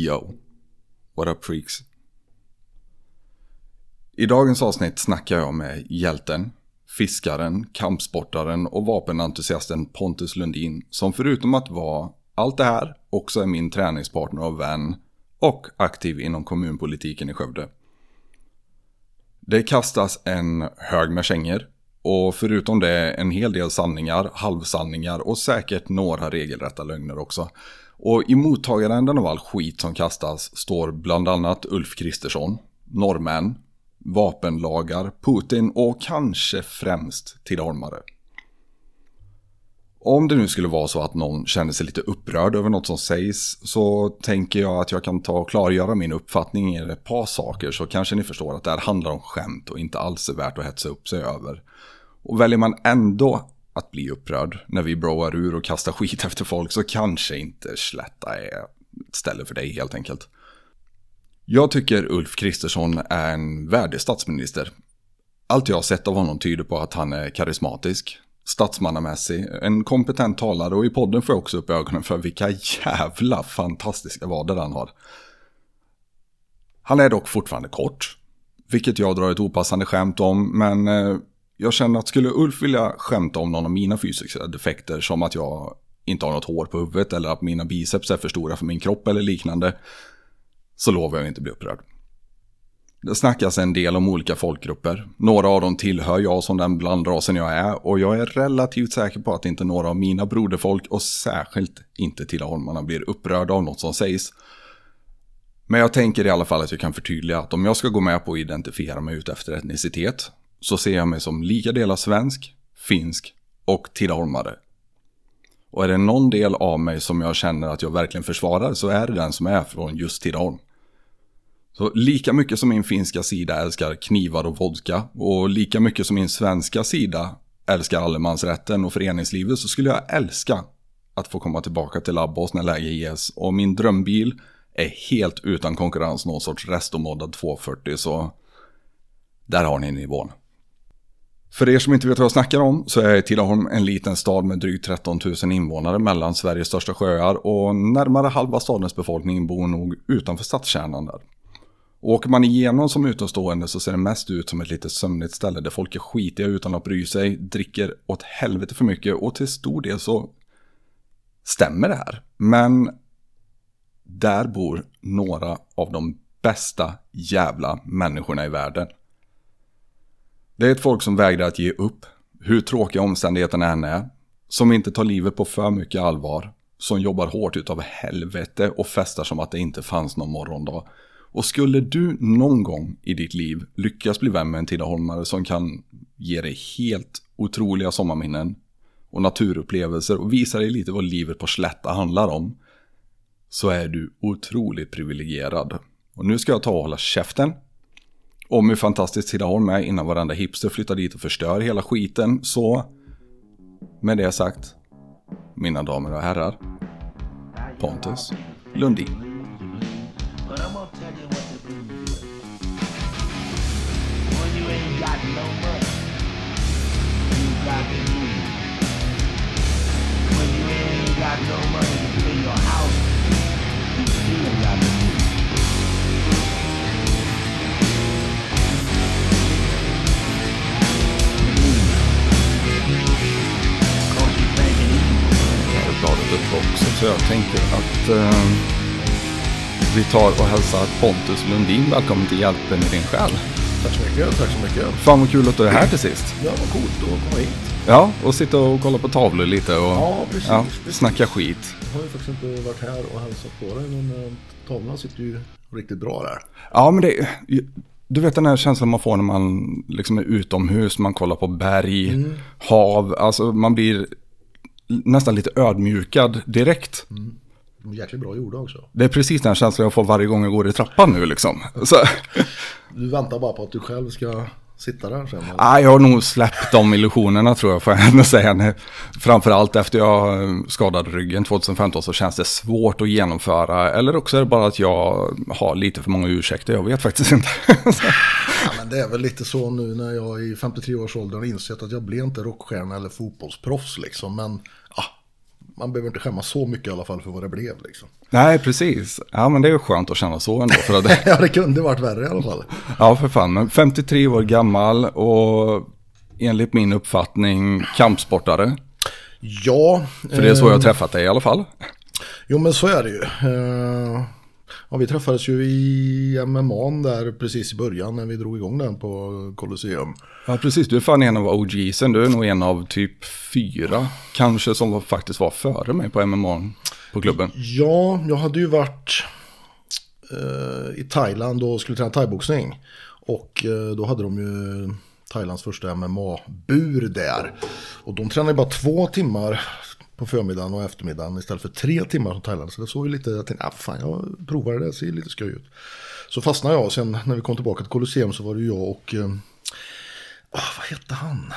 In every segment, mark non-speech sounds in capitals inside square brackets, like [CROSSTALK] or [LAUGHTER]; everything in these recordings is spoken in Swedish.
Yo, what up freaks? I dagens avsnitt snackar jag med hjälten, fiskaren, kampsportaren och vapenentusiasten Pontus Lundin som förutom att vara allt det här också är min träningspartner och vän och aktiv inom kommunpolitiken i Skövde. Det kastas en hög med kängor och förutom det en hel del sanningar, halvsanningar och säkert några regelrätta lögner också. Och i mottagaränden av all skit som kastas står bland annat Ulf Kristersson, norrmän, vapenlagar, Putin och kanske främst tidaholmare. Om det nu skulle vara så att någon känner sig lite upprörd över något som sägs så tänker jag att jag kan ta och klargöra min uppfattning i ett par saker så kanske ni förstår att det här handlar om skämt och inte alls är värt att hetsa upp sig över. Och väljer man ändå att bli upprörd när vi broar ur och kastar skit efter folk så kanske inte Slätta är ett ställe för dig helt enkelt. Jag tycker Ulf Kristersson är en värdig statsminister. Allt jag har sett av honom tyder på att han är karismatisk, statsmannamässig, en kompetent talare och i podden får jag också upp ögonen för vilka jävla fantastiska vader han har. Han är dock fortfarande kort, vilket jag drar ett opassande skämt om, men eh, jag känner att skulle Ulf vilja skämta om någon av mina fysiska defekter, som att jag inte har något hår på huvudet eller att mina biceps är för stora för min kropp eller liknande, så lovar jag inte bli upprörd. Det snackas en del om olika folkgrupper. Några av dem tillhör jag som den blandrasen jag är och jag är relativt säker på att inte några av mina broderfolk och särskilt inte tillaholmarna blir upprörda av något som sägs. Men jag tänker i alla fall att jag kan förtydliga att om jag ska gå med på att identifiera mig ut efter etnicitet så ser jag mig som lika delar svensk, finsk och tidaholmare. Och är det någon del av mig som jag känner att jag verkligen försvarar så är det den som är från just Tidaholm. Så lika mycket som min finska sida älskar knivar och vodka och lika mycket som min svenska sida älskar allemansrätten och föreningslivet så skulle jag älska att få komma tillbaka till Labbos när läge ges. Och min drömbil är helt utan konkurrens någon sorts restomoddad 240 så där har ni nivån. För er som inte vet vad jag snackar om så är Tidaholm en liten stad med drygt 13 000 invånare mellan Sveriges största sjöar och närmare halva stadens befolkning bor nog utanför stadskärnan där. Och åker man igenom som utomstående så ser det mest ut som ett lite sömnigt ställe där folk är skitiga utan att bry sig, dricker åt helvete för mycket och till stor del så stämmer det här. Men där bor några av de bästa jävla människorna i världen. Det är ett folk som vägrar att ge upp, hur tråkiga omständigheterna än är, som inte tar livet på för mycket allvar, som jobbar hårt utav helvete och festar som att det inte fanns någon morgondag. Och skulle du någon gång i ditt liv lyckas bli vän med en Tidaholmare som kan ge dig helt otroliga sommarminnen och naturupplevelser och visa dig lite vad livet på slätta handlar om, så är du otroligt privilegierad. Och nu ska jag ta och hålla käften om hur fantastiskt Tidaholm är innan varenda hipster flyttar dit och förstör hela skiten. Så med det sagt, mina damer och herrar, Pontus Lundin. got no money to pay your house, bladet upp också. Så jag tänker att eh, vi tar och hälsar Pontus Lundin välkommen till Hjälpen i din själ. Tack så mycket, tack så mycket. Fan vad kul att du är här till sist. Ja, vad coolt att komma hit. Ja, och sitta och kolla på tavlor lite och ja, precis, ja, precis. snacka skit. Jag har ju faktiskt inte varit här och hälsat på dig, men äh, tavlorna sitter ju riktigt bra där. Ja, men det... Du vet den här känslan man får när man liksom är utomhus, man kollar på berg, mm. hav, alltså man blir nästan lite ödmjukad direkt. Mm. Jäkligt bra gjorda också. Det är precis den känslan jag får varje gång jag går i trappan nu liksom. Så. Du väntar bara på att du själv ska sitta där sen? Ah, jag har nog släppt de illusionerna tror jag, får jag ändå säga. Framförallt efter jag skadade ryggen 2015 så känns det svårt att genomföra. Eller också är det bara att jag har lite för många ursäkter, jag vet faktiskt inte. Ja, men det är väl lite så nu när jag i 53 års ålder har insett att jag blir inte rockstjärna eller fotbollsproffs liksom. Men ja, man behöver inte skämmas så mycket i alla fall för vad det blev liksom. Nej, precis. Ja, men det är ju skönt att känna så ändå. För att, [LAUGHS] ja, det kunde varit värre i alla fall. ja, för fan. Men 53 år gammal och enligt min uppfattning kampsportare. Ja. För det är så jag har eh, träffat dig i alla fall. Jo, men så är det ju. Ja, vi träffades ju i MMA där precis i början när vi drog igång den på Colosseum. Ja, precis. Du är fan en av OGsen. Du är nog en av typ fyra, kanske, som faktiskt var före mig på MMA på klubben. Ja, jag hade ju varit eh, i Thailand och skulle träna thaiboxning. Och eh, då hade de ju Thailands första MMA-bur där. Och de tränade bara två timmar på förmiddagen och eftermiddagen istället för tre timmar som Thailand. Så det såg ju lite, jag tänkte, ah, fan jag provar det, det ser lite skoj ut. Så fastnade jag och sen när vi kom tillbaka till Colosseum så var det ju jag och, eh, ah, vad hette han?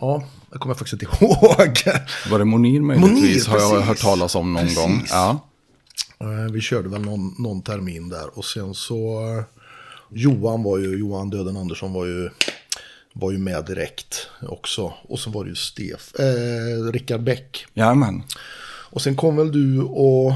Ja, jag kommer faktiskt inte [LAUGHS] ihåg. Var det Monir möjligtvis? Monir, har jag precis. hört talas om någon Precis. gång. Ja. Eh, Vi körde väl någon, någon termin där och sen så eh, Johan var ju, Johan Döden Andersson var ju, var ju med direkt också. Och så var det ju Stef, eh, Rickard Bäck. Jajamän. Och sen kom väl du och,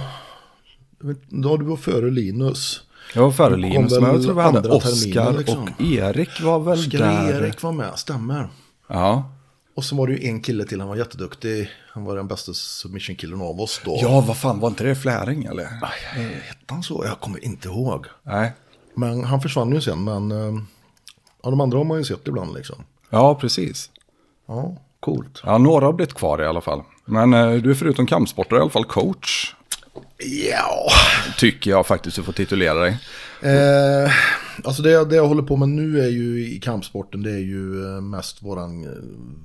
då var du var före Linus. Jag var före Linus, men jag tror vi hade andra Oskar liksom. och Erik var väl Oskar där. Erik var med, stämmer. Ja. Och så var det ju en kille till, han var jätteduktig. Han var den bästa submission-killen av oss då. ja, vad fan, var inte det Fläring eller? Hette han så? Jag kommer inte ihåg. Nej. Men han försvann ju sen, men eh, ja, de andra har man ju sett ibland liksom. Ja, precis. Ja, coolt. Ja, några har blivit kvar i alla fall. Men eh, du är förutom kampsportare i alla fall coach. Ja, Tycker jag faktiskt du får titulera dig. eh, alltså det, det jag håller på med nu är ju i kampsporten, det är ju eh, mest våran eh,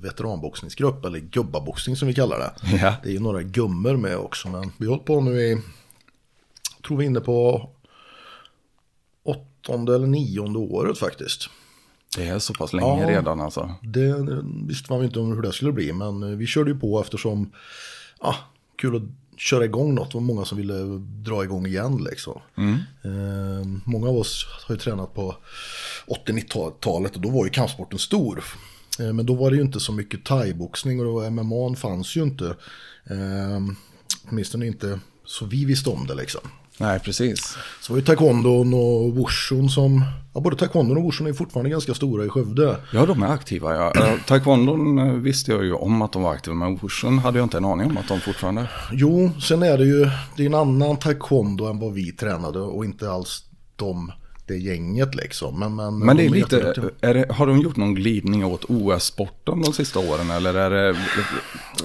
veteranboxningsgrupp, eller gubbaboxning som vi kallar det. Ja. Det är ju några gummor med också, men vi har hållit på nu i, tror vi är inne på åttonde eller nionde året faktiskt. Det är så pass länge Ja. redan alltså. Det, visste man inte om hur det skulle bli, men eh, vi körde ju på eftersom, ja, kul att köra igång något. Det var många som ville dra igång igen liksom. Eh, många av oss har ju tränat på 80-90-talet och då var ju kampsporten stor. Eh, men då var det ju inte så mycket thaiboxning och MMA fanns ju inte. Eh, åtminstone inte så vi visste om det liksom. Nej, precis. Så var ju taekwondon och wushun som, ja både taekwondon och wushun är fortfarande ganska stora i Skövde. Ja, de är aktiva. Ja. Eh, Taekwondon eh, visste jag ju om att de var aktiva, men wushen hade jag inte en aning om att de fortfarande... Jo, sen är det ju det är en annan taekwondo än vad vi tränade och inte alls de, det gänget liksom. Men, men, Men det är lite, är det, har de gjort någon glidning åt OS-sporten de sista åren eller är det...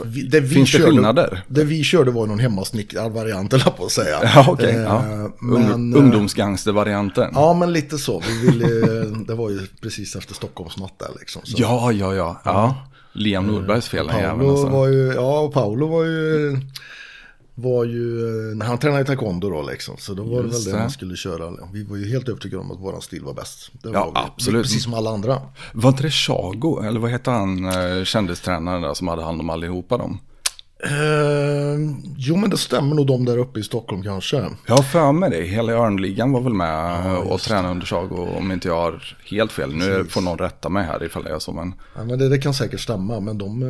Vi, det vi Finns det körde, skillnader? Det vi körde var någon hemmasnickrad variant, eller på att säga. [LAUGHS] Ja, okej. Eh, ja. men, eh, ungdomsgangstervarianten. Ja, men lite så. Vi ville, [LAUGHS] det var ju precis efter Stockholmsnatt där liksom. Så. Ja, ja, ja. ja. Liam Nordbergs fel den jäveln Paolo alltså. var ju, ja, Paolo var ju, var ju, när han tränade i taekwondo då liksom. Så då var det väl det man skulle köra. Vi var ju helt övertygade om att våran stil var bäst. Det Ja, var absolut. Precis som alla andra. Var inte det Chago, eller vad hette han, eh, kändistränaren där som hade hand om allihopa dem? Eh, jo, men det stämmer nog de där uppe i Stockholm kanske. Jag har för mig det, hela Örnligan var väl med och tränade under Chago om inte jag har helt fel. Nu får någon rätta mig här ifall jag är så, men... Ja, men det, det kan säkert stämma, men de,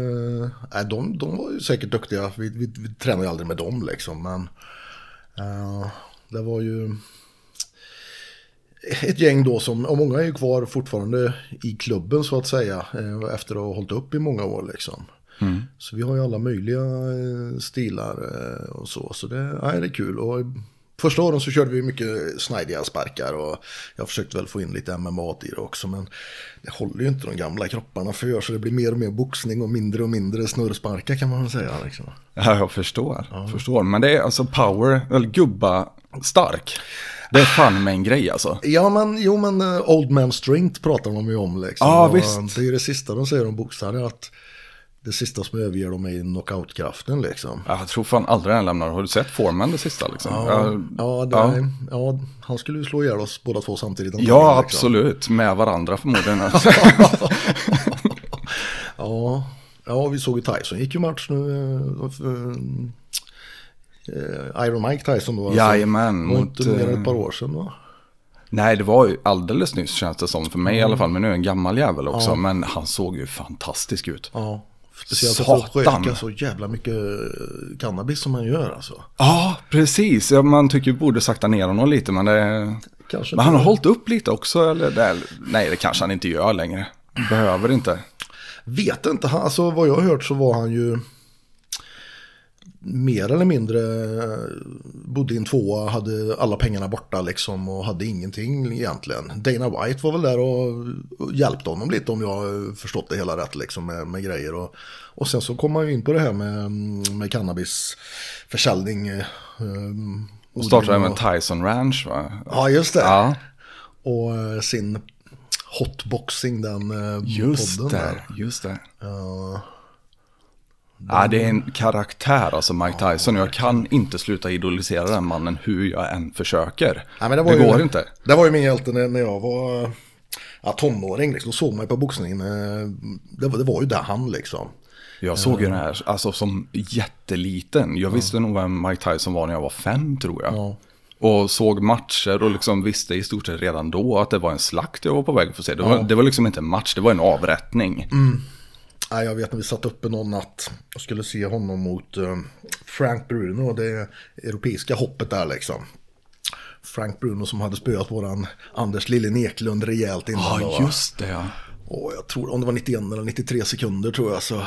nej, de, de var ju säkert duktiga. Vi, vi, vi tränade ju aldrig med dem liksom, men eh, det var ju ett gäng då som, och många är ju kvar fortfarande i klubben så att säga, eh, efter att ha hållit upp i många år liksom. Så vi har ju alla möjliga eh, stilar eh, och så, så det, nej, det är kul. Och Första åren så körde vi mycket snajdiga sparkar och jag försökte väl få in lite MMA i det också. Men det håller ju inte de gamla kropparna för så det blir mer och mer boxning och mindre och mindre snurrsparkar kan man väl säga. Liksom. Ja, jag förstår. förstår. Men det är alltså power, eller gubba stark. Det är fan med en grej alltså. Ja men, jo men eh, Old Man Strength pratar de ju om liksom. Ja, Och, visst. Det är ju det sista de säger om boxare att det sista som överger dem är knockoutkraften liksom. Jag tror fan aldrig den lämnar. Har du sett Foreman det sista liksom? Ja, Ja, ja, det, ja. ja. han skulle ju slå ihjäl oss båda två samtidigt. ja liksom. absolut. Med varandra förmodligen. [LAUGHS] [LAUGHS] Ja, ja, vi såg ju Tyson gick ju match nu. eh, för, eh, Iron Mike Tyson då. alltså. Jajamän, mot, inte mer än eh, ett par år sedan va? Nej, det var ju alldeles nyss känns det som. För mig i alla fall. Men nu är en gammal jävel också. Men han såg ju fantastisk ut. Ja, Speciellt Satan. att röka så jävla mycket eh, cannabis som man gör alltså. Ja, precis. Ja, man tycker borde sakta ner honom lite, men det... Kanske Men han har hållit upp lite också, eller? Det, nej, det kanske han inte gör längre. Behöver inte. Vet inte, alltså vad jag har hört så var han ju mer eller mindre eh, bodde i en tvåa, hade alla pengarna borta liksom och hade ingenting egentligen. Dana White var väl där och hjälpte honom lite om jag förstått det hela rätt liksom med, med grejer. Och, och sen så kom man ju in på det här med, med cannabisförsäljning. eh, Och startade med Tyson Ranch, va? Ja, just det. Ja, Och eh, sin hotboxing, den eh, just podden det. där. Just det. Ja, Ja, det är en karaktär, alltså Mike Tyson. Jag kan inte sluta idolisera den mannen hur jag än försöker. Men det, det ju, går inte. Det var ju min hjälte när, jag var ja, tonåring. Liksom. Såg ju på boxningen. eh, Det var, det var ju där han liksom. Jag såg ju den här alltså, som jätteliten. Jag visste nog vem Mike Tyson var när jag var fem, tror jag. Ja. Och såg matcher och liksom visste i stort sett redan då att det var en slakt jag var på väg att få se. Det var, det var liksom inte en match, det var en avrättning. Nej, jag vet när vi satt uppe någon natt och skulle se honom mot eh, Frank Bruno. Det europeiska hoppet där liksom. Frank Bruno som hade spöat våran Anders Lille Eklund rejält innan. Ja, då. just det ja. Och jag tror om det var 91 eller 93 sekunder tror jag så,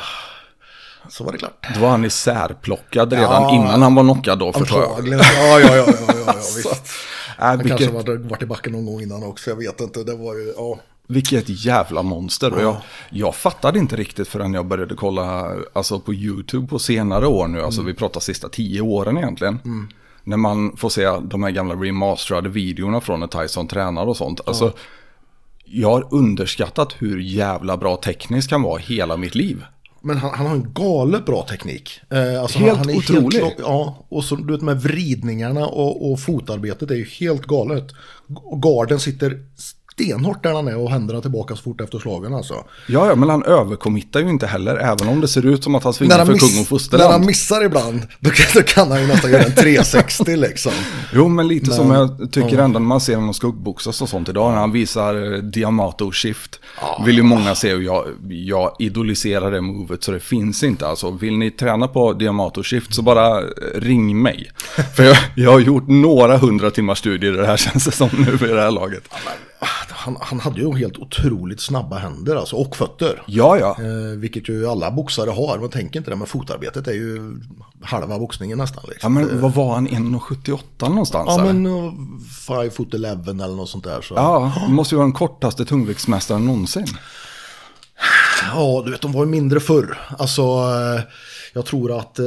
så var det klart. Då var han isärplockad redan Ja, innan han var knockad då, förstår jag. Ja, ja, ja, ja, ja, ja [LAUGHS] visst. Äh, Han vilket, kanske varit, varit i backen någon gång innan också, jag vet inte. Det var ju, ja. Vilket jävla monster. Och jag, jag fattade inte riktigt förrän jag började kolla alltså, på YouTube på senare år nu. Alltså vi pratar sista tio åren egentligen. När man får se de här gamla remasterade videorna från när Tyson tränar och sånt. Alltså, jag har underskattat hur jävla bra tekniskt han var hela mitt liv. Men han, han har en galet bra teknik. Eh, alltså Helt han, han är otrolig. Helt, ja, och så du vet med vridningarna och, och fotarbetet är ju helt galet. Garden sitter stenhårt där han är och händerna tillbaka så fort efter slagen alltså. Ja, ja, men han överkommittar ju inte heller, även om det ser ut som att han svingar han, för kung och när han fosterland. missar ibland, då kan, då kan han ju nästan göra en 360 liksom. [LAUGHS] Jo, men lite som jag tycker ändå när man ser honom skuggboxas och sånt idag, när han visar eh, Diamato Shift. Vill ju många se och jag, jag idoliserar det movet så det finns inte. Alltså, vill ni träna på Diamato Shift så bara eh, ring mig. [LAUGHS] För jag, jag har gjort några hundra timmars studier i det här [LAUGHS] känns det som nu vid det här laget. Han, han hade ju helt otroligt snabba händer alltså, och fötter. Ja, ja. Eh, vilket ju alla boxare har, man tänker inte det, men fotarbetet är ju halva boxningen nästan. Ja, Liksom. men vad var han, 1,78 någonstans? Ja, eller? men uh, five foot eleven eller något sånt där. Så. Ja, det måste ju vara den kortaste tungviktsmästaren någonsin. Ja, du vet, de var ju mindre förr. Alltså, eh, jag tror att eh,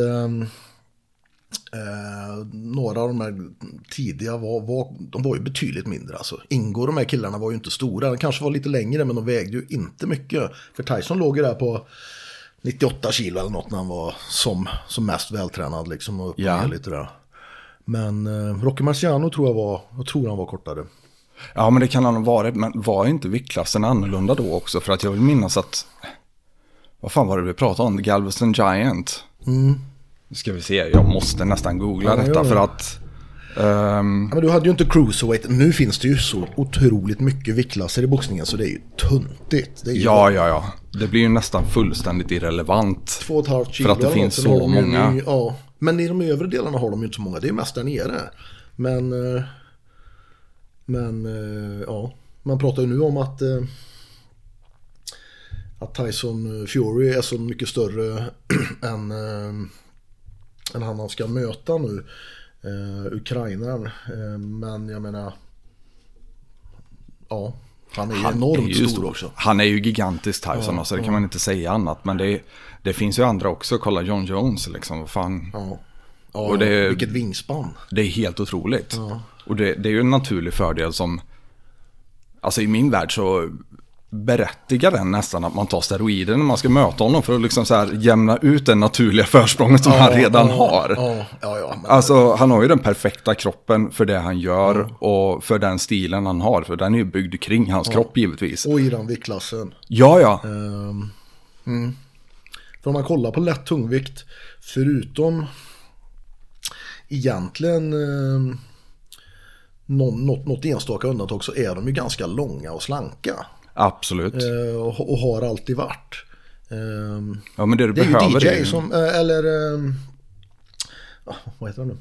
eh, några av de här tidiga var, var, de var ju betydligt mindre. Alltså. Ingo och de här killarna var ju inte stora. De kanske var lite längre, men de vägde ju inte mycket. För Tyson låg ju där på 98 kilo eller något när han var som, som mest vältränad. Liksom, och upp och Ja. lite där. Men eh, Rocky Marciano tror jag var, jag tror han var kortare. Ja, men det kan han ha varit. Men var inte viktklassen annorlunda då också? För att jag vill minnas att... Vad fan var det vi pratade om? Galveston Giant. Nu ska vi se, jag måste nästan googla Ja, detta det. för att... ehm, Ja, men du hade ju inte cruiserweight. Nu finns det ju så otroligt mycket viktklasser i boxningen så det är ju tuntigt. Är ju ja, ja, ja. Det blir ju nästan fullständigt irrelevant. två och ett halvt kilo För att det finns så de ju- många. Ja, men i de övre delarna har de ju inte så många. Det är ju mest där nere. Men, eh, men eh, ja, man pratar ju nu om att, eh, att Tyson Fury är så mycket större [CLEARS THROAT] än, än han han ska möta nu. Eh, Ukrainaren. Eh, men jag menar, ja, han är ju enormt är ju stor också. Han är ju gigantisk Tyson, alltså, det kan man inte säga annat. Men det, det finns ju andra också. Kolla John Jones, liksom. Fan. Ja, ja Och det- vilket vingspann. Det är helt otroligt. Och det, det är ju en naturlig fördel som, alltså i min värld så berättigar den nästan att man tar steroider när man ska möta honom för att liksom så här jämna ut det naturliga försprånget som han redan ja, har. Ja, ja, ja. Men, Alltså han har ju den perfekta kroppen för det han gör och för den stilen han har. För den är ju byggd kring hans kropp givetvis. och i den viktklassen. Ja, ja. Ehm, mm. För om man kollar på lätt tungvikt, förutom egentligen någon, något, något enstaka undantag så är de ju ganska långa och slanka. Absolut. Eh, och, och har alltid varit. Ehm, Ja, men det du det är behöver ju är DJ ju- som, eh, eller... ehm, ah, vad heter han nu?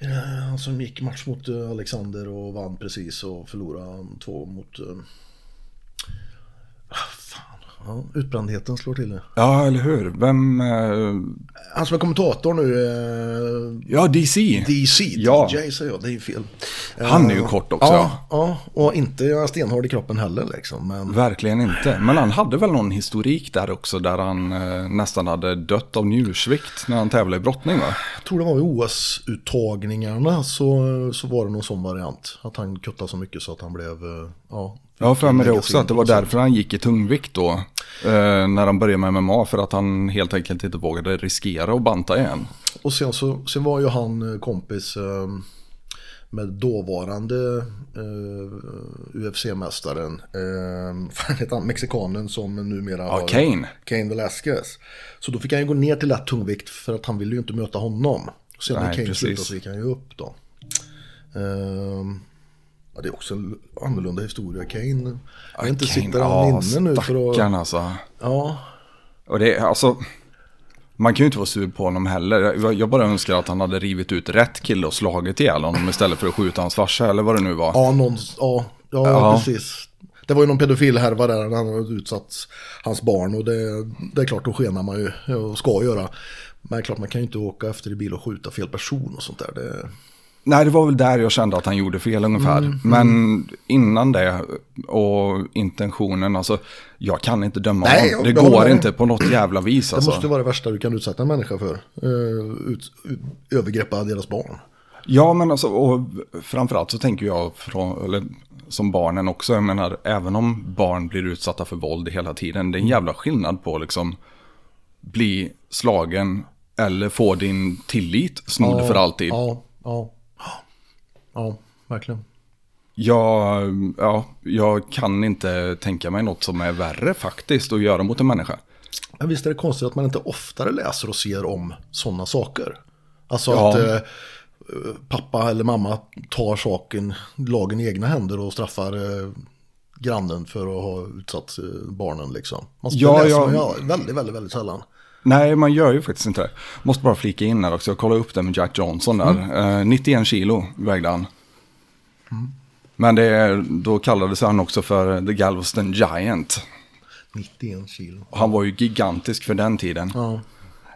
Eh, Han som gick match mot Alexander och vann precis och förlorade två mot... Ja, utbrändheten slår till. Ja, eller hur? Vem... eh, Han som är kommentator nu, eh, Ja, DC. DC, Ja. DJ säger jag, det är ju fel. Han är ju Eh, kort också. Ja, ja, och inte stenhård i kroppen heller liksom. Men Verkligen inte. Men han hade väl någon historik där också där han eh, nästan hade dött av njursvikt när han tävlade i brottning va? jag tror det var vid OS-uttagningarna så, så var det någon sån variant. Att han kuttade så mycket så att han blev, eh, ja. Jag har för mig det också, att det var därför han gick i tungvikt då. Eh, när han började med MMA, för att han helt enkelt inte vågade riskera att banta igen. Och sen, så, sen var ju han eh, kompis eh, med dåvarande eh, UFC-mästaren, eh, heter han, mexikanen som numera Ja, har... Kane. Kane Velasquez. Så då fick han ju gå ner till lätt tungvikt för att han ville ju inte möta honom. Sen när Kane slutade så gick han ju upp då. Ja, det är också en annorlunda historia. Kane, jag vet inte, sitter han ja, inne nu för att... alltså. Ja, Och det är alltså... Man kan ju inte vara sur på honom heller. Jag- bara önskar att han hade rivit ut rätt kille och slagit ihjäl honom istället för att skjuta hans farsa eller vad det nu var. ja, någon, ja, ja, Ja. precis. Det var ju någon pedofilhärva där han hade utsatt hans barn och det, det är klart, då skenar man ju och ska göra. Men det är klart, man kan ju inte åka efter i bil och skjuta fel person och sånt där. Det, Nej, det var väl där jag kände att han gjorde fel ungefär. Mm, Men innan det och intentionen, alltså jag kan inte döma Nej, honom. Det går inte på något jävla vis det alltså. måste vara det värsta du kan utsätta en människa för. Uh, ut, ut, övergreppa deras barn. Ja, men alltså, och framförallt så tänker jag från, eller, som barnen också, jag menar, även om barn blir utsatta för våld hela tiden, det är en jävla skillnad på liksom bli slagen eller få din tillit snodd för alltid. Ja, ja. Ja, verkligen. Jag, ja, jag kan inte tänka mig något som är värre faktiskt att göra mot en människa. Men visst är det konstigt att man inte oftare läser och ser om sådana saker. Alltså Ja. att eh, pappa eller mamma tar saken, lagen i egna händer och straffar eh, grannen för att ha utsatt eh, barnen liksom. Man Ja, ja, läser ja. väldigt, väldigt, väldigt sällan. Nej, man gör ju faktiskt inte det. Måste bara flika in här också. Jag kollade upp det med Jack Johnson där. Eh, 91 kilo vägde han. Men det, då kallades han också för The Galveston Giant. 91 kilo. Och Han var ju gigantisk för den tiden. Ja.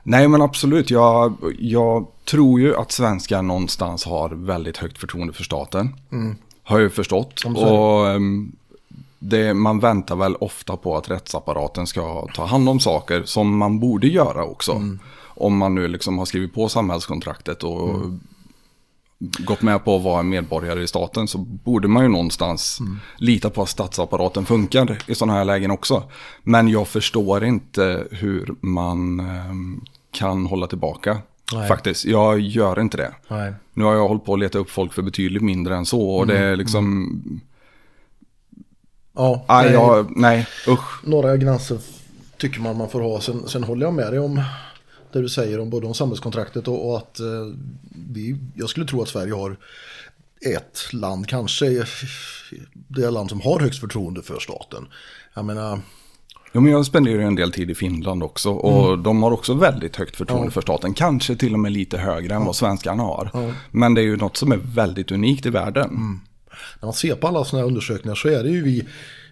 Nej, men absolut. Jag, jag tror ju att svenskar någonstans har väldigt högt förtroende för staten. Har jag ju förstått. Och ehm, det, man väntar väl ofta på att rättsapparaten ska ta hand om saker som man borde göra också. Om man nu liksom har skrivit på samhällskontraktet och gått med på att vara en medborgare i staten så borde man ju någonstans lita på att statsapparaten funkar i sådana här lägen också. Men jag förstår inte hur man ehm, kan hålla tillbaka. Nej. Faktiskt, jag gör inte det. Nej. Nu har jag hållit på att leta upp folk för betydligt mindre än så och det är liksom, Ja, nej, nej, jag, nej, usch. några gränser tycker man man får ha. Sen, sen håller jag med dig om det du säger om både om samhällskontraktet och, och att eh, vi, jag skulle tro att Sverige har ett land, kanske det land som har högst förtroende för staten. Jag menar, Ja, men jag spenderar ju en del tid i Finland också och de har också väldigt högt förtroende Ja. för staten. Kanske till och med lite högre än vad svenskarna har. Men det är ju något som är väldigt unikt i världen. När man ser på alla sådana här undersökningar så är det ju vi,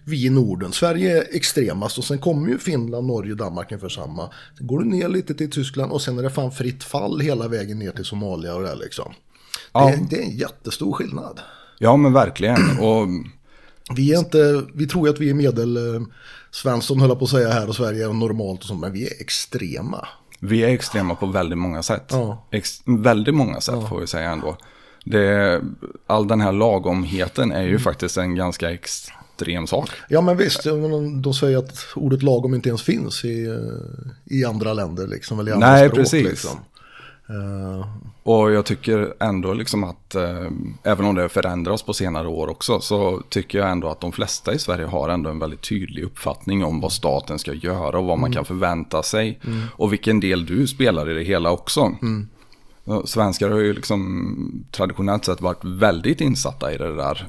vi i Norden. Sverige är extremast och sen kommer ju Finland, Norge, Danmark inför samma. Sen går du ner lite till Tyskland och sen är det fan fritt fall hela vägen ner till Somalia och det liksom. Ja. Det, det är en jättestor skillnad. Ja, men verkligen. Och Vi, är inte, vi tror ju att vi är medel... Eh, Svensson höll på att säga här och Sverige är normalt och sånt, men vi är extrema. vi är extrema på väldigt många sätt. Ja. Ex- väldigt många sätt får vi säga ändå. Det, all den här lagomheten är ju Mm. faktiskt en ganska extrem sak. Ja men visst, de säger att ordet lagom inte ens finns i, eh, i andra länder liksom, eller i andra Nej, språk. precis. Liksom. Eh, Och jag tycker ändå liksom att, eh, även om det förändras på senare år också, så tycker jag ändå att de flesta i Sverige har ändå en väldigt tydlig uppfattning om vad staten ska göra och vad man kan förvänta sig. Och vilken del du spelar i det hela också. Svenskar har ju liksom traditionellt sett varit väldigt insatta i det där.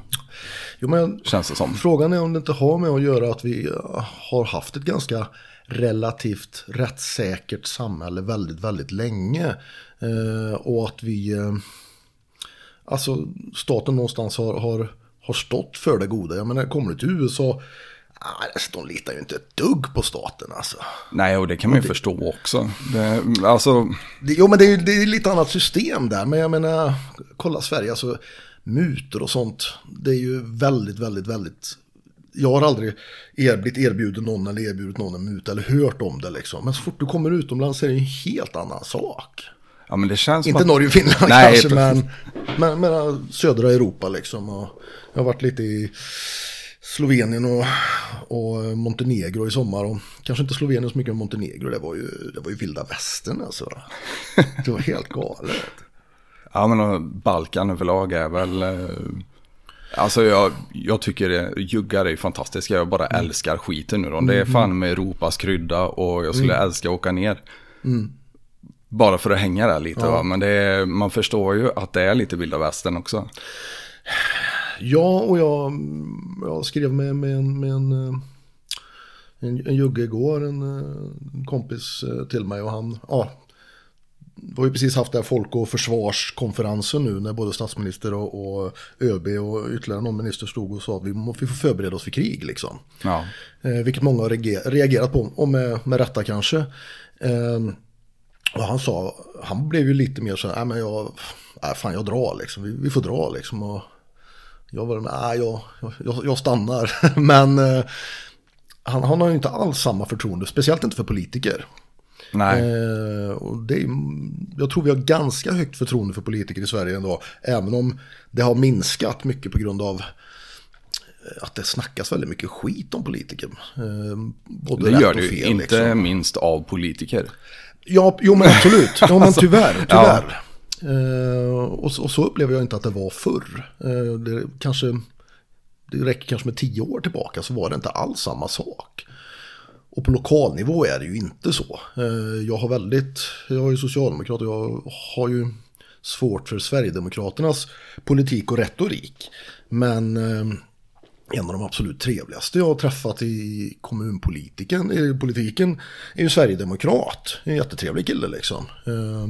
Jo, men Känns det som. Frågan är om det inte har med att göra att vi eh, har haft ett ganska relativt rättssäkert samhälle väldigt, väldigt länge. Eh, och att vi, eh, alltså staten någonstans har, har, har stått för det goda. Jag menar, kommer du till USA, ah, de litar ju inte ett dugg på staten alltså. Nej, och det kan man ju förstå också. Det, alltså, Det, jo, men det är, det är lite annat system där. Men jag menar, kolla Sverige, alltså mutor och sånt. Det är ju väldigt, väldigt, väldigt... Jag har aldrig blivit erbjuden någon eller erbjudit någon en muta eller hört om det liksom. Men så fort du kommer utomlands är det en helt annan sak. ja men det känns Inte att... Norge och Finland Nej, kanske, men, men, men södra Europa liksom. Och jag har varit lite i Slovenien och, och Montenegro i sommar. Och kanske inte Slovenien så mycket, men Montenegro, det var ju, det var ju vilda västern alltså. Det var helt galet. [LAUGHS] Ja, men Balkan överlag är väl... eh, Alltså jag, jag tycker det, juggar är fantastiska. Jag bara älskar skiten nu då. Det är fan med Europas krydda och jag skulle älska att åka ner. Bara för att hänga där lite va. Men det är, man förstår ju att det är lite vilda västern också. Ja, och jag, jag skrev med, med, en, med en, eh, en, en jugge igår, en, eh, en kompis eh, till mig och han, ja, vi har ju precis haft här folk och försvarskonferensen nu när både statsminister och, och ÖB och ytterligare någon minister stod och sa att vi, må, vi får förbereda oss för krig liksom. Ja, Eh, vilket många har reager- reagerat på, och med, med rätta kanske. Eh, och han sa, han blev ju lite mer så här, nej men jag, nej, fan jag drar liksom, vi, vi får dra liksom. Och jag var, nej jag, jag, jag stannar. [LAUGHS] men eh, han, han har ju inte alls samma förtroende, speciellt inte för politiker. nej. Eh, och det är, jag tror vi har ganska högt förtroende för politiker i Sverige ändå. Även om det har minskat mycket på grund av eh, att det snackas väldigt mycket skit om politiker. Eh, både Det rätt gör och det ju inte liksom. minst av politiker. Ja, jo men absolut. Ja, men [LAUGHS] tyvärr. Ja. tyvärr. Eh, Eh, och, så- och så upplever jag inte att det var förr. Eh, det, kanske, det räcker kanske med tio år tillbaka så var det inte alls samma sak. Och på lokalnivå är det ju inte så. Eh, jag har väldigt, jag är ju socialdemokrat och jag har ju svårt för Sverigedemokraternas politik och retorik. Men eh, en av de absolut trevligaste jag har träffat i kommunpolitiken, i politiken är ju Sverigedemokrat. En jättetrevlig kille liksom. Eh,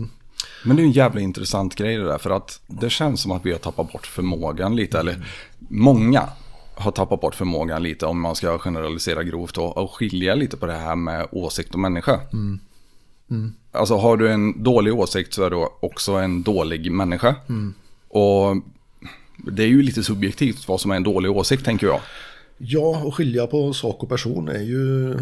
men det är en jävla intressant grej det där. För att det känns som att vi har tappat bort förmågan lite. Eller många har tappat bort förmågan lite om man ska generalisera grovt. Och, och skilja lite på det här med åsikt och människa. Alltså har du en dålig åsikt så är du också en dålig människa. Och det är ju lite subjektivt vad som är en dålig åsikt tänker jag. Ja, och skilja på sak och person är ju...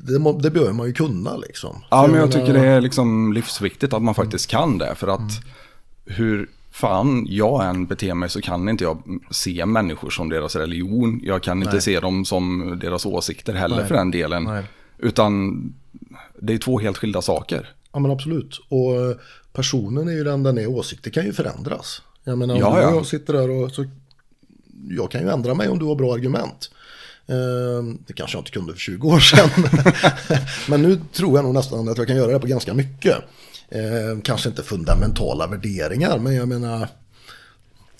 Det, må- det bör man ju kunna liksom. Ja, men jag tycker det är liksom livsviktigt att man faktiskt kan det. För att hur fan jag än beter mig så kan inte jag se människor som deras religion. Jag kan inte Nej. se dem som deras åsikter heller Nej. för den delen. Nej. Utan det är två helt skilda saker. Ja men absolut. Och eh, personen är ju den den är, åsikter kan ju förändras. Jag menar om Ja, ja. jag sitter där och så... Jag kan ju ändra mig om du har bra argument. Ehm, det kanske jag inte kunde för 20 år sedan. [LAUGHS] men nu tror jag nog nästan att jag kan göra det på ganska mycket. Ehm, kanske inte fundamentala värderingar, men jag menar...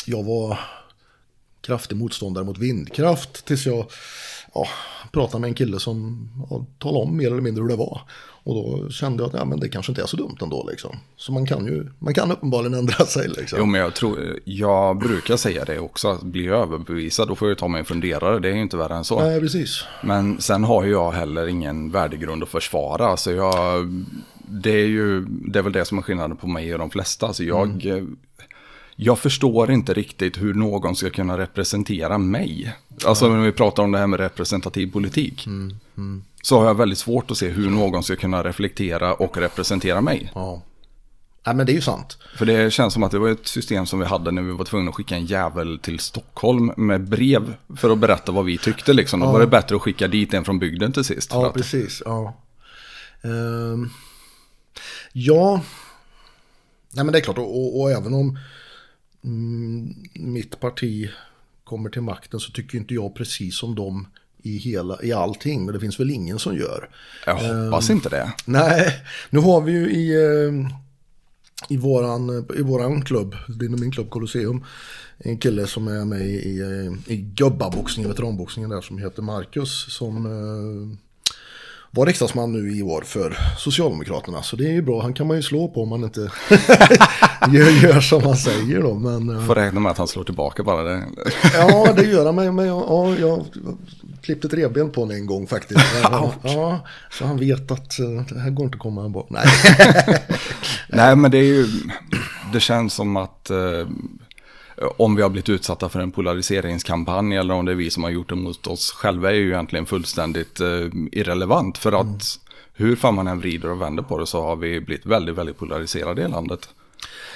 Jag var kraftig motståndare mot vindkraft tills jag ja, pratade med en kille som ja, talade om mer eller mindre hur det var. Och då kände jag att ja, men det kanske inte är så dumt ändå. Liksom. Så man kan ju man kan uppenbarligen ändra sig. Liksom. Jo, men jag, tror, jag brukar säga det också. Att bli överbevisad, då får jag ta mig en funderare. Det är ju inte värre än så. Nej, precis. Men sen har ju jag heller ingen värdegrund att försvara. Så jag, det är ju det är väl det som är skillnaden på mig och de flesta. Så jag, eh, jag förstår inte riktigt hur någon ska kunna representera mig. Alltså när vi pratar om det här med representativ politik. Så har jag väldigt svårt att se hur någon ska kunna reflektera och representera mig. Ja. Nej, men det är ju sant. För det känns som att det var ett system som vi hade när vi var tvungna att skicka en jävel till Stockholm med brev för att berätta vad vi tyckte. Liksom. Då var det bättre att skicka dit en från bygden till sist. Ja, att, precis. Ja. Ehm, ja. Nej, men det är klart. Och, och, och även om mm, mitt parti kommer till makten så tycker inte jag precis som dem i, hela, i allting. Men det finns väl ingen som gör. jag hoppas inte det. Nej, nu har vi ju i, eh, i våran, i våran klubb, din och min klubb Colosseum, en kille som är med i, i, i gubbaboxningen, veteranboxningen där som heter Marcus som var riksdagsman nu i år för Socialdemokraterna. Så det är ju bra, han kan man ju slå på om man inte [LAUGHS] gör, gör som han säger då. Men, eh, Får räkna med att han slår tillbaka bara det. ja, det gör han. Men, men jag, ja, jag klippte ett revben på honom en gång faktiskt. [LAUGHS] ja, så han vet att eh, det här går inte att komma bort. Nej. [LAUGHS] Nej, men det är ju, det känns som att eh, om vi har blivit utsatta för en polariseringskampanj eller om det är vi som har gjort det mot oss själva är ju egentligen fullständigt eh, irrelevant. För att mm. hur fan man än vrider och vänder på det så har vi blivit väldigt, väldigt polariserade i landet.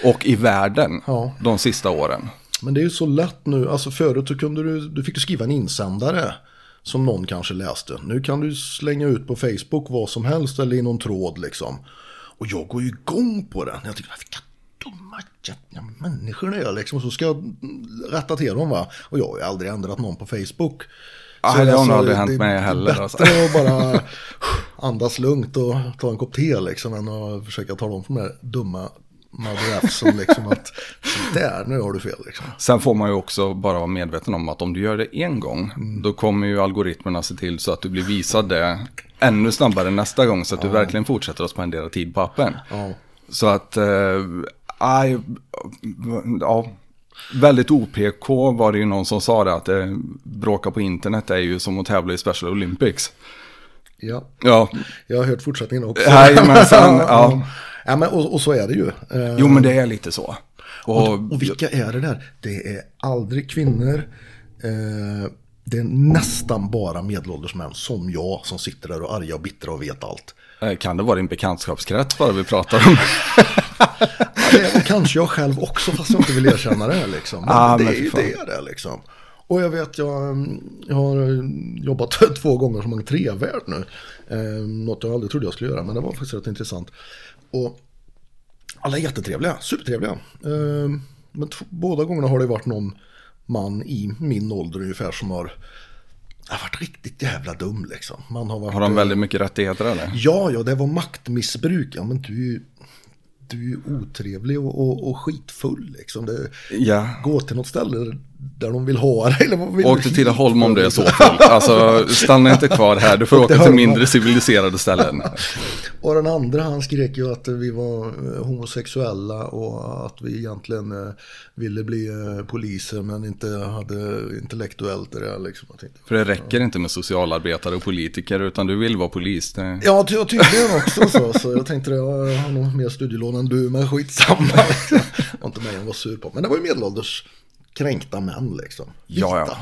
Och i världen ja. de sista åren. Men det är ju så lätt nu, alltså förut så kunde du, du fick du skriva en insändare som någon kanske läste. Nu kan du slänga ut på Facebook vad som helst eller i någon tråd liksom. Och jag går ju igång på den. Jag tycker, vilka dumma jävla människor det är liksom. Och så ska jag rätta till dem va. Och jag har ju aldrig ändrat någon på Facebook. Ah, det har alltså, nog aldrig hänt mig heller. Det är bättre alltså. att bara [LAUGHS] andas lugnt och ta en kopp te liksom. Än att försöka tala om för de här dumma Mother som liksom att där, nu har du fel. Liksom. Sen får man ju också bara vara medveten om att om du gör det en gång, mm. då kommer ju algoritmerna se till så att du blir visad det ännu snabbare nästa gång, så att ja. du verkligen fortsätter att spendera tid på appen. Ja. Så att, äh, ja, väldigt OPK var det ju någon som sa det, att äh, bråka på internet är ju som att tävla i Special Olympics. Ja. ja, jag har hört fortsättningen också. Jajamensan, [LAUGHS] ja. Ja, men, och, och, så är det ju. Eh, jo, men det är lite så. Och, och, och vilka är det där? Det är aldrig kvinnor. Eh, det är nästan bara medelålders män som jag som sitter där och arga och bittra och vet allt. Eh, kan det vara din bekantskapskrets bara vi pratar om? [LAUGHS] ja, kanske jag själv också fast jag inte vill erkänna det. Liksom. Men [LAUGHS] ah, det men är ju det det liksom. Och jag vet, jag, jag har jobbat [LAUGHS] två gånger som entrévärd nu. Eh, något jag aldrig trodde jag skulle göra, men det var faktiskt rätt intressant. Och alla är jättetrevliga, supertrevliga. Eh, men båda gångerna har det varit någon man i min ålder ungefär som har har varit riktigt jävla dum liksom. Man har, varit, har de väldigt mycket rättigheter eller? Ja, ja, det var maktmissbruk. Ja, men du, du är otrevlig och, och, och skitfull liksom. Det, ja. Gå till något ställe där de vill ha dig. Eller vad vill Åk till Tidaholm om det är så [LAUGHS] fullt. Alltså stanna inte kvar här, du får åka till mindre civiliserade ställen. [LAUGHS] och den andra han skrek ju att vi var eh, homosexuella och att vi egentligen eh, ville bli eh, poliser men inte hade intellektuellt det liksom. För det räcker inte med socialarbetare och politiker utan du vill vara polis. Det... Ja, tydligen också så. Så jag tänkte jag har nog mer studielån än du men skitsamma. [LAUGHS] Det var inte mig han var sur på. Men det var ju medelålders kränkta män liksom. Ja, ja.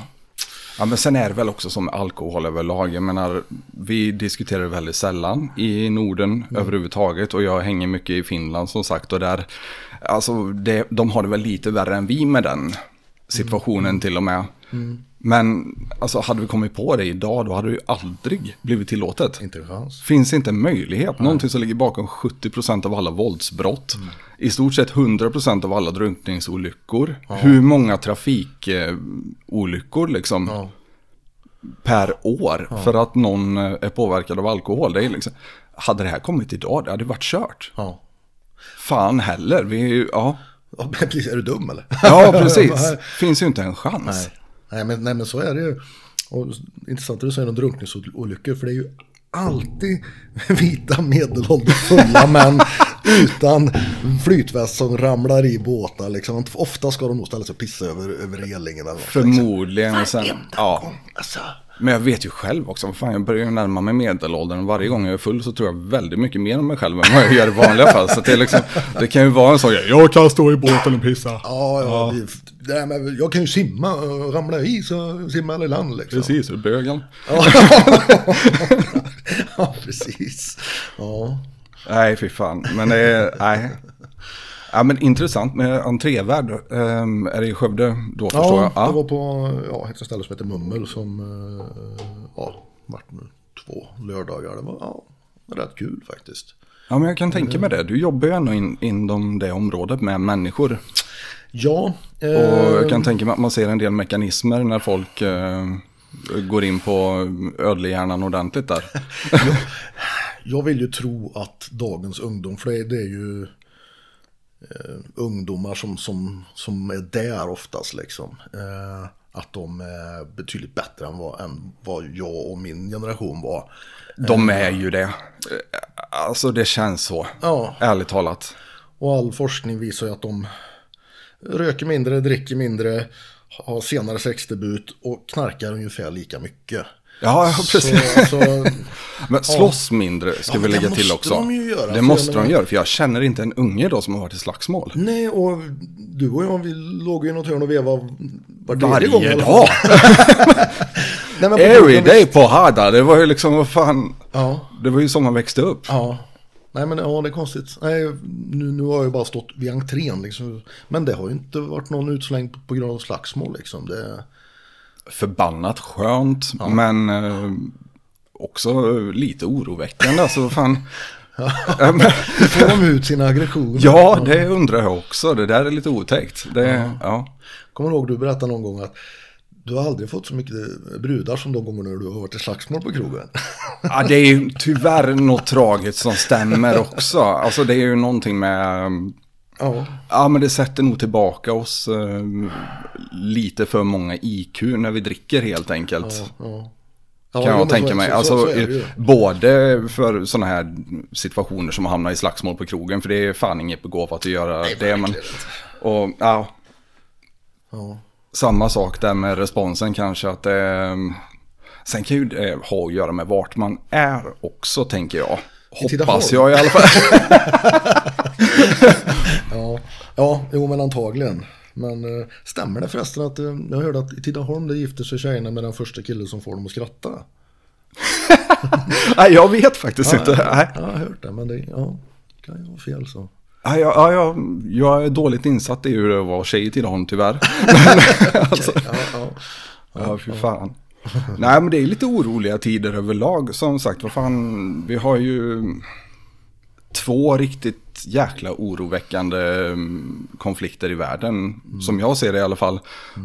Ja, men sen är det väl också som alkohol överlag. Jag menar, vi diskuterar väldigt sällan i Norden mm. överhuvudtaget. Och jag hänger mycket i Finland som sagt. Och där, alltså, det, de har det väl lite värre än vi med den situationen mm. till och med. Mm. Men alltså, hade vi kommit på det idag då hade det ju aldrig blivit tillåtet. Inte chans. Finns inte en möjlighet. Nej. Någonting som ligger bakom 70% av alla våldsbrott. Mm. I stort sett 100% av alla drunkningsolyckor. Ja. Hur många trafikolyckor liksom. Ja. Per år. Ja. För att någon eh, är påverkad av alkohol. Det är liksom, hade det här kommit idag det hade varit kört. Ja. Fan heller. Vi, ja. [LAUGHS] Är du dum eller? Ja, precis. [LAUGHS] Finns ju inte en chans. Nej. Nej men, nej, men så är det ju. Och intressant att du säger om drunkningsolyckor, för det är ju alltid [LAUGHS] vita medelålders fulla män utan flytväst som ramlar i båtar. Liksom. Ofta ska de nog ställa sig och pissa över, över relingen. Eller något, Förmodligen. Liksom. Sen, ja. Alltså. Men jag vet ju själv också, fan, jag börjar närma mig medelåldern. Varje gång jag är full så tror jag väldigt mycket mer om mig själv än vad jag gör i vanliga fall. Så det, liksom, det kan ju vara en sak, jag kan stå i båten och pissa. Ja, ja, ja. Det, men jag kan ju simma och ramla i så simma eller land liksom. Precis, du bögen. [LAUGHS] ja, precis. Ja. Nej, fy fan. Men det är, nej. Ja, men intressant med entrévärd. Um, är det i Skövde då ja, förstår jag? Ja, det var på ja, ett ställe som heter Mummel som uh, ja, vart nu två lördagar. Det var ja, rätt kul faktiskt. Ja, men jag kan tänka mig det. Du jobbar ju ändå in, inom det området med människor. Ja. Eh, och jag kan tänka mig att man ser en del mekanismer när folk eh, går in på ödlehjärnan ordentligt där. [LAUGHS] jag, jag vill ju tro att dagens ungdom, för det är ju eh, ungdomar som, som, som är där oftast liksom. Eh, att de är betydligt bättre än vad, än vad jag och min generation var. De är ju det. Alltså det känns så. Ja. Ärligt talat. Och all forskning visar ju att de röker mindre, dricker mindre, har senare sexdebut och knarkar ungefär lika mycket. Ja, ja precis. Så, så, [LAUGHS] Men slåss mindre ska Ja, vi lägga det till måste också. de ju göra, det måste de göra, för jag känner inte en unge då som har varit i slagsmål. nej, och du och jag, vi låg ju i något hörn och vevade var tredje gång Varje dag. [LAUGHS] Nej, men Every day på Hada. Det var ju liksom, vad fan. Ja, Det var ju som man växte upp. ja. Nej men ja, det är konstigt. Nej, nu, nu har jag ju bara stått vid entrén liksom. Men det har ju inte varit någon utslängd på, på grund av slagsmål liksom. Det, Förbannat skönt, men eh, också lite oroväckande. Alltså, fan. [LAUGHS] Ja, får de ut sina aggressioner? ja, det undrar jag också. Det där är lite otäckt. Det, ja. Kommer ihåg du berättade någon gång att du har aldrig fått så mycket brudar som de gånger när du har varit i slagsmål på krogen. Ja, det är ju tyvärr något tragiskt som stämmer också. Alltså det är ju någonting med... Ja, Ja, men det sätter nog tillbaka oss eh, lite för många IQ när vi dricker helt enkelt. ja. Kan jo, men jag tänka mig. så- så- Alltså, så både för sådana här situationer som att hamna i slagsmål på krogen. För det är fan inget begåvat att göra det. Men, och, ja, Ja. samma sak där med responsen kanske. att det, Sen kan ju det ha att göra med vart man är också tänker jag. Hoppas jag i alla fall. [LAUGHS] [LAUGHS] Ja, ja, jo men antagligen. Men eh, stämmer det förresten att eh, jag hörde att i Tidaholm det gifter sig tjejerna med den första killen som får dem att skratta? [LAUGHS] Nej, jag vet faktiskt inte. Nej. Ja, jag har hört det, men det ja, kan ju vara fel så. Ja, ja, ja, ja, jag är dåligt insatt i hur det var tjej i Tidaholm tyvärr. [LAUGHS] [LAUGHS] Men, alltså, Ja, ja. ja, fy fan. Nej, men det är lite oroliga tider överlag. Som sagt, vad fan, vi har ju två riktigt jäkla oroväckande mm, konflikter i världen. Som jag ser det i alla fall.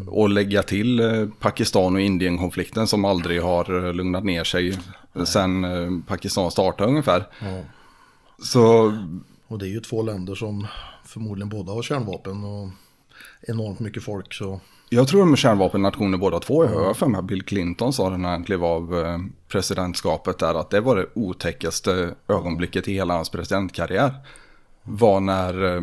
Och lägga till eh, Pakistan och Indien-konflikten som aldrig har eh, lugnat ner sig sen eh, Pakistan startade ungefär. Ja. Så Och det är ju två länder som förmodligen båda har kärnvapen och enormt mycket folk så. Jag tror de är kärnvapennationer båda två. Jag har för mig Bill Clinton sa det när han klev av eh, presidentskapet där. Att det var det otäckaste ögonblicket i hela hans presidentkarriär. Var när, eh,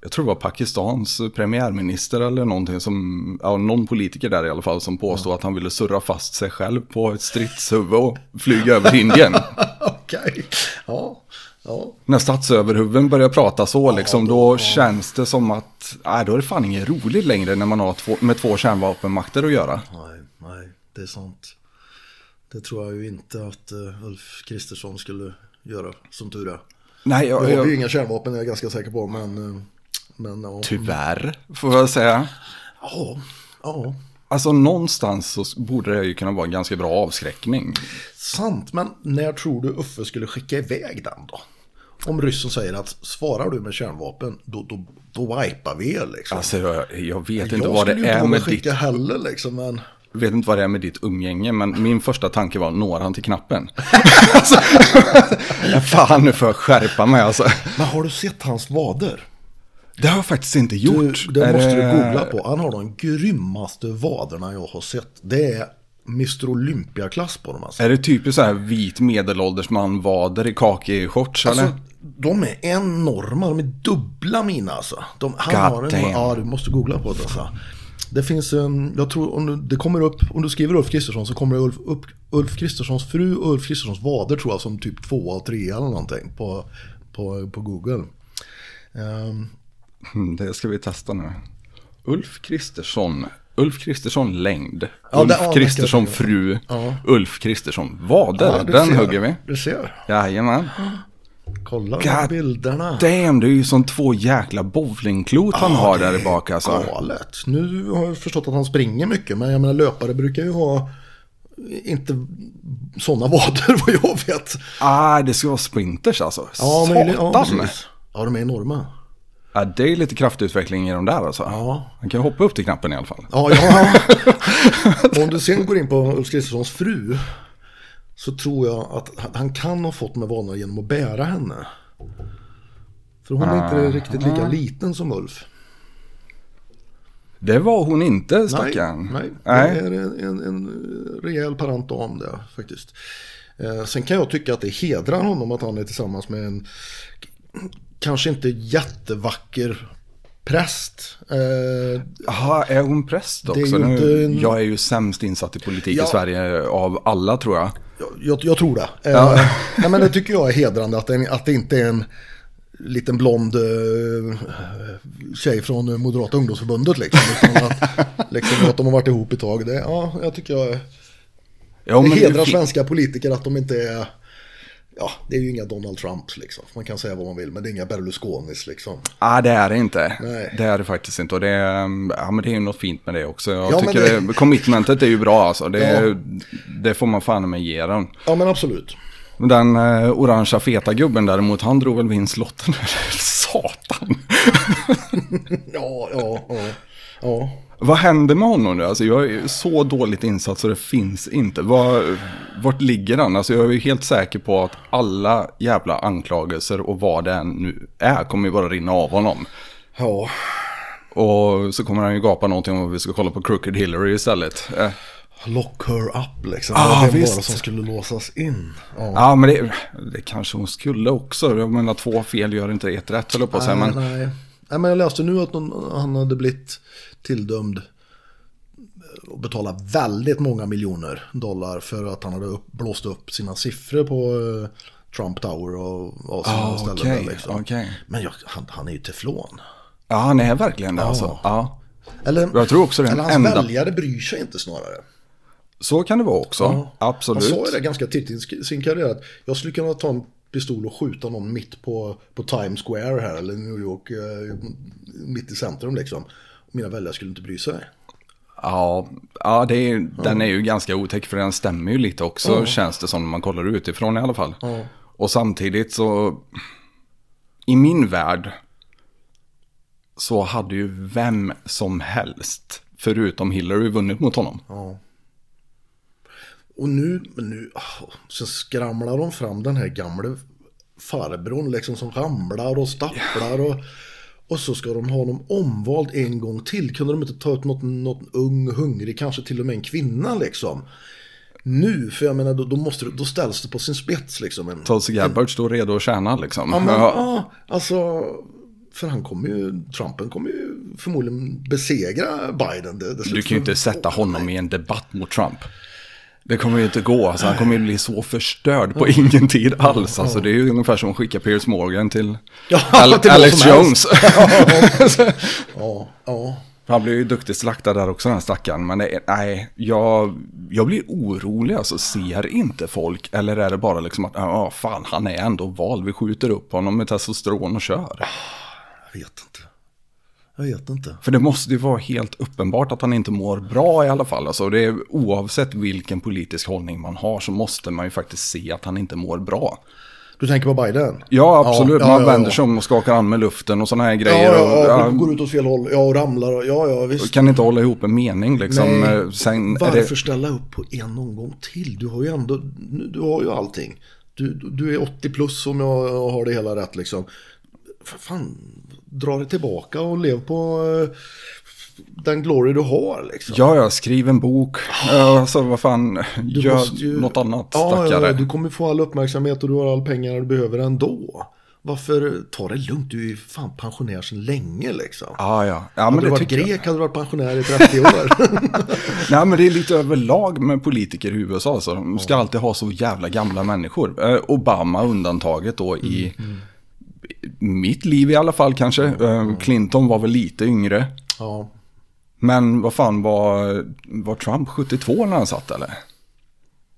jag tror det var Pakistans premiärminister eller någonting som, ja någon politiker där i alla fall som påstod att han ville surra fast sig själv på ett stridshuvud och flyga över Indien. [LAUGHS] Okej, ja, ja. När statsöverhuvuden börjar prata så liksom, då känns det som att, nej då är det fan inget roligt längre när man har två, med två kärnvapenmakter att göra. Nej, nej, det är sant. Det tror jag ju inte att uh, Ulf Kristersson skulle göra, som tur är. Nej, Jag jag, har ju inga kärnvapen, är jag ganska säker på, men... eh, Men ja. tyvärr får jag säga. Ja, ja. Alltså någonstans så borde det ju kunna vara en ganska bra avskräckning. Sant, men när tror du Uffe skulle skicka iväg den då? Om ryssen säger att svarar du med kärnvapen, då, då, då wipar vi er liksom. Alltså jag, jag vet jag inte vad det är med ditt, skicka heller liksom, men... vet inte vad det är med ditt umgänge, men min första tanke var, når han till knappen? [LAUGHS] alltså, [LAUGHS] fan nu får jag skärpa mig alltså. Men har du sett hans vader? Det har jag faktiskt inte Du, gjort. det Är måste du googla på. Han har de grymmaste vaderna jag har sett. Det är Mr Olympia-klass på dem alltså. Är det typiskt så här vit medelålders man vader i kaki-shorts eller? Alltså, de är enorma, de är dubbla mina alltså. De, han God har en, ja, du måste googla på det alltså. Det finns en, jag tror om du, det kommer upp, om du skriver Ulf Kristersson så kommer det Ulf, upp Ulf Kristerssons fru och Ulf Kristerssons vader tror jag som typ tvåa och trea eller någonting på, på, på Google. Mm, Det ska vi testa nu. Ulf Kristersson. Ulf Kristersson längd. Ja, ja, Ulf det Kristersson fru. Ja. Ulf Kristersson vader. ja, Den hugger vi. Du ser. Jajamän. [GASPS] Kolla God bilderna. Damn, det är ju som två jäkla bowlingklot han har där i bak alltså. Galet. Nu har jag förstått att han springer mycket, men jag menar löpare brukar ju ha inte sådana [LAUGHS] vader vad jag vet. Ah, det ska vara sprinters alltså. Ja, Satan. möjligt. Ja, precis. Ja, de är enorma. Ja, det är lite kraftutveckling i de där alltså. Ja. Han kan hoppa upp till knappen i alla fall. Ja, ja. [LAUGHS] Om du sen går in på Ulf Kristerssons fru så tror jag att han kan ha fått med vanorna genom att bära henne. För hon är inte riktigt lika liten som Ulf. Det var hon inte, stackarn. Nej, Nej. det är en, en, en rejäl parant dam det faktiskt. Eh, sen kan jag tycka att det hedrar honom att han är tillsammans med en kanske inte jättevacker präst. Eh, Jaha, är hon präst också? Nu, en- Jag är ju sämst insatt i politik Ja. i Sverige av alla tror jag. jag, jag, tror det. Eh, Ja. [LAUGHS] nej, men det tycker jag är hedrande att det, att det inte är en liten blond eh, tjej från Moderata ungdomsförbundet liksom. Utan att, [LAUGHS] liksom att de har varit ihop ett tag. Det, ja, jag tycker jag, Ja, det hedrar fin- svenska politiker att de inte är Ja, det är ju inga Donald Trumps liksom. Man kan säga vad man vill, men det är inga Berlusconis liksom. Nej, det är det inte. Nej. Det är det faktiskt inte. Och det är, ja, men det är ju något fint med det också. Jag Ja, tycker det- det... commitmentet är ju bra alltså. Det, Ja. det får man fan med ge den. Ja, men absolut. Den eh, orangea feta gubben däremot, han drog väl vinst lotten. [LAUGHS] Satan. [LAUGHS] Ja, ja, ja. ja. Vad händer med honom nu? Alltså jag är så dåligt insatt så det finns inte. Var, vart ligger han? Alltså jag är helt säker på att alla jävla anklagelser och vad det än nu är kommer ju bara rinna av honom. ja. Och så kommer han ju gapa någonting om att vi ska kolla på Crooked Hillary istället. Eh, Lock her up liksom. Ah, det var det visst. som skulle låsas in. Ja. Ja, men det, det kanske hon skulle också. Jag menar, två fel gör inte ett rätt, höll på att säga. Men nej. nej, men jag läste nu att någon, han hade blivit tilldömd och betala väldigt många miljoner dollar för att han hade upp, blåst upp sina siffror på eh, Trump Tower och, och sådana Ah, ställen. där, liksom. okej. Men jag, han, han är ju teflon. ja, han är verkligen det alltså. Ja. Eller, Jag tror också det eller hans enda- väljare bryr sig inte snarare. Så kan det vara också. Ja. Absolut. Han sa ju det ganska tidigt i sin- sin karriär att jag skulle kunna ta en pistol och skjuta någon mitt på, på Times Square här eller New York, eh, mitt i centrum liksom. Mina väljare skulle inte bry sig. Ja, ja det är, den är ju ganska otäck för den stämmer ju lite också känns det som när man kollar utifrån i alla fall. Och samtidigt så, i min värld så hade ju vem som helst, förutom Hillary, vunnit mot honom. Och nu, nu, ah, så skramlar de fram den här gamla farbrorn liksom som ramlar och stapplar och, och så ska de ha honom omvald en gång till. Kunde de inte ta ut något, något ung, hungrig, kanske till och med en kvinna liksom. Nu, för jag menar då, då, måste, då ställs det på sin spets liksom. En, Tulsi Gabbard står redo att tjäna liksom. Ja, men, Ja. ja, alltså, för han kommer ju, Trumpen kommer ju förmodligen besegra Biden. Det, det Du kan ju inte sätta honom i en debatt mot Trump. Det kommer ju inte gå, alltså, han kommer ju bli så förstörd på ingen tid alls. Alltså, det är ju ungefär som att skicka Piers Morgan till, Ja, Al- till Alex Jones. [LAUGHS] Ja, ja. Han blir ju duktigt slaktad där också den här stackaren. Men nej, jag, jag blir orolig. Alltså ser inte folk? Eller är det bara liksom att, ja fan han är ändå vald. Vi skjuter upp honom med testosteron och kör. Jag vet inte. Jag vet inte. För det måste ju vara helt uppenbart att han inte mår bra i alla fall. Alltså det är, oavsett vilken politisk hållning man har så måste man ju faktiskt se att han inte mår bra. Du tänker på Biden? Ja, absolut. Ja, man ja, vänder ja. sig om och skakar an med luften och sådana här grejer. ja, och, ja, ja, går ut åt fel håll. Ja, och ramlar. och- Ja, ja, visst. kan inte hålla ihop en mening liksom. Nej, Eh, Sen Varför det, ställa upp på en omgång till? Du har ju ändå, du har ju allting. Du, du är 80 plus om jag har det hela rätt liksom. F- Fan, dra det tillbaka och lev på eh, den glory du har liksom. Ja, ja, skriv en bok. Alltså vad fan, Du gör ju- något annat ja, stackare. ja, du kommer få all uppmärksamhet och du har all pengar du behöver ändå. Varför ta det lugnt? Du är ju fan pensionär sedan länge liksom. Ja, ja. ja men hade du det varit tycker jag. grek hade du varit pensionär i 30 år. [LAUGHS] [LAUGHS] Nej, men det är lite överlag med politiker i USA. Alltså. De ska alltid ha så jävla gamla människor. Eh, Obama undantaget då i Mm, mitt liv i alla fall kanske. Eh, Clinton var väl lite yngre. ja. Men vad fan var, var Trump 72 när han satt eller?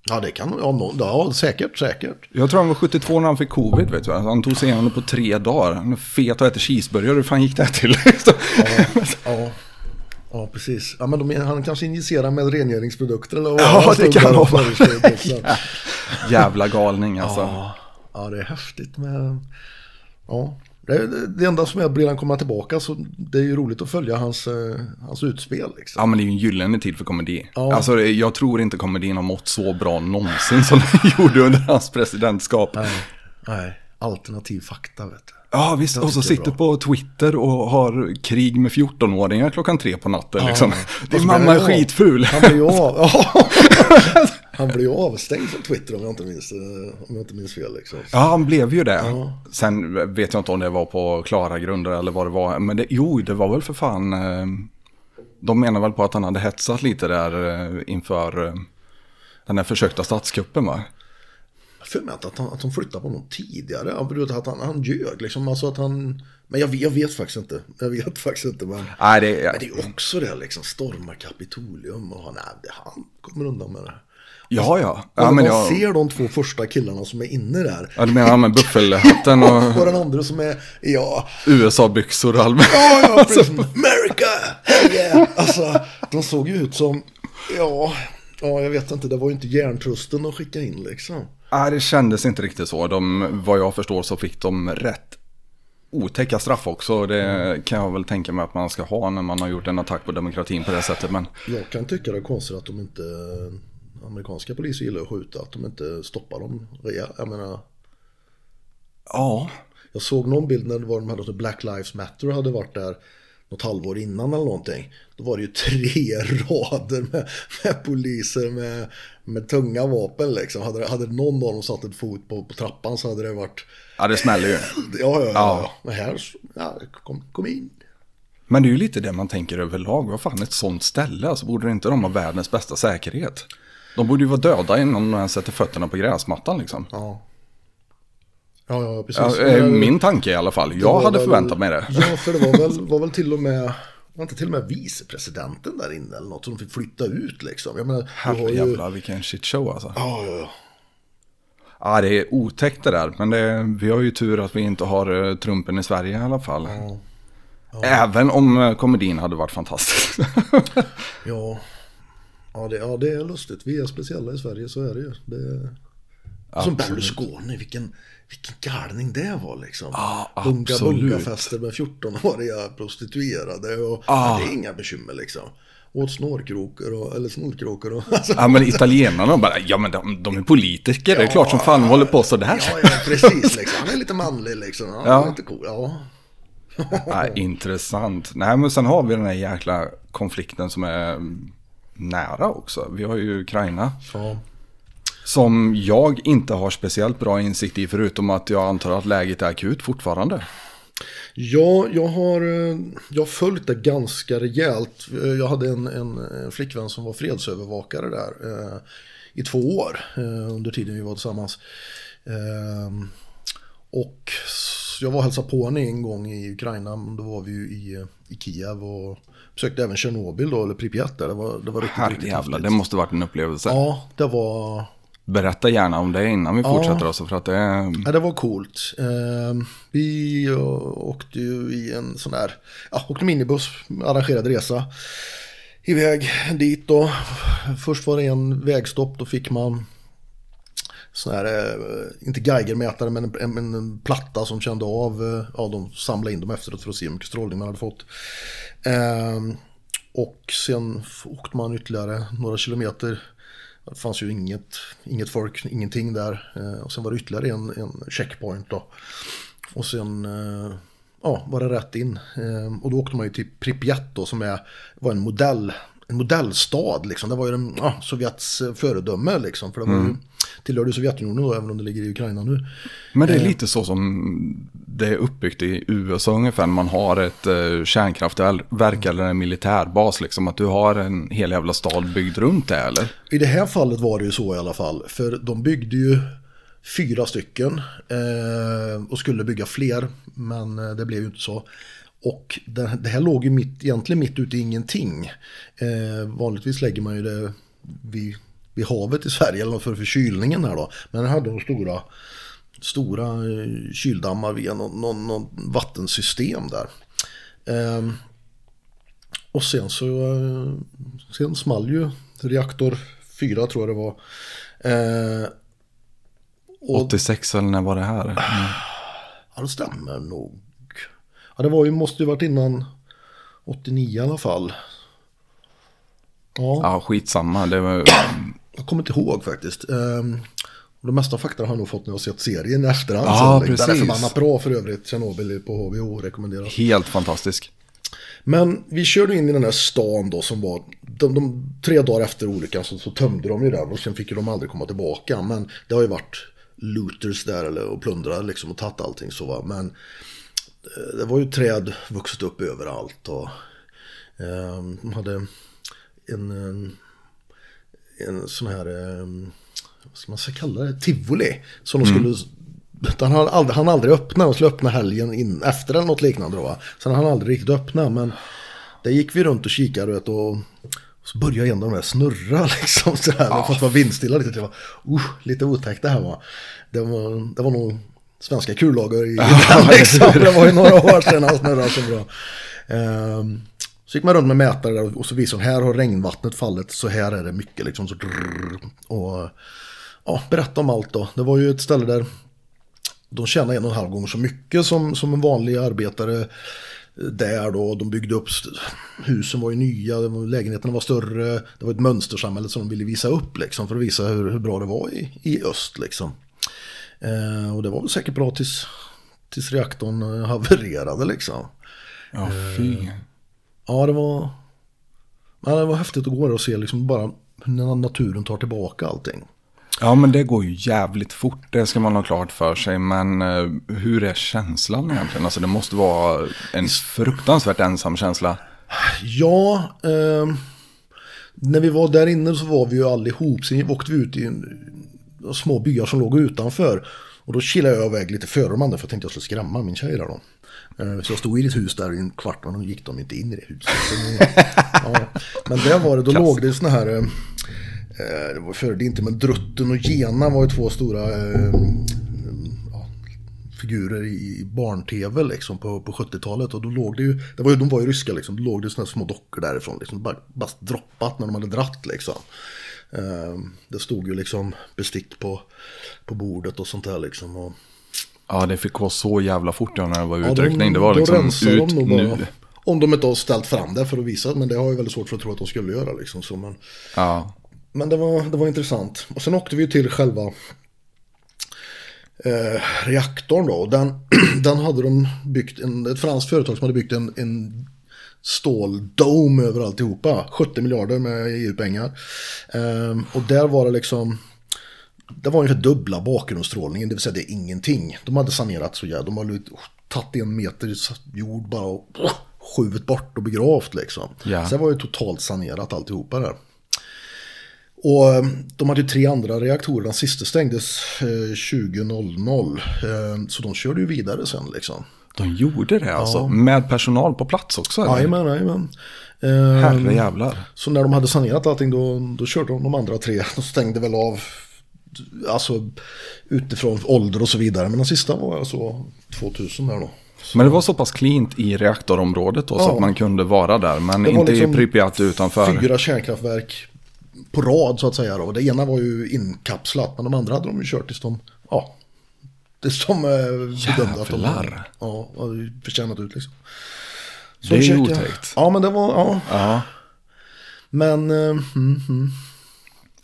ja, det kan ja, no, ja, säkert, säkert. Jag tror han var 72 när han fick covid vet du. Han tog sig igenom på tre dagar. Han är fet och äter cheeseburgare. Hur fan gick det här till? Ja, ja precis. Ja, men de, han kanske injicerar med rengöringsprodukter eller vad Ja, han det kan och vara. [LAUGHS] Jävla galning alltså. Ja, ja, det är häftigt med... Ja, det, det, enda som är att blir han komma tillbaka så det är ju roligt att följa hans, eh, hans utspel liksom. Ja men det är ju en gyllene tid för komedi. Ja. Alltså jag tror inte komedin har mått så bra någonsin som den [LAUGHS] gjorde under hans presidentskap. Nej, nej. alternativ fakta vet du. Ja, visst. Jag Och så sitter bra. på Twitter och har krig med 14-åringar klockan tre på natten. Liksom. Din mamma är ja, skitful. Han blir ju av, ja. [LAUGHS] [LAUGHS] Han blir ju avstängd från Twitter om jag inte minns, eh, om jag inte minns fel. Liksom. Ja, han blev ju det. Sen vet jag inte om det var på klara grunder eller vad det var. Men det, jo, det var väl för fan... Eh, de menar väl på att han hade hetsat lite där eh, inför den här försökta statskuppen va? Jag för mig att, han, att de flyttade på honom tidigare. Att han, han ljög liksom. Alltså att han, men jag, vet- jag vet faktiskt inte. Jag vet faktiskt inte. Men, Nej, det, men det är också det liksom. Storma Kapitolium och han, nej, han kommer undan med det. Ja, ja. Ja men man jag, ser de två första killarna som är inne där. ja, du menar med buffelhatten Och [LAUGHS] och den andra som är, ja, USA-byxor och allmänt. ja, ja, [LAUGHS] precis. America, hell yeah. Alltså, de såg ju ut som, ja, ja, jag vet inte, det var ju inte järntrusten de skickade in liksom. Nej, det kändes inte riktigt så. De, vad jag förstår så fick de rätt otäcka straff också. Det kan jag väl tänka mig att man ska ha när man har gjort en attack på demokratin på det sättet. Men Jag kan tycka det är konstigt att de inte, amerikanska poliser gillar att skjuta, att de inte stoppar dem rejält. Jag menar, ja, jag såg någon bild när det var de så Black Lives Matter hade varit där något halvår innan eller någonting. Då var det ju tre [LAUGHS] rader med, med poliser med, med tunga vapen liksom. Hade, hade någon av dem satt en fot på, på trappan så hade det varit, ja det smäller ju. [LAUGHS] ja ja ja, Ja. men här, ja, kom, kom in. Men det är ju lite det man tänker överlag. Vad fan, ett sånt ställe, alltså borde inte de ha världens bästa säkerhet? De borde ju vara döda innan de ens sätter fötterna på gräsmattan liksom. Ja. Ja, ja, precis. Ja, Men eh, min tanke i alla fall. Jag hade väl- förväntat mig det. Ja, för det var väl, [LAUGHS] var väl till och med, var inte till och med vicepresidenten där inne eller något som de fick flytta ut liksom. Jag menar, har ju, ja, Herrejävlar vilken shit show alltså. ja, ja. Ja, det är otäckt det där. Men det, vi har ju tur att vi inte har eh, Trumpen i Sverige i alla fall. Även om eh, komedin hade varit fantastisk. [LAUGHS] Ja, ja, det, ja, det är lustigt. Vi är speciella i Sverige, så är det ju. Det är... Som Berlusconi, vilken, vilken galning det var liksom. Ja, bunga bunga-fester med 14-åriga prostituerade och Ja. det är inga bekymmer liksom. Åt snorkrokor och, eller snorkråkor och alltså, ja, men italienarna bara, ja men de, de är politiker. det är klart som fan de håller på sådär. Ja, ja, precis liksom. Han är lite manlig liksom. Ja, Ja. Han är lite cool. Ja. Nej, intressant. Nej, men sen har vi den här jäkla konflikten som är nära också. Vi har ju Ukraina. ja. Som jag inte har speciellt bra insikt i förutom att jag antar att läget är akut fortfarande. Ja, jag har, eh, jag har följt det ganska rejält. Eh, Jag hade en, en, en flickvän som var fredsövervakare där eh, i två år eh, under tiden vi var tillsammans. Eh, och jag var och hälsade på henne en gång i Ukraina. Då var vi ju i, i Kiev och besökte även Tjernobyl då, eller Pripyat där. Det var, det var riktigt, riktigt Herrejävlar, häftigt. det måste varit en upplevelse. Ja, det var, Berätta gärna om det innan vi fortsätter alltså för att det. Ja, det var coolt. Eh, vi eh, åkte ju i en sån där, ja, åkte minibuss, arrangerad resa. Iväg dit då. Först var det en vägstopp, då fick man sån här, eh, inte Geigermätare men en, en, en platta som kände av, eh, ja de samlade in dem efteråt för att se hur mycket strålning man hade fått. Eh, och sen åkte man ytterligare några kilometer. Det fanns ju inget, inget folk, ingenting där. Eh, och sen var det ytterligare en, en checkpoint då. Och sen eh, ja, var det rätt in. Eh, och då åkte man ju till Pripyat då som är, var en modell. En modellstad liksom. Det var ju den, ja, Sovjets eh, föredöme liksom. För det var ju, mm tillhörde ju Sovjetunionen då, även om det ligger i Ukraina nu. Men det är lite så som det är uppbyggt i USA ungefär. när Man har ett eh, kärnkraftverk eller en militärbas liksom. Att du har en hel jävla stad byggd runt det eller? I det här fallet var det ju så i alla fall. För de byggde ju fyra stycken eh, och skulle bygga fler. Men eh, det blev ju inte så. Och det, det här låg ju mitt, egentligen mitt ute i ingenting. Eh, vanligtvis lägger man ju det vid, vid havet i Sverige eller för förkylningen här då. Men här hade de stora, stora eh, kyldammar via någon, någon, någon vattensystem där. Eh, och sen så eh, sen small ju reaktor 4 tror jag det var. Eh, och 86 eller när var det här? Ja, det stämmer nog. Ja, det var ju, måste ju varit innan 89 i alla fall. Ja, Ja, skitsamma. Det var, jag kommer inte ihåg faktiskt. Ehm, Och de mesta fakta har jag nog fått när jag sett serien i efterhand. Ja, sen. Den är precis. förbannat bra för övrigt. Tjernobyl på HBO rekommenderas. Helt fantastisk. Men vi körde in i den här stan då som var, de, de tre dagar efter olyckan så, så tömde de ju den och sen fick ju de aldrig komma tillbaka. Men det har ju varit looters där eller, och plundrare liksom och tagit allting så va. Men eh, det var ju träd vuxit upp överallt och eh, de hade en, en, en sån här, eh, vad ska man kalla det, tivoli. Som de skulle han hann aldrig, han aldrig öppna, de skulle öppna helgen in, efter eller något liknande då va. Sen han aldrig riktigt öppna men där gick vi runt och kikade vet, och, så började en av de där snurra [LAUGHS] liksom sådär. Ja. Fast var vindstilla lite. Var uh, lite otäckt det här var. Det var, det var nog svenska kullager i [LAUGHS] den liksom. Det var ju några år sedan han snurrade så bra. Um, så gick man runt med mätare där och så visade hon här har regnvattnet fallit så här är det mycket liksom. Så och ja, berätta om allt då. Det var ju ett ställe där de tjänade en och en halv gånger så mycket som, som en vanlig arbetare där då. De byggde upp, husen var ju nya, lägenheterna var större. Det var ett mönstersamhälle som de ville visa upp liksom för att visa hur, hur bra det var i, i öst liksom. Eh, och det var väl säkert bra tills, tills reaktorn eh, havererade liksom. Ja, fy. Eh, ja, det var, ja, det var häftigt att gå där och se liksom bara hur naturen tar tillbaka allting. Ja, men det går ju jävligt fort. Det ska man ha klart för sig. Men uh, hur är känslan egentligen? Alltså det måste vara en fruktansvärt ensam känsla. Ja, eh, när vi var där inne så var vi ju allihop. Sen åkte vi ut i en, små byar som låg utanför. Och då kilade jag iväg lite före de andra för jag tänkte jag skulle skrämma min tjej där då. Så jag stod i ett hus där i en kvart och då gick de inte in i det huset. Så, [LAUGHS] ja. Men där var det, då Klass. låg det sådana här det var före det inte, men Drutten och Gena var ju två stora eh, ja, figurer i barn-tv liksom på, på 70-talet. Och då låg det ju, det var ju, de var ju ryska liksom, då låg det sådana små dockor därifrån. Liksom, bara, bara droppat när de hade dratt liksom. Eh, det stod ju liksom bestick på, på bordet och sånt där liksom. Och, Ja, det fick gå så jävla fort när det var utryckning. Ja, de, det var liksom ut de nu. Om de inte har ställt fram det för att visa, men det har jag väldigt svårt för att tro att de skulle göra. Liksom, så, men, ja. Men det var, det var intressant. Och sen åkte vi till själva eh, reaktorn då. Den, [CLEARS THROAT] den hade de byggt, en, ett franskt företag som hade byggt en, en ståldome över alltihopa. 70 miljarder med EU-pengar. Eh, och där var det liksom, det var ungefär dubbla bakgrundsstrålningen, det vill säga det är ingenting. De hade sanerat så jävla, de hade tagit en meter jord bara och skjutit bort och begravt liksom. Så det var ju totalt sanerat alltihopa där. Och eh, de hade ju tre andra reaktorer, den sista stängdes eh, 20.00. Eh, så de körde ju vidare sen liksom. De gjorde det alltså? Ja. Med personal på plats också? Jajamän, jajamän. Eh, Herre jävlar. Så när de hade sanerat allting då, då körde de de andra tre. De stängde väl av alltså utifrån ålder och så vidare. Men den sista var alltså 2000 där då. Så. Men det var så pass cleant i reaktorområdet då ja. så att man kunde vara där. Men inte liksom i Pripyat utanför. Fyra kärnkraftverk på rad så att säga. Då. Det ena var ju inkapslat men de andra hade de ju kört tills de, ja, tills de eh, bedömde att de ja, hade förtjänat ut liksom. Så det är ju otäckt. Ja men det var, ja. ja. Men, eh, mm, mm.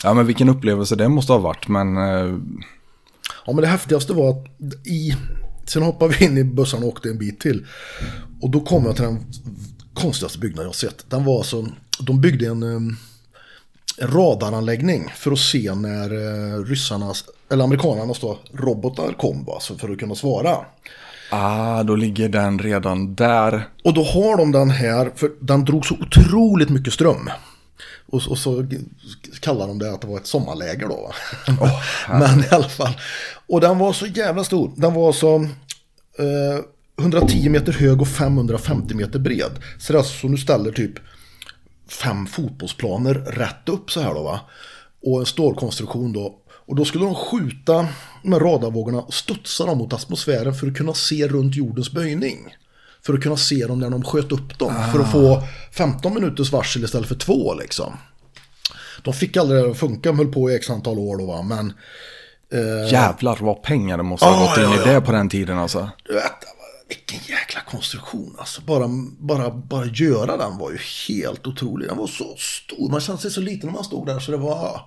Ja men vilken upplevelse det måste ha varit men. Eh... Ja men det häftigaste var att i, sen hoppade vi in i bussen och åkte en bit till. Och då kom jag till den konstigaste byggnaden jag sett. Den var alltså, de byggde en eh, radaranläggning för att se när eh, ryssarnas, eller amerikanernas då, robotar kom alltså för att kunna svara. Ah, då ligger den redan där. Och då har de den här, för den drog så otroligt mycket ström. Och, och så kallar de det att det var ett sommarläger då. Oh, [LAUGHS] Men i alla fall. Och den var så jävla stor. Den var så eh, 110 meter hög och 550 meter bred. Så det är alltså så nu ställer typ fem fotbollsplaner rätt upp så här då va. Och en stålkonstruktion då. Och då skulle de skjuta med radarvågorna och studsa dem mot atmosfären för att kunna se runt jordens böjning. För att kunna se dem när de sköt upp dem. Ah. För att få 15 minuters varsel istället för två liksom. De fick aldrig det att funka, de höll på i x antal år då va. Men... Eh... Jävlar vad pengar det måste ha ah, gått in ja, i det på den tiden alltså. Vilken jäkla konstruktion alltså. Bara, bara, bara göra den var ju helt otrolig. Den var så stor. Man kände sig så liten när man stod där så det var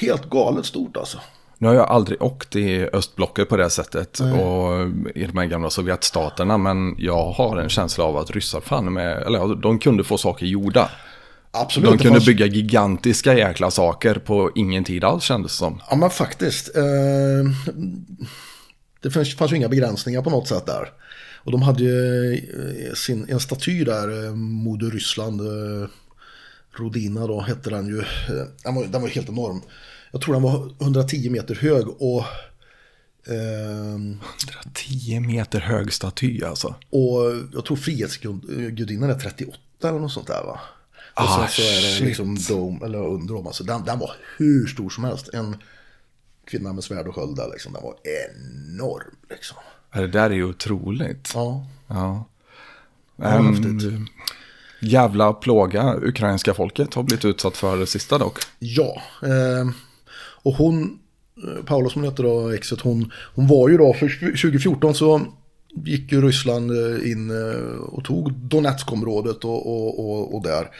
helt galet stort alltså. Nu har jag aldrig åkt i östblocket på det sättet och i de här gamla Sovjetstaterna. Men jag har en känsla av att ryssar fan med, eller de kunde få saker gjorda. Absolut. De kunde fanns- bygga gigantiska jäkla saker på ingen tid alls kändes det som. Ja men faktiskt. Eh, det fanns, fanns ju inga begränsningar på något sätt där. Och de hade ju eh, sin, en staty där, eh, Moder Ryssland. Eh, Rodina då hette den ju. Den var, den var helt enorm. Jag tror den var 110 meter hög och... ehm, 10 meter hög staty alltså. och jag tror Frihetsgudinnan är 38 eller något sånt där va? Och Ah, sen så är det shit. liksom dom, eller under dem. Alltså, den, den var hur stor som helst. En kvinna med svärd och sköld där liksom. Den var enorm liksom. Det där är ju otroligt. Ja. Ja. Häftigt. jävla plåga ukrainska folket har blivit utsatt för det sista dock. Ja. Eh, och hon, eh, Paula som heter då, exet, hon, hon var ju då, för 2014 så gick ju Ryssland eh, in eh, och tog Donetskområdet och, och, och, och där.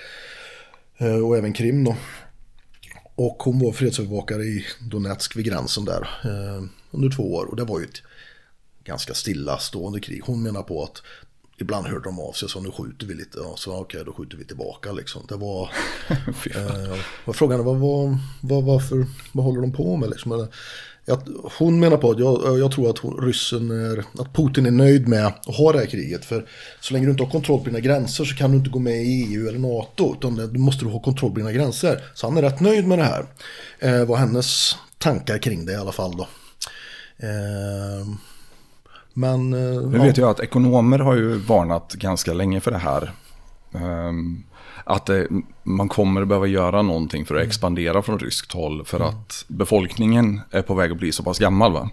Och även Krim då. Och hon var fredsövervakare i Donetsk vid gränsen där under två år. Och det var ju ett ganska stillastående krig. Hon menar på att ibland hörde de av sig så nu skjuter vi lite. Och så okej, då skjuter vi tillbaka liksom. Det var... [LAUGHS] Eh, frågan är vad, vad, varför, vad håller de på med? Liksom? Eller, jag, hon menar på att jag, jag tror att hon, ryssen är, att Putin är nöjd med att ha det här kriget. För så länge du inte har kontroll på dina gränser så kan du inte gå med i EU eller NATO. Utan du måste ha kontroll på dina gränser. Så han är rätt nöjd med det här. Eh, vad hennes tankar kring det i alla fall då. Eh, men... Eh, Nu vet jag att ekonomer har ju varnat ganska länge för det här. Ehm, att det, man kommer behöva göra någonting för att expandera från ryskt håll. För att befolkningen är på väg att bli så pass gammal. Va?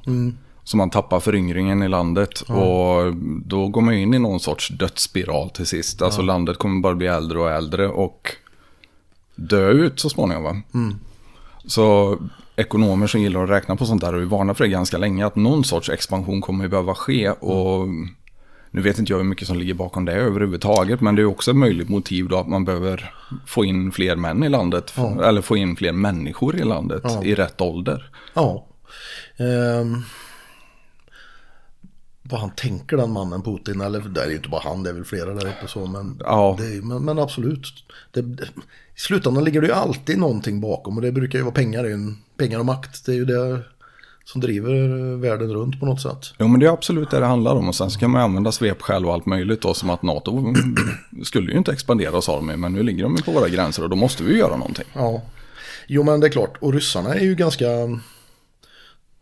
Så man tappar föryngringen i landet. Och då går man in i någon sorts dödsspiral till sist. Alltså landet kommer bara bli äldre och äldre. Och dö ut så småningom. Va? Så ekonomer som gillar att räkna på sånt där har ju varnat för det ganska länge. Att någon sorts expansion kommer ju behöva ske. Och nu vet inte jag hur mycket som ligger bakom det överhuvudtaget. Men det är också ett möjligt motiv då att man behöver få in fler män i landet. Eller få in fler människor i landet i rätt ålder. Ja. Ehm, vad han tänker den mannen Putin, eller det är ju inte bara han, det är väl flera där uppe så, men, Ja. det, men, men absolut. Det, I slutändan ligger det ju alltid någonting bakom och det brukar ju vara pengar, pengar och makt. Det är ju det som driver världen runt på något sätt. Jo men det är absolut det det handlar om. Och sen så kan man använda svepskäl och allt möjligt då. Som att NATO [CLEARS THROAT] skulle ju inte expandera sa de Men nu ligger de ju på våra gränser och då måste vi ju göra någonting. Ja. Jo men det är klart, och ryssarna är ju ganska,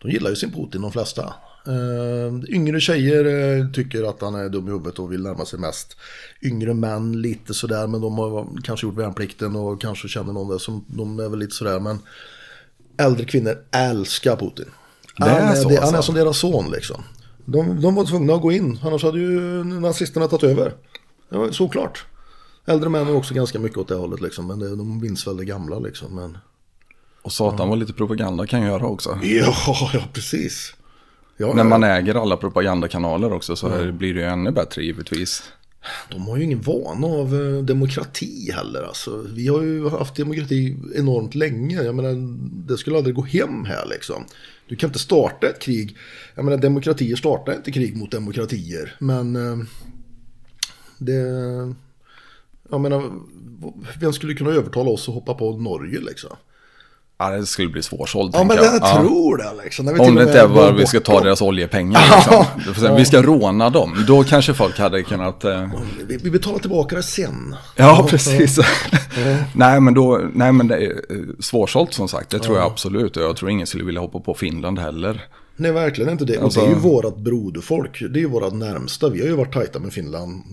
de gillar ju sin Putin de flesta. Uh, yngre tjejer eh, tycker att han är dum i huvudet och vill närma sig mest. Yngre män lite sådär, men de har kanske gjort värnplikten och kanske känner någon där som de är väl lite sådär. Men äldre kvinnor älskar Putin. Det är han, så, det, han är alltså. som deras son liksom. De, de var tvungna att gå in, annars hade ju nazisterna tagit över. Det var såklart. Äldre män är också ganska mycket åt det hållet liksom, men det, de minns väl det gamla liksom. Men... Och satan vad lite propaganda kan göra också. Ja, [LAUGHS] ja precis. Ja, När man äger alla propagandakanaler också så här blir det ju ännu bättre givetvis. De har ju ingen vana av eh, demokrati heller. Alltså. Vi har ju haft demokrati enormt länge. Jag menar, det skulle aldrig gå hem här liksom. Du kan inte starta ett krig. Jag menar, demokratier startar inte krig mot demokratier. Men eh, det... Jag menar, vem skulle kunna övertala oss att hoppa på Norge liksom? Ja, det skulle bli svårsålt Ja, men jag jag. Ja. tror det liksom. Vi Om det inte är bara var vi ska ta dem. deras oljepengar. Liksom. Det säga, Vi ska råna dem. Då kanske folk hade kunnat... Eh... Vi, vi betalar tillbaka det sen. Ja, [LAUGHS] precis. nej, men då, nej, men det är eh, svårsålt som sagt. Det tror jag absolut. Och jag tror ingen skulle vilja hoppa på Finland heller. Nej, verkligen inte det. Alltså- det är ju vårat broderfolk. Det är ju våra närmsta. Vi har ju varit tajta med Finland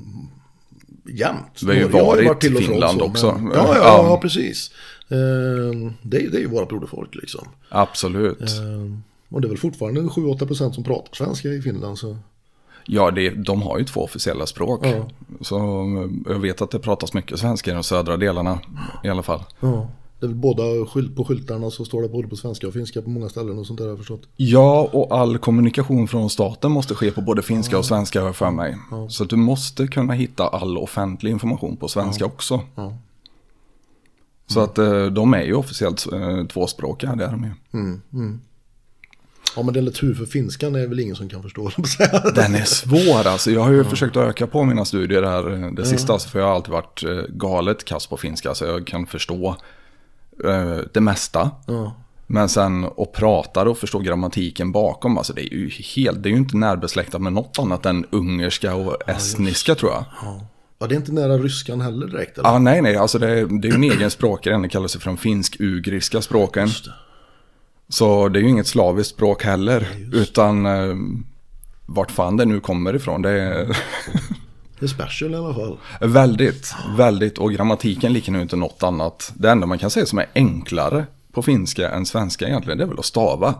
jämt. Vi har ju Norge varit till och från Finland så, också. Men, ja, ja, Ja. ja, precis. Eh, det, är- det är ju våra broderfolk liksom. Absolut. Eh, och det är väl fortfarande 7-8% som pratar svenska i Finland. Så. Ja, det, de har ju två officiella språk. Ja. Så eh, jag vet att det pratas mycket svenska i de södra delarna i alla fall. Ja. Det är väl båda på skyltarna så står det både på svenska och finska på många ställen och sånt där har jag förstått. Ja, och all kommunikation från staten måste ske på både finska och svenska har jag för mig. Så att du måste kunna hitta all offentlig information på svenska också. Ja. Så att eh, de är ju officiellt eh, tvåspråkiga, det är de ju. Mm, mm. Ja, men det är tur för finskan är väl ingen som kan förstå. [LAUGHS] Den är svår alltså. Jag har ju försökt att öka på mina studier här eh, det sista. Alltså, för jag har alltid varit galet kass på finska. Så jag kan förstå eh, det mesta. Ja. Men sen att prata och förstå grammatiken bakom. Alltså det är ju helt, det är ju inte närbesläktat med något annat än ungerska och estniska tror jag. Ja. ja, det är inte nära ryskan heller direkt. Eller? Ja, nej, nej, alltså det, är- det är ju en egen språkgren. Det kallas ju för de finsk-ugriska språken. Så det är ju inget slaviskt språk heller. utan eh, vart fan det nu kommer ifrån. Det är [LAUGHS] Det är special i alla fall. väldigt, väldigt. Och grammatiken liknar ju inte något annat. Det enda man kan säga som är enklare på finska än svenska egentligen, det är väl att stava.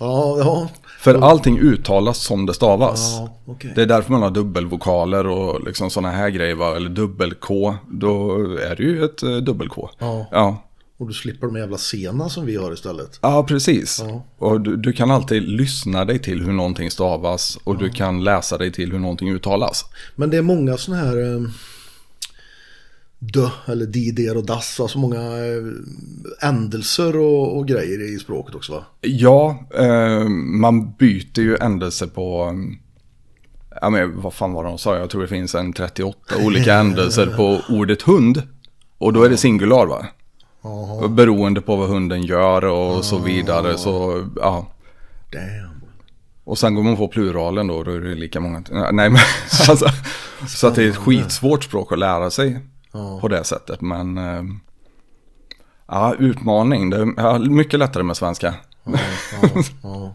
Ja, ja. För allting uttalas som det stavas. Ja, okej. Det är därför man har dubbelvokaler och liksom sådana här grejer. Va? Eller dubbel-K. Då är det ju ett eh, dubbel-K. Ja. Ja. Och du slipper de jävla sena som vi har istället. Ja, precis. Ja. Och du, du kan alltid lyssna dig till hur någonting stavas och du kan läsa dig till hur någonting uttalas. Men det är många sådana här eh, dö eller dider och das. Alltså många eh, ändelser och, och grejer i språket också va? Ja, eh, man byter ju ändelse på... eh, Ja, men vad fan var det de sa? Jag tror det finns en 38 olika [LAUGHS] ändelser på ordet hund. Och då är det singular va? Och Beroende på vad hunden gör och så vidare. Så, ja. damn. Och sen går man på pluralen då, då är det lika många. Nej men, [LAUGHS] alltså, så att det är ett skitsvårt språk att lära sig Ja. på det sättet. Men, eh, ja, utmaning. Det är mycket lättare med svenska. Ja.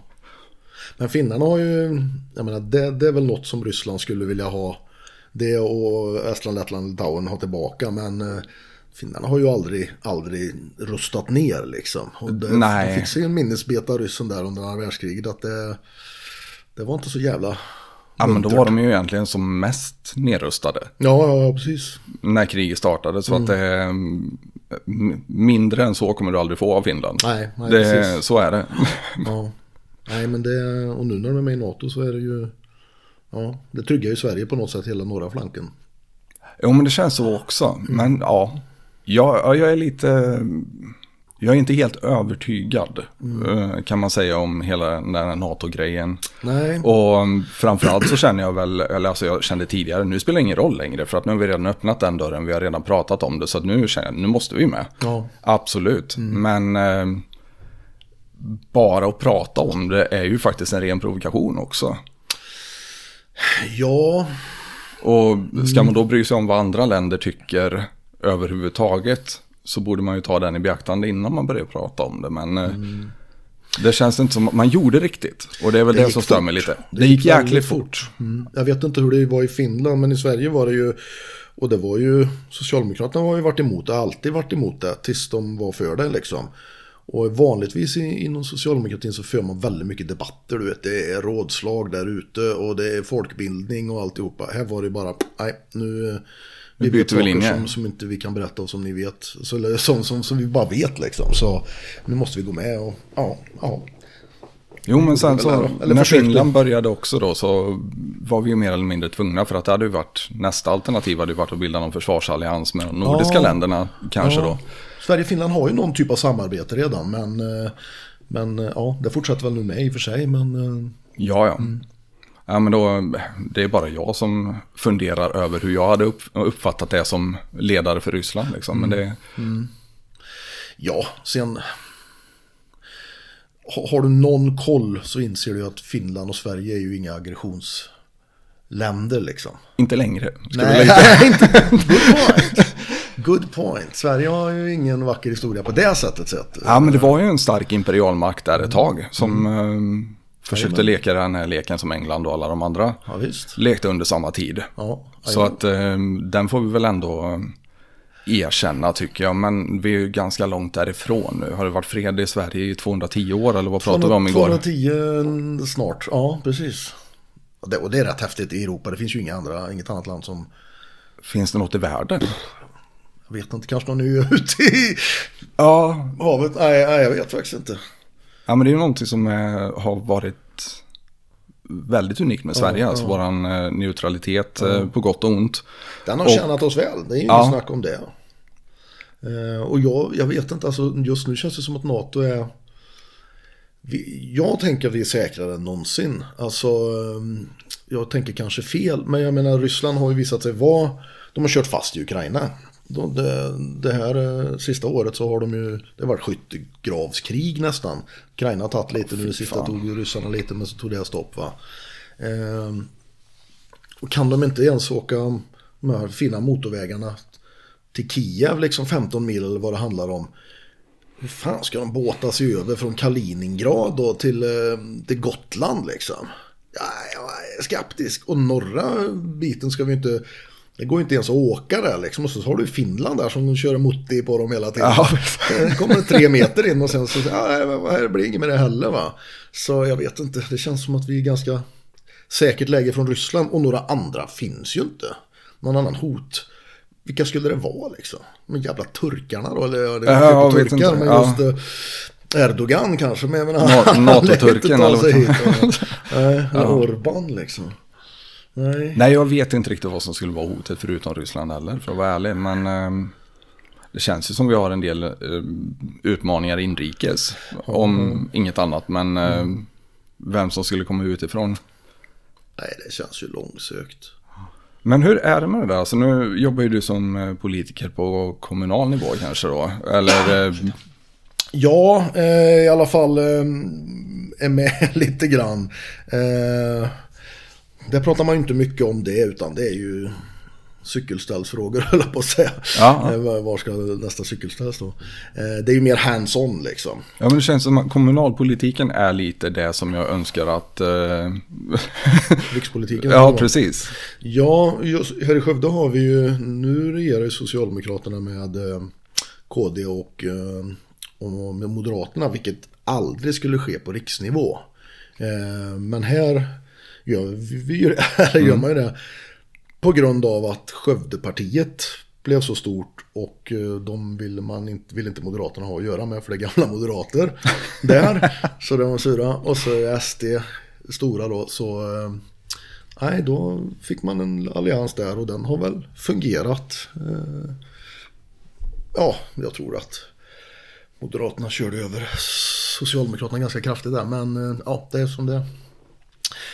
Men finnarna har ju, jag menar det, det är väl något som Ryssland skulle vilja ha. Det och Estland, Lettland, Litauen har tillbaka. Men eh, finnarna har ju aldrig, aldrig rustat ner liksom. Och det, Nej. det fick sig en minnesbeta ryssen där under andra världskriget att det, det var inte så jävla Ja men då var de ju egentligen som mest nedrustade. Ja, ja, ja, precis. När kriget startade. Så att det är mm, mindre än så kommer du aldrig få av Finland. Nej, nej det, precis. så är det. [LAUGHS] Ja. Nej, men det, och nu när de är med i NATO så är det ju, ja, det tryggar ju Sverige på något sätt hela norra flanken. Jo men det känns så också. Men ja, jag, ja, jag är lite... Jag är inte helt övertygad eh, kan man säga om hela den här NATO-grejen. Och um, framförallt så känner jag väl, eller alltså jag kände tidigare, nu spelar det ingen roll längre för att nu har vi redan öppnat den dörren, vi har redan pratat om det så nu känner jag, nu måste vi med. ja, Absolut, men eh, bara att prata om det är ju faktiskt en ren provokation också. ja, Och ska man då bry sig om vad andra länder tycker överhuvudtaget så borde man ju ta den i beaktande innan man börjar prata om det. Men eh, det känns inte som att man gjorde riktigt. Och det är väl det, gick som stör fort. mig lite. Det, gick jäkligt fort. Mm. Jag vet inte hur det var i Finland, men i Sverige var det ju, och det var ju, Socialdemokraterna har ju varit emot det, alltid varit emot det, tills de var för det liksom. Och vanligtvis inom socialdemokratin så för man väldigt mycket debatter, du vet, det är rådslag där ute och det är folkbildning och alltihopa. Här var det bara, nej, nu... Vi byter vet saker linje. som, som inte vi kan berätta och som ni vet. Så, eller som, som, som vi bara vet liksom. Så nu måste vi gå med och ja, ja. Jo, men sen Eller- så, eller när försökte. Finland började också då så var vi ju mer eller mindre tvungna för att det hade ju varit, nästa alternativ hade ju varit att bilda någon försvarsallians med de nordiska Ja. länderna kanske Ja. då. Sverige och Finland har ju någon typ av samarbete redan. Men, eh, men eh, ja, det fortsätter väl nu med i och för sig. Men eh, Ja, ja. Ja, men då, det är bara jag som funderar över hur jag hade upp, uppfattat det som ledare för Ryssland. Liksom. Men det, ja, sen... ha- Har du någon koll så inser du att Finland och Sverige är ju inga aggressionsländer liksom. inte längre. Nej, [LAUGHS] inte. Good point. Good point. Sverige har ju ingen vacker historia på det sättet sett. Ja, men det var ju en stark imperialmakt där ett tag. Som eh, försökte leka den här leken som England och alla de andra Ja, visst. lekte under samma tid. Ja, Så att eh, den får vi väl ändå eh, erkänna tycker jag. Men vi är ju ganska långt därifrån nu. Har det varit fred i Sverige i 210 år eller vad pratade vi om igår? 210 snart, ja precis. Och det, och det är rätt häftigt i Europa. Det finns ju inga andra, inget annat land som Finns det något i världen? Jag vet inte, kanske någon är ute i Ja, havet. Nej, nej, jag vet faktiskt inte. Ja men det är ju någonting som eh, har varit väldigt unikt med Sverige. alltså våran eh, neutralitet eh, på gott och ont. Den har Och- tjänat oss väl, det är ju Ja. inget snack om det. Och jag, jag vet inte, alltså just nu känns det som att NATO är... vi, jag tänker att vi är säkrare än någonsin. Alltså, jag tänker kanske fel, men jag menar Ryssland har ju visat sig vara, de har kört fast i Ukraina. Det, det här eh, sista året så har de ju, det har varit skyttegravskrig nästan. Ukraina har tagit lite, nu det sista tog ryssarna lite men så tog det stopp va. Ehm, och kan de inte ens åka de här fina motorvägarna till Kiev, liksom 15 mil eller vad det handlar om. Hur fan ska de båta sig över från Kaliningrad då till, eh, till Gotland liksom? Ja, jag är skeptisk. Och norra biten ska vi inte... Det går inte ens att åka där liksom. Och så har du Finland där som kör mutti på dem hela tiden. Ja. Det kommer tre meter in och sen så... Ja, det blir inget med det heller va. Så jag vet inte. Det känns som att vi är ganska säkert läge från Ryssland. Och några andra finns ju inte. Någon annan hot vilka skulle det vara liksom? De jävla turkarna då? Eller ja, det är ja, turkar, inte. men ja. just uh, Erdogan kanske. Men jag menar, NATO-turken eller vad hit, Nej, [LAUGHS] ja. Orban liksom. Nej. Nej, jag vet inte riktigt vad som skulle vara hotet förutom Ryssland heller, för att vara ärlig. Men um, det känns ju som vi har en del uh, utmaningar inrikes, om mm. inget annat. Men mm. vem som skulle komma utifrån. Nej, det känns ju långsökt. Men hur är det med det där? Alltså nu jobbar ju du som eh, politiker på kommunal nivå kanske då? Eller? Eh, ja, eh, i alla fall eh, är med [LAUGHS] lite grann. Där pratar man ju inte mycket om det utan det är ju cykelställsfrågor [LAUGHS] höll jag på att säga. Ja. Eh, var ska nästa cykelställ stå? Eh, det är ju mer hands-on liksom. Ja men det känns som att kommunalpolitiken är lite det som jag önskar att... Eh... [LAUGHS] Rikspolitiken? ja precis. Ja, just, här i Skövde har vi ju, nu regerar ju Socialdemokraterna med KD och, och med Moderaterna, vilket aldrig skulle ske på riksnivå. Men här gör, vi, gör, [LAUGHS] gör man ju det. På grund av att Skövdepartiet blev så stort och eh, de ville, man inte, ville inte Moderaterna ha att göra med för det är gamla [LAUGHS] moderater där. [LAUGHS] så de var sura. Och så är SD stora då så eh, nej då fick man en allians där och den har väl fungerat. Eh, ja, jag tror att Moderaterna körde över Socialdemokraterna ganska kraftigt där men ja, det är som det är.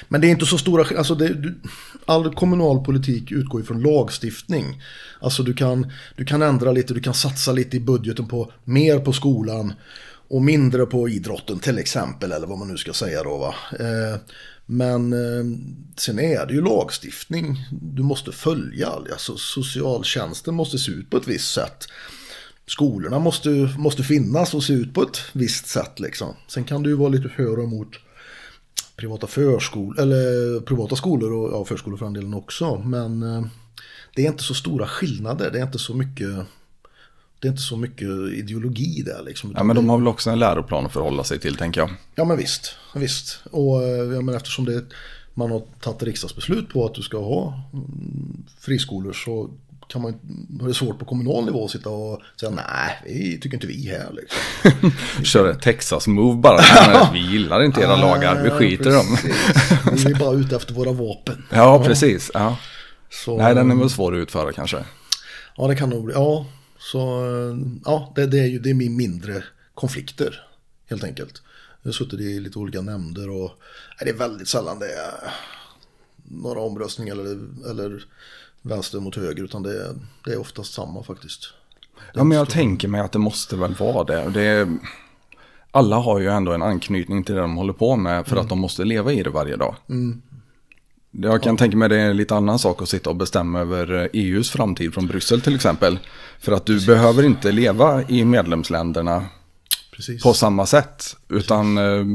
Men det är inte så stora, alltså det, du, all kommunal politik utgår ju från lagstiftning. Alltså du kan, du kan ändra lite, du kan satsa lite i budgeten på mer på skolan och mindre på idrotten till exempel, eller vad man nu ska säga då va. Eh, men eh, sen är det ju lagstiftning du måste följa, alltså socialtjänsten måste se ut på ett visst sätt. Skolorna måste, måste finnas och se ut på ett visst sätt liksom. Sen kan du ju vara lite för och emot privata förskolor, eller privata skolor och ja, förskolor för den delen också. Men eh, det är inte så stora skillnader, det är inte så mycket det är inte så mycket ideologi där liksom. Ja men de har väl också en läroplan att förhålla sig till tänker jag. Ja men visst, visst. Och eh, ja, men eftersom det, man har tagit riksdagsbeslut på att du ska ha mm, friskolor så kan man, det är svårt på kommunal nivå att sitta och säga nej, vi tycker inte vi här. Liksom. [LAUGHS] Kör ett Texas-move bara. [LAUGHS] vi gillar inte era lagar, vi skiter i dem. [LAUGHS] vi är bara ute efter våra vapen. Ja, ja. precis. Ja. Så, nej, den är väl svår att utföra kanske. Ja, det kan nog bli. Ja, så ja, det, det är ju det är mindre konflikter helt enkelt. Jag har suttit i lite olika nämnder och nej, det är väldigt sällan det är några omröstningar eller, eller vänster mot höger utan det är, det är oftast samma faktiskt. Ja men jag tänker mig att det måste väl vara det. det är, alla har ju ändå en anknytning till det de håller på med för mm. att de måste leva i det varje dag. Mm. Jag kan ja. tänka mig det är en lite annan sak att sitta och bestämma över EUs framtid från Bryssel till exempel. För att du Precis. behöver inte leva i medlemsländerna Precis. på samma sätt. Utan eh,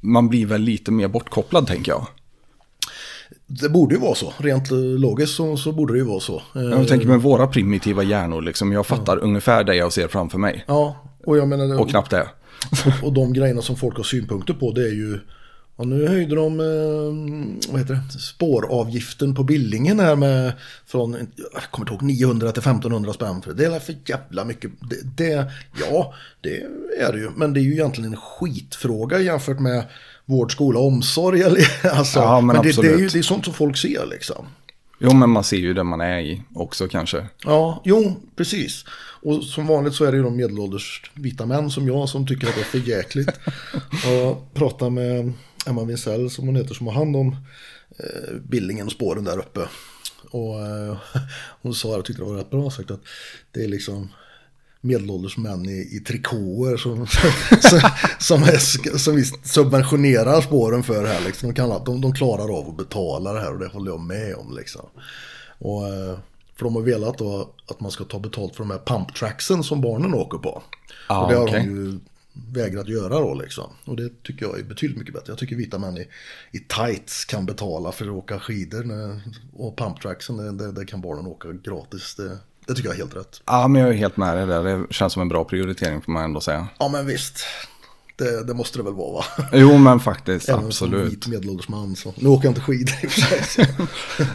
man blir väl lite mer bortkopplad tänker jag. Det borde ju vara så. Rent logiskt så, så borde det ju vara så. Jag tänker med våra primitiva hjärnor, liksom, jag fattar ja. ungefär det jag ser framför mig. Ja, och jag menar... Och knappt det. Och, och de grejerna som folk har synpunkter på det är ju... Och nu höjde de eh, vad heter det, spåravgiften på Billingen här med från, jag kommer inte ihåg, 900 till 1500 spänn. För det är för jävla mycket. Det, det, ja, det är det ju. Men det är ju egentligen en skitfråga jämfört med vård, skola, omsorg. [LAUGHS] alltså, ja, men, men det, det, är ju det är sånt som folk ser liksom. Jo, men man ser ju det man är i också kanske. Ja, jo, precis. Och som vanligt så är det ju de medelålders vita män som jag som tycker att det är för jäkligt. [LAUGHS] och pratar med Emma Winsell som hon heter som har hand om eh, Billingen och spåren där uppe. Och eh, [LAUGHS] hon sa, jag tyckte det var rätt bra sagt, att det är liksom medelålders män i, i trikåer som, [LAUGHS] som, som, är, som vi subventionerar spåren för här. Liksom. De, kan, de, de klarar av att betala det här och det håller jag med om. Liksom. Och, eh, för de har velat då att man ska ta betalt för de här pumptracksen som barnen åker på. Ah, och det har okay. de ju vägrat göra då liksom. Och det tycker jag är betydligt mycket bättre. Jag tycker vita män i, i tights kan betala för att åka skidor. När, och pumptracksen, det, det, det kan barnen åka gratis. Det, det tycker jag är helt rätt. Ja, men jag är helt med dig där. Det känns som en bra prioritering får man ändå säga. Ja, men visst. Det, det måste det väl vara va? [LAUGHS] Jo, men faktiskt, Även absolut. som vit medelålders man så. Nu åker jag inte skidor i och för sig.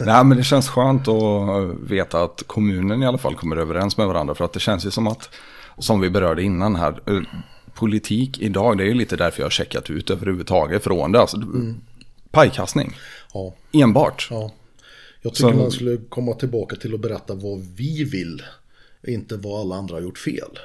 [LAUGHS] Nej, men det känns skönt att veta att kommunen i alla fall kommer överens med varandra. För att det känns ju som att, som vi berörde innan här, eh, politik idag, det är ju lite därför jag har checkat ut överhuvudtaget från det. Alltså, Pajkastning, ja, enbart. ja. Jag tycker Så- man skulle komma tillbaka till att berätta vad vi vill. Inte vad alla andra har gjort fel.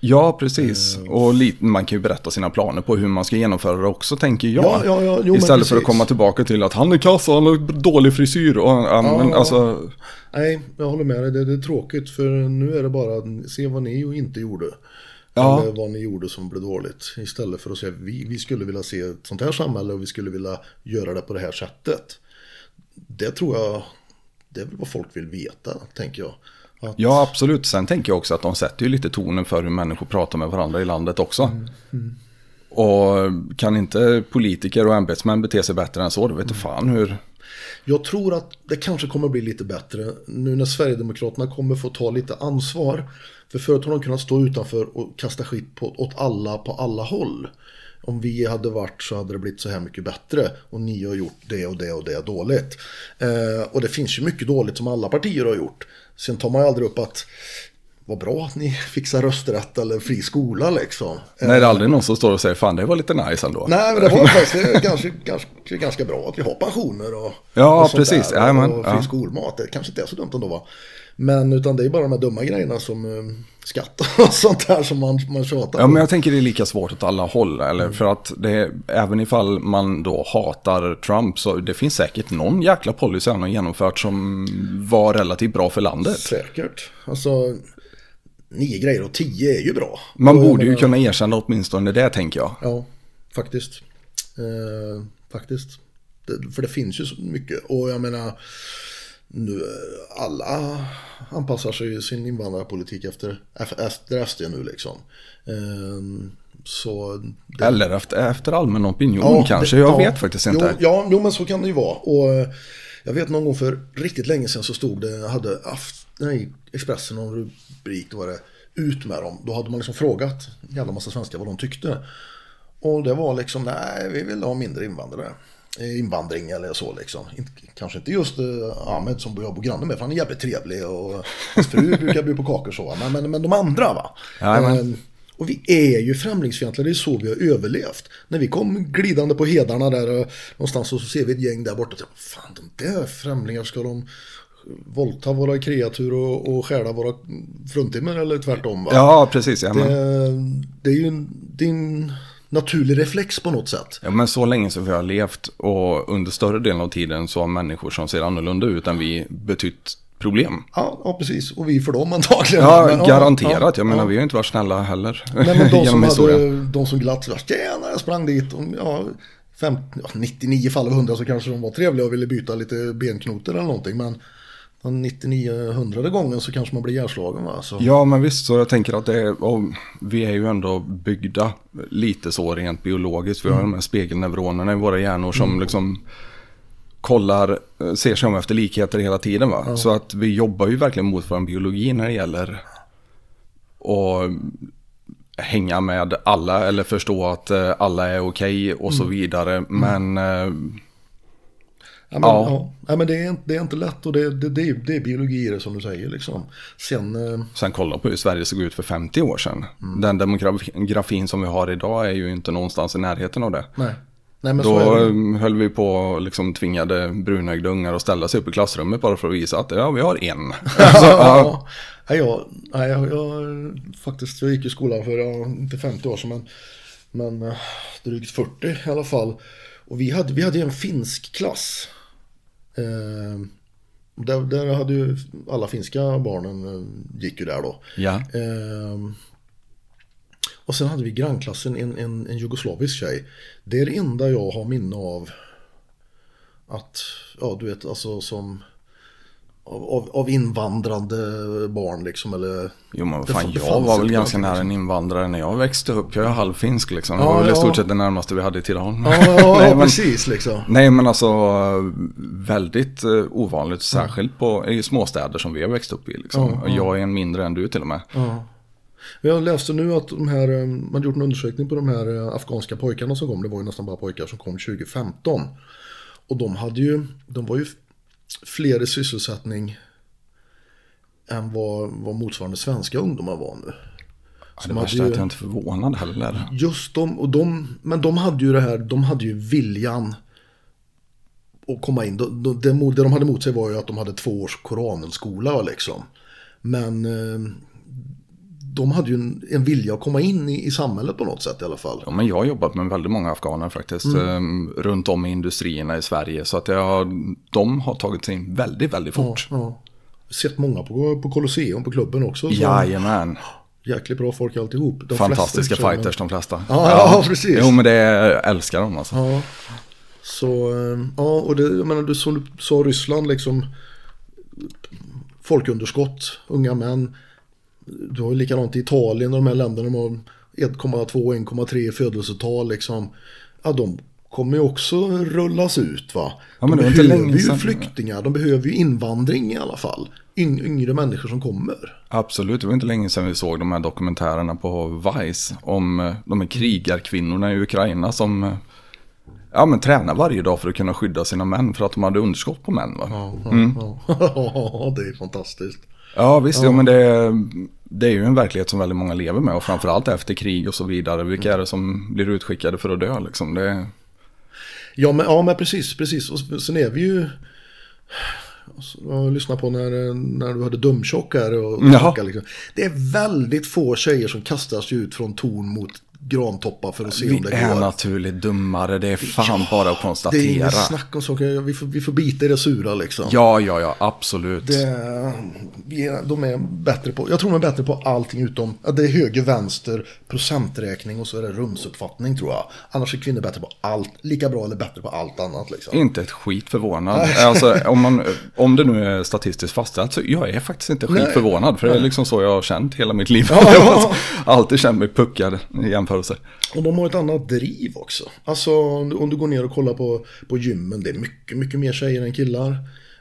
Ja, precis. Och lite, man kan ju berätta sina planer på hur man ska genomföra det också, tänker jag. Ja, ja, ja, jo, Istället för att komma tillbaka till att han är kassa, han har dålig frisyr. Och, men, alltså, Nej, jag håller med dig. Det, det är tråkigt för nu är det bara att se vad ni och inte gjorde. Ja. Eller vad ni gjorde som blev dåligt. Istället för att säga vi, vi skulle vilja se ett sånt här samhälle och vi skulle vilja göra det på det här sättet. Det tror jag, det är väl vad folk vill veta, tänker jag. Att, Ja, absolut. Sen tänker jag också att de sätter ju lite tonen för hur människor pratar med varandra i landet också. Och kan inte politiker och ämbetsmän bete sig bättre än så, då vet du fan hur... Jag tror att det kanske kommer bli lite bättre nu när Sverigedemokraterna kommer få ta lite ansvar. För förut har de kunnat stå utanför och kasta skit på, åt alla på alla håll. Om vi hade varit så hade det blivit så här mycket bättre. Och ni har gjort det och det och det dåligt. Eh, och det finns ju mycket dåligt som alla partier har gjort. Sen tar man ju aldrig upp att vad bra att ni [LAUGHS] fixar rösträtt eller fri skola liksom. Nej, det är aldrig någon som står och säger fan det var lite nice ändå. Nej, men det var faktiskt ganska, ganska, ganska bra att vi har pensioner och, Ja, och sånt precis. där, Jajamän, och fri ja. skolmat. Det kanske inte är så dumt ändå va. Men utan det är bara de här dumma grejerna som eh, skatt och [LAUGHS] sånt där som man, man tjatar Ja, men jag tänker det är lika svårt åt alla håll. Eller? Mm. För att det, även ifall man då hatar Trump så det finns säkert någon jäkla policy han har genomfört som var relativt bra för landet. Säkert. Alltså, nio grejer och tio är ju bra. Man Och borde ju menar- kunna erkänna åtminstone det tänker jag. Ja, faktiskt. Eh, faktiskt. Det, för det finns ju så mycket. Och jag menar, nu, eh, alla anpassar sig sin invandrarpolitik efter, efter SD nu liksom. Eh, så det, Eller efter, efter allmän opinion Ja, kanske, det- jag ja. vet faktiskt inte. Jo, ja, jo, men så kan det ju vara. Och eh, jag vet någon gång för riktigt länge sedan så stod det, hade Aft, nej, Expressen någon rubrik, då var det ut med dem. Då hade man liksom frågat en jävla massa svenskar vad de tyckte. Och det var liksom, nej, vi vill ha mindre invandrare. Eh, Invandring eller så liksom. Kanske inte just eh, Ahmed som jag bor granne med, för han är jävligt trevlig och hans fru [LAUGHS] brukar bjuda på kakor så. Men, men, men de andra va. Jajamän. Eh, och vi är ju främlingsfientliga, det är så vi har överlevt. När vi kom glidande på hedarna där eh, någonstans och så ser vi ett gäng där borta. och Fan, de där främlingar, ska de våldta våra kreatur och, och stjäla våra fruntimmer eller tvärtom? Va? Ja, precis. Ja, det, det är ju en, det är en naturlig reflex på något sätt. ja, men så länge som vi har levt och under större delen av tiden så har människor som ser annorlunda ut än vi betytt problem. Ja, ja precis. Och vi för dem antagligen. Ja, Men, garanterat. Jag menar, ja. vi har inte varit snälla heller. Nej, men de [LAUGHS] som, hade, de som glatt var tjena, jag sprang dit. Och, ja, fem, ja, 99 fall av 100 så kanske de var trevliga och ville byta lite benknotor eller någonting. Men den 99 hundrade gången så kanske man blir ihjälslagen. Va? Så, Ja, men visst, så jag tänker att det är, vi är ju ändå byggda lite så rent biologiskt. Vi har de här spegelneuronerna i våra hjärnor som liksom kollar, eh, ser sig om efter likheter hela tiden. Va? Så att vi jobbar ju verkligen mot vår biologi när det gäller att hänga med alla eller förstå att eh, alla är okej och så vidare. Men eh, ja, men, ja. ja. Men det, är, inte- det är inte lätt och det, det, det, är, det är biologi det som du säger. Liksom. Sen, eh, sen kolla på hur Sverige såg ut för 50 år sedan. Den demografin som vi har idag är ju inte någonstans i närheten av det. nej. Nej, Då um, höll vi på liksom tvingade brunögda ungar att ställa sig upp i klassrummet bara för att visa att ja, vi har en. [LAUGHS] Så, ja. Ja, nej, jag, nej, jag, jag, faktiskt, jag gick i skolan för, ja, inte 50 år sedan, men, men eh, drygt 40 i alla fall. Och vi hade, vi hade en finsk klass. Eh, där, där hade ju alla finska barnen eh, gick ju där då. ja. Eh, och sen hade vi grannklassen en, en, en jugoslavisk tjej. Det är det enda jag har minne av. Att, ja du vet, alltså som av, av, av invandrande barn liksom eller Jo men vad Det fan, det jag var väl ganska nära en invandrare när jag växte upp. Jag är halvfinsk liksom. Det Ja, var väl i ja. stort sett det närmaste vi hade i Tidaholm. [LAUGHS] Ja, ja, nej, men, precis liksom. nej men alltså väldigt eh, ovanligt, särskilt på, i småstäder som vi har växt upp i. Liksom. Ja, Och jag är en mindre än du till och med. Ja. Jag läste nu att de här, eh, man gjort en undersökning på de här eh, afghanska pojkarna som kom. Det var ju nästan bara pojkar som kom 2015. Och de hade ju, de var ju fler i sysselsättning än vad, vad motsvarande svenska ungdomar var nu. Ja, det de värsta är att jag inte är förvånad heller. Just de, och de, men de hade ju det här, de hade ju viljan att komma in. De, de, det, mo- det de hade emot sig var ju att de hade två års Koranenskola liksom. Men eh, de hade ju en, en vilja att komma in i, i samhället på något sätt i alla fall. Ja, men jag har jobbat med väldigt många afghaner faktiskt. Mm. eh, Runt om i industrierna i Sverige. Så att jag, de har tagit sig in väldigt, väldigt fort. Ja. Sett många på, på Colosseum, på klubben också. Så Jajamän. Jäkligt bra folk alltihop. De Fantastiska flesta, fighters de flesta. Ja, ja, precis. Jo men det älskar de alltså. Ja. Så, eh, ja, och det, jag menar, du, som du sa, Ryssland liksom folkunderskott, unga män. Du har likadant i Italien och de här länderna, de har 1,2-1,3 födelsetal liksom. Ja, de kommer ju också rullas ut va. Ja, men de behöver ju sedan. flyktingar, de behöver ju invandring i alla fall. Yng, yngre människor som kommer. Absolut, det var inte länge sedan vi såg de här dokumentärerna på Vice. Om eh, de här krigarkvinnorna i Ukraina som eh, ja, men tränar varje dag för att kunna skydda sina män. För att de hade underskott på män va? Ja, ja, Mm. ja. [LAUGHS] det är fantastiskt. Ja visst, ja. men det, det är ju en verklighet som väldigt många lever med. Och framförallt efter krig och så vidare. Vilka är det som blir utskickade för att dö liksom? Det, Ja men, ja, men precis, precis. Och sen är vi ju... Jag lyssnade på när, när du hade dumtjock här och snacka, liksom. Det är väldigt få tjejer som kastar sig ut från torn mot grantoppar för att se om vi det är går. naturligt dummare, det är fan bara att det är konstatera. inget snack om saker, vi får, vi får bita i det sura liksom. Ja, ja, ja, absolut. Det, vi är, de är bättre på, jag tror de är bättre på allting utom, ja, det är höger, vänster, procenträkning och så är det rumsuppfattning tror jag. Annars är kvinnor bättre på allt, lika bra eller bättre på allt annat liksom. Inte ett skit förvånad. Alltså, om, man, om det nu är statistiskt fastställt så jag är faktiskt inte skit Nej. förvånad. För det är liksom så jag har känt hela mitt liv. Ja. [LAUGHS] Har alltid känt mig puckad i jämförelse. Och de har ett annat driv också. Alltså om du, du går ner och kollar på, på gymmen, det är mycket, mycket mer tjejer än killar.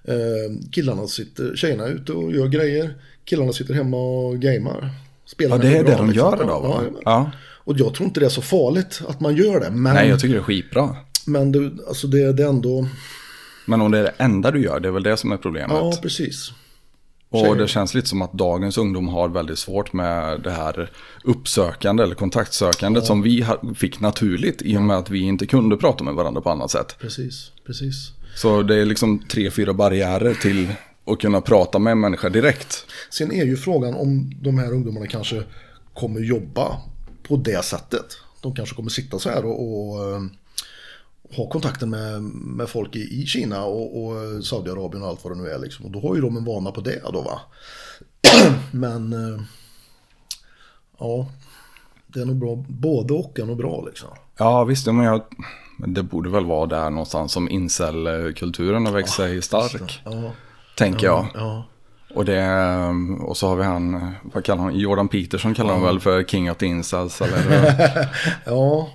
Eh, killarna sitter, tjejerna är ute och gör grejer. Killarna sitter hemma och gamer. Spelar Ja, det är det bra, de liksom. gör idag va? Ja. Och jag tror inte det är så farligt att man gör det. Men, Nej, jag tycker det är skitbra. men det, alltså det, det är ändå... Men om det är det enda du gör, det är väl det som är problemet. Ja, precis. Och det känns lite som att dagens ungdom har väldigt svårt med det här uppsökande eller kontaktsökandet som vi fick naturligt i och med att vi inte kunde prata med varandra på annat sätt. Precis, precis. Så det är liksom tre, fyra barriärer till att kunna prata med en människa direkt. Sen är ju frågan om de här ungdomarna kanske kommer jobba på det sättet. De kanske kommer sitta så här och, och eh, ha kontakten med, med folk i, i Kina och, och Saudiarabien och allt vad det nu är. Liksom. Och då har ju de en vana på det då va. [CLEARS THROAT] Men eh, ja, det är nog bra. Både och är nog bra liksom. Ja, visst, men jag, det borde väl vara där någonstans som incel-kulturen har växt sig stark. Ja, Tänker jag. ja. Och, det, och så har vi han, vad kallar han, Jordan Peterson kallar han väl för King of the Incels. Eller, [LAUGHS] ja,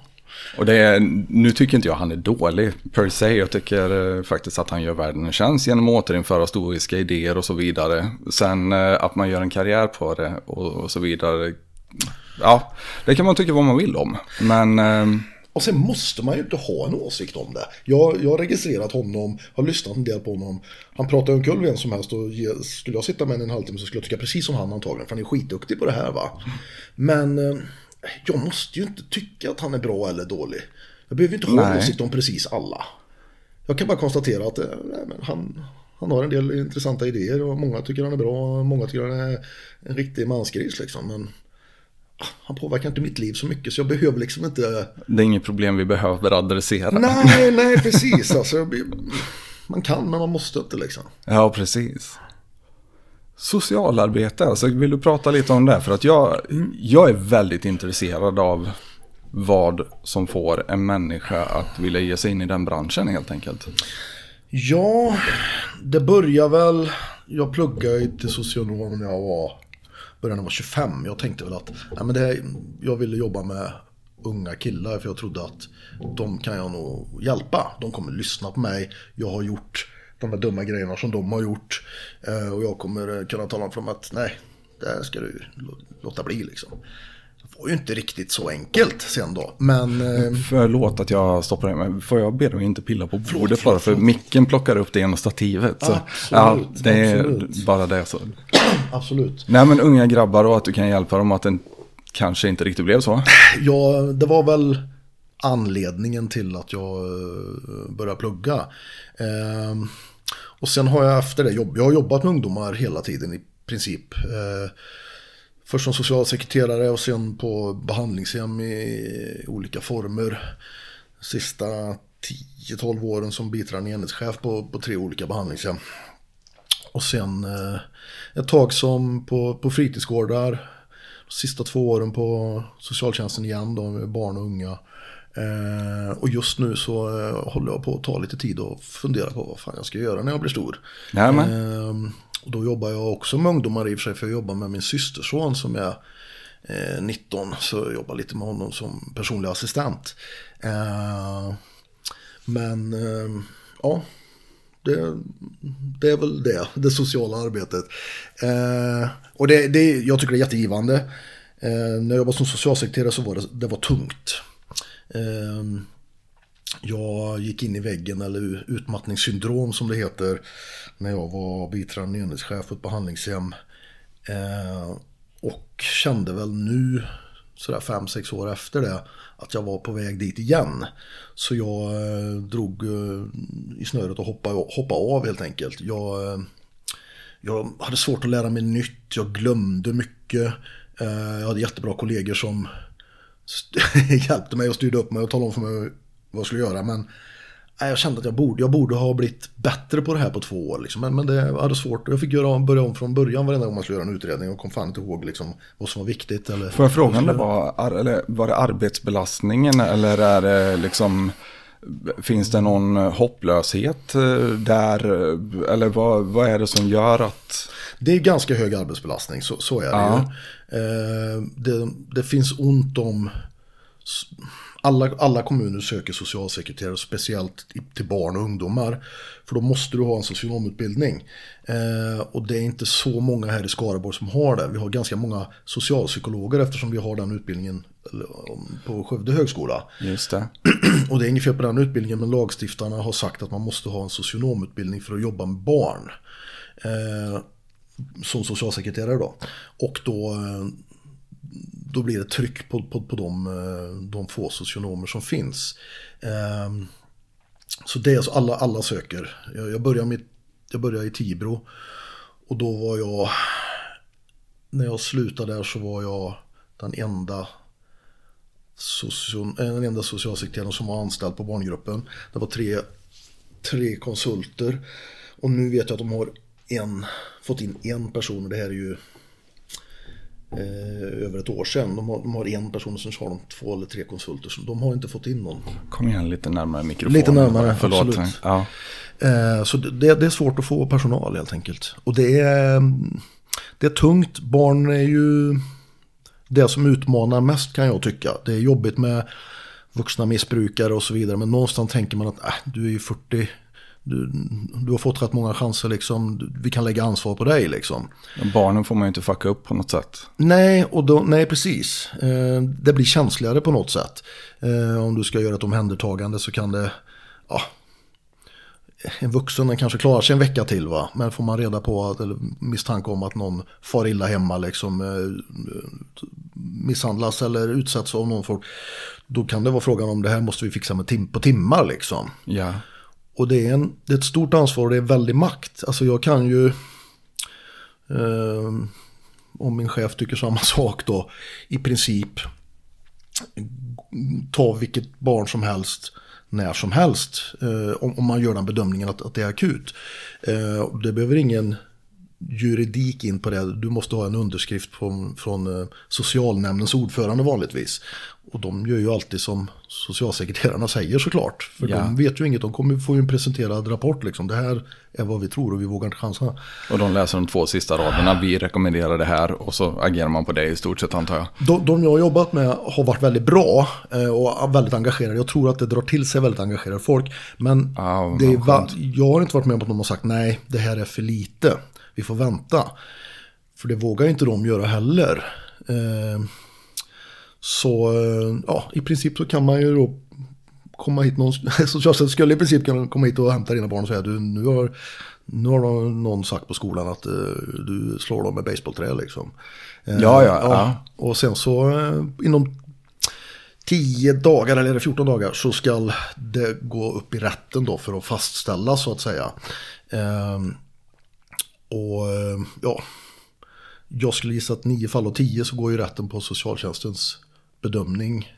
och det är, nu tycker inte jag han är dålig per se. Jag tycker eh, faktiskt att han gör världen en tjänst genom att återinföra historiska idéer och så vidare. Sen eh, att man gör en karriär på det och, och så vidare. Ja, det kan man tycka vad man vill om. Men ehm, Och sen måste man ju inte ha en åsikt om det. Jag, jag har registrerat honom, har lyssnat en del på honom. Han pratar ju omkull vem som helst och ge, skulle jag sitta med en, en halvtimme så skulle jag tycka precis som han antagligen. För han är skitduktig på det här va. Men eh, jag måste ju inte tycka att han är bra eller dålig. Jag behöver inte ha en åsikt om precis alla. Jag kan bara konstatera att eh, nej, han, han har en del intressanta idéer och många tycker han är bra och många tycker han är en riktig mansgris liksom. Men ah, han påverkar inte mitt liv så mycket så jag behöver liksom inte... Det är inget problem vi behöver adressera. Nej, nej precis. Alltså, man kan men man måste inte liksom. Ja, precis. Socialarbete, alltså vill du prata lite om det? För att jag, jag är väldigt intresserad av vad som får en människa att vilja ge sig in i den branschen helt enkelt. Ja, det börjar väl... Jag pluggade till socionom när jag var... Började när jag var 25. Jag tänkte väl att nej, men det här, jag ville jobba med unga killar för jag trodde att de kan jag nog hjälpa. De kommer lyssna på mig. Jag har gjort de här dumma grejerna som de har gjort. Eh, Och jag kommer eh, kunna tala om för dem att nej, det här ska du lå- låta bli liksom. Det var ju inte riktigt så enkelt sen då. Men... eh, Förlåt att jag stoppar dig, men får jag be dig inte pilla på bordet bara för förlåt. micken plockar upp det genom stativet. Så, Absolut, ja, det är absolut. bara det. Så. [CLEARS THROAT] Absolut. Nej men unga grabbar och att du kan hjälpa dem att den kanske inte riktigt blev så. Ja, det var väl anledningen till att jag eh, började plugga. Ehm, och sen har jag efter det jobb, jag har jobbat med ungdomar hela tiden i princip. Eh, först som socialsekreterare och sen på behandlingshem i olika former. Sista 10-12 åren som biträdande enhetschef på, på tre olika behandlingshem. Och sen eh, ett tag som på, på fritidsgårdar. Sista två åren på socialtjänsten igen då med barn och unga. Eh, och just nu så eh, håller jag på att ta lite tid och fundera på vad fan jag ska göra när jag blir stor. Eh, och då jobbar jag också med ungdomar i och för sig för jag jobbar med min systerson som är eh, 19. Så jag jobbar lite med honom som personlig assistent. Eh, men eh, ja, det, det är väl det, det sociala arbetet. Eh, och det, det, jag tycker det är jättegivande. Eh, när jag jobbade som socialsekreterare så var det, det var tungt. Ehm, jag gick in i väggen, eller utmattningssyndrom som det heter, när jag var biträdande enhetschef på ett behandlingshem. Ehm, och kände väl nu, sådär fem sex år efter det, att jag var på väg dit igen. Så jag eh, drog eh, i snöret och hoppade, hoppade av helt enkelt. Jag, eh, jag hade svårt att lära mig nytt, jag glömde mycket. Jag hade jättebra kollegor som [LAUGHS] hjälpte mig och styrde upp mig och talade om för mig vad jag skulle göra. Men jag kände att jag borde, jag borde ha blivit bättre på det här på två år. Liksom. Men, men det hade svårt. Jag fick göra, börja om från början varenda gång man skulle göra en utredning och kom fan inte ihåg liksom, vad som var viktigt. Eller, Får jag fråga om det var, ar- eller var det arbetsbelastningen eller är det liksom Finns det någon hopplöshet eh, där? eh, Eller vad, vad är det som gör att... Det är ganska hög arbetsbelastning, så, så är det Ja. ju. Eh, det, det finns ont om... Alla, alla kommuner söker socialsekreterare, speciellt till barn och ungdomar. För då måste du ha en socionomutbildning. Eh, och det är inte så många här i Skaraborg som har det. Vi har ganska många socialpsykologer eftersom vi har den utbildningen på Skövde högskola. Just det. [CLEARS THROAT] Och det är inget fel på den utbildningen men lagstiftarna har sagt att man måste ha en socionomutbildning för att jobba med barn. Som socialsekreterare då. Och då, eh, då blir det tryck på, på, på de, eh, de få socionomer som finns. Ehm, så det är alltså alla, alla söker. Jag, jag, började mitt, jag började i Tibro. Och då var jag, när jag slutade där så var jag den enda Social, eh, den enda socialsekreteraren som var anställd på barngruppen. Det var tre, tre konsulter. Och nu vet jag att de har en, fått in en person och det här är ju eh, över ett år sedan. De har, de har en person och sen har de två eller tre konsulter. Så de har inte fått in någon. Kom igen lite närmare mikrofonen. Lite närmare, Förlåt. absolut. Ja. Eh, så det, det är svårt att få personal helt enkelt. Och det är, det är tungt. Barn är ju det som utmanar mest kan jag tycka. Det är jobbigt med vuxna missbrukare och så vidare. Men någonstans tänker man att äh, du är ju 40. Du, du har fått rätt många chanser liksom. Vi kan lägga ansvar på dig liksom. Barnen får man ju inte fucka upp på något sätt. Nej, och då, nej precis. Eh, det blir känsligare på något sätt. Eh, om du ska göra ett omhändertagande så kan det... Ja, en vuxen kanske klarar sig en vecka till va. Men får man reda på att, eller misstanke om att någon far illa hemma liksom. Eh, misshandlas eller utsätts av någon folk. Då kan det vara frågan om det här måste vi fixa med tim på timmar liksom. Ja. Och det är, en, det är ett stort ansvar och det är väldig makt. Alltså jag kan ju, eh, om min chef tycker samma [LAUGHS] sak då, i princip ta vilket barn som helst när som helst. Eh, om, om, man gör den bedömningen att, att det är akut. Eh, det behöver ingen juridik in på det. Du måste ha en underskrift från, från eh, socialnämndens ordförande vanligtvis. Och de gör ju alltid som socialsekreterarna säger såklart. För ja. de vet ju inget, de kommer få en presenterad rapport liksom. Det här är vad vi tror och vi vågar inte chansa. Och de läser de två sista raderna, vi rekommenderar det här och så agerar man på det i stort sett antar jag. De, de jag har jobbat med har varit väldigt bra eh, och väldigt engagerade. Jag tror att det drar till sig väldigt engagerade folk. Men ah, det är, jag har inte varit med om att de har sagt nej, det här är för lite vi får vänta. För det vågar inte de göra heller. Eh, så eh, ja, i princip så kan man ju då komma hit, någon, [LAUGHS] socialtjänsten skulle i princip kunna komma hit och hämta dina barn och säga du nu har, nu har någon sagt på skolan att uh, du slår dem med baseballträ liksom. Uh, ja, ja, ja, Och sen så uh, inom 10 dagar eller 14 dagar så ska det gå upp i rätten då för att fastställa så att säga. Och eh, ja, jag skulle gissa att nio fall av tio så går ju rätten på socialtjänstens bedömning.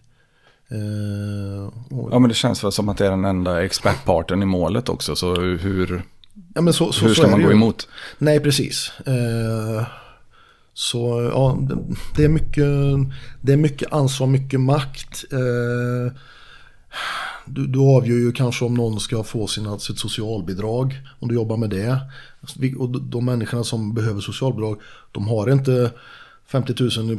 Eh, och... Ja men det känns väl som att det är den enda expertparten i målet också. Så hur, ja, så, så, hur ska man gå emot? Nej precis. Eh, så ja, det är, mycket, det är mycket ansvar, mycket makt. du, du avgör ju kanske om någon ska få sina, sitt socialbidrag. Om du jobbar med det. Och de människorna som behöver socialbidrag, de har inte 50 000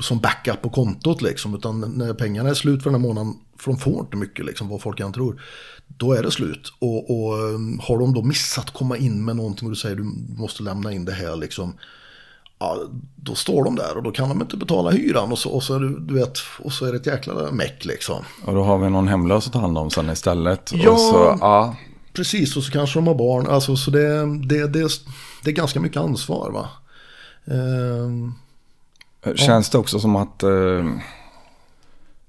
som backup på kontot liksom. Utan när pengarna är slut för den här månaden, för de får inte mycket liksom, vad folk än tror. Då är det slut. Och, och um, har de då missat komma in med någonting och du säger du måste lämna in det här liksom. Ja, då står de där och då kan de inte betala hyran och så, och så, du vet, och så är det ett jäkla meck liksom. Och då har vi någon hemlös att ta hand om sen istället. Ja, så, ja. Precis, och så kanske de har barn. Alltså, så det, det, det, det är ganska mycket ansvar. Va? Eh, Känns det också som att eh,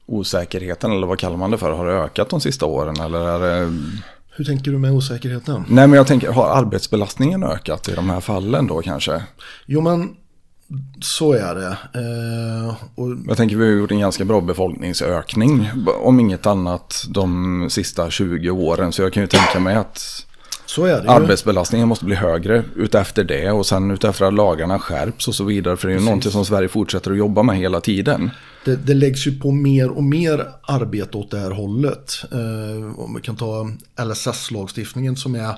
osäkerheten, eller vad kallar man det för, har ökat de sista åren? Eller är det... Hur tänker du med osäkerheten? Nej, men jag tänker, har arbetsbelastningen ökat i de här fallen då kanske? Jo, men så är det. Eh, och... Jag tänker vi har gjort en ganska bra befolkningsökning. Om inget annat de sista 20 åren. Så jag kan ju tänka mig att arbetsbelastningen måste bli högre utefter det. Och sen utefter att lagarna skärps och så vidare. För det är ju Precis. någonting som Sverige fortsätter att jobba med hela tiden. Det, det läggs ju på mer och mer arbete åt det här hållet. Eh, om vi kan ta LSS-lagstiftningen som är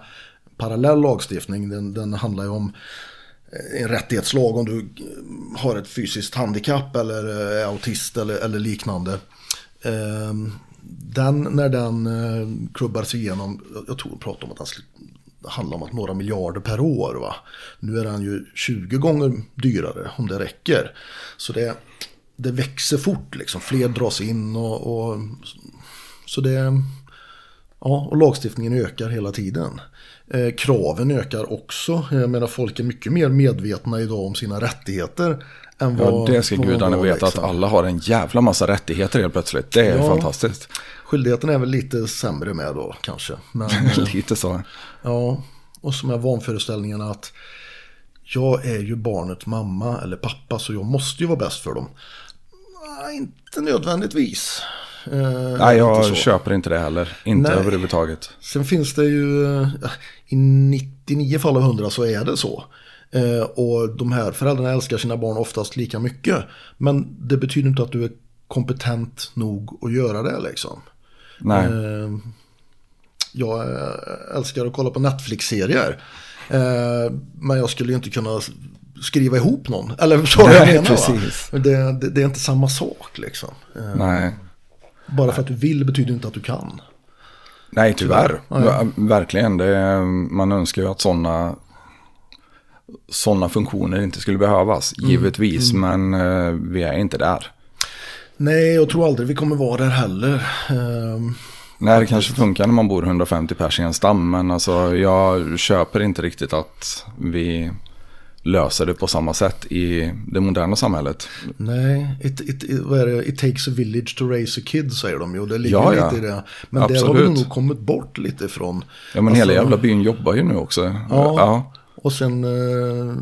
parallell lagstiftning. Den, den handlar ju om en rättighetslag om du eh, har ett fysiskt handikapp eller eh, är autist eller, eller liknande. Ehm, den, när den eh, klubbas igenom, jag tror jag pratade om att den handlar om att några miljarder per år. Va? Nu är den ju 20 gånger dyrare om det räcker. Så det, det växer fort, liksom. fler dras in och, och så det, ja, och lagstiftningen ökar hela tiden. Eh, kraven ökar också. Jag menar folk är mycket mer medvetna idag om sina rättigheter. Än vad, ja, det ska gudarna veta liksom. att alla har en jävla massa rättigheter helt plötsligt. Det är ja, fantastiskt. Skyldigheten är väl lite sämre med då kanske. Men, [LAUGHS] lite så. Ja, och som är vanföreställningen att jag är ju barnets mamma eller pappa så jag måste ju vara bäst för dem. Nej, inte nödvändigtvis. Eh, Nej, jag köper inte det heller. Inte Nej. överhuvudtaget. Sen finns det ju, eh, i 99 fall av 100 så är det så. Eh, och de här föräldrarna älskar sina barn oftast lika mycket. Men det betyder inte att du är kompetent nog att göra det liksom. Nej. Jag älskar att kolla på Netflix-serier. Men jag skulle ju inte kunna skriva ihop någon. Eller förstår du vad jag menar? Precis. Det, det, det, är inte samma sak liksom. Nej. Bara för att du vill betyder inte att du kan. Nej, tyvärr. tyvärr. Verkligen. Det, man önskar ju att sådana sådana funktioner inte skulle behövas, mm. givetvis. Mm. Men uh, vi är inte där. Nej, jag tror aldrig vi kommer vara där heller. Uh, Nej, det kanske funkar när man bor 150 pers i en stam. Men alltså, jag köper inte riktigt att vi löser det på samma sätt i det moderna samhället. Nej, it, it, it, vad är det? it takes a village to raise a kid säger de ju. Det ligger Ja, lite ja. i det. Men det har Absolut. väl nog kommit bort lite ifrån. Ja men hela Alltså- jävla byn jobbar ju nu också. Ja. ja. Och sen eh,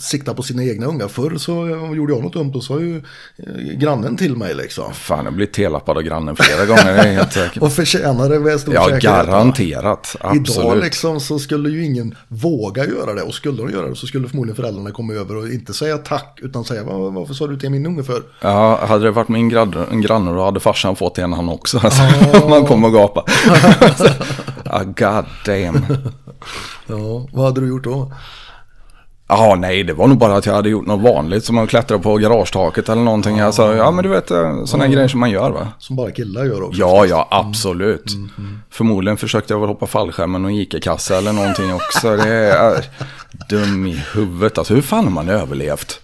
sikta på sina egna ungar. Förr så gjorde jag något dumt och sa ju eh, grannen till mig liksom. Fan, jag blir telappad av grannen flera gånger, det är helt [LAUGHS] säkert. Och förtjänar det med stor Ja, säkerhet. va? garanterat. Idag Absolut. liksom så skulle ju ingen våga göra det. Och skulle de göra det så skulle förmodligen föräldrarna komma över och inte säga tack. Utan säga "Vad- varför sa du till min unge för? Ja, hade det varit min granne, då hade farsan fått en han också. [LAUGHS] Alltså, Man kommer och gapa. ah, [LAUGHS] God damn. Ja, vad hade du gjort då? Ja, nej, det var nog bara att jag hade gjort något vanligt som att klättra på garagetaket eller någonting. Jag sa, ja men du vet, sådana grejer som man gör va. Som bara killar gör också. Ja, ja, absolut. Förmodligen försökte jag väl hoppa fallskärmen och Ica-kassa eller någonting också. Det är dum i huvudet. Alltså hur fan har man överlevt?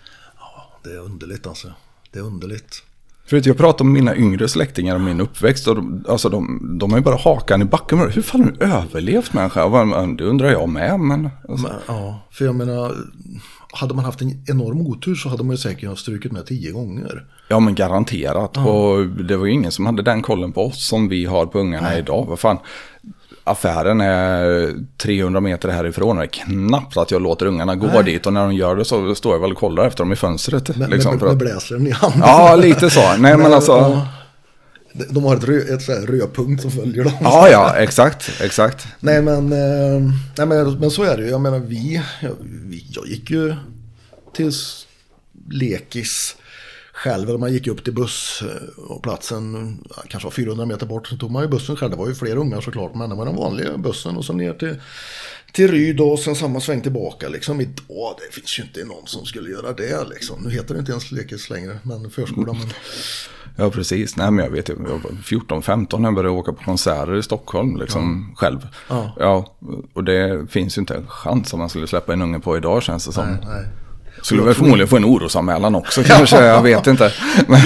Det är underligt alltså. Det är underligt. För att jag pratar med mina yngre släktingar om min uppväxt och de, alltså de, de har ju bara hakan i backen. Hur fan har du överlevt människa? Det undrar jag med, men... Alltså, Men, ja, för jag menar, hade man haft en enorm otur så hade man ju säkert strukit med tio gånger. ja, men garanterat. Och det var ju ingen som hade den kollen på oss som vi har på ungarna idag. Vad fan. Affären är 300 meter härifrån och det är knappt att jag låter ungarna gå dit. Och när de gör det så står jag väl och kollar efter dem i fönstret. Med, liksom, med, med att, bläsaren i handen. ja, lite så. Nej, men alltså... Ja. De- har ett, rö, ett rödpunkt som följer dem. Ja, ja, exakt, exakt. Nej men, eh, nej, men, men så är det ju. Jag menar vi, jag, vi, jag gick ju till lekis själv. Eller man gick upp till bussplatsen, ja, kanske var 400 meter bort. Så tog man ju bussen själv. Det var ju fler ungar såklart. Men det var den vanliga bussen och så ner till, till Ryd och sen samma sväng tillbaka. Liksom. Idag, det finns ju inte någon som skulle göra det liksom. Nu heter det inte ens lekis längre, men förskola. Men... Ja, precis. Nej, men jag vet ju, jag var 14-15 när jag började åka på konserter i Stockholm, liksom själv. Ja. ja, och det finns ju inte en chans om man skulle släppa en unge på idag känns det som. Nej, nej. Skulle väl förmodligen få en orosanmälan också [LAUGHS] kanske, jag vet inte. Men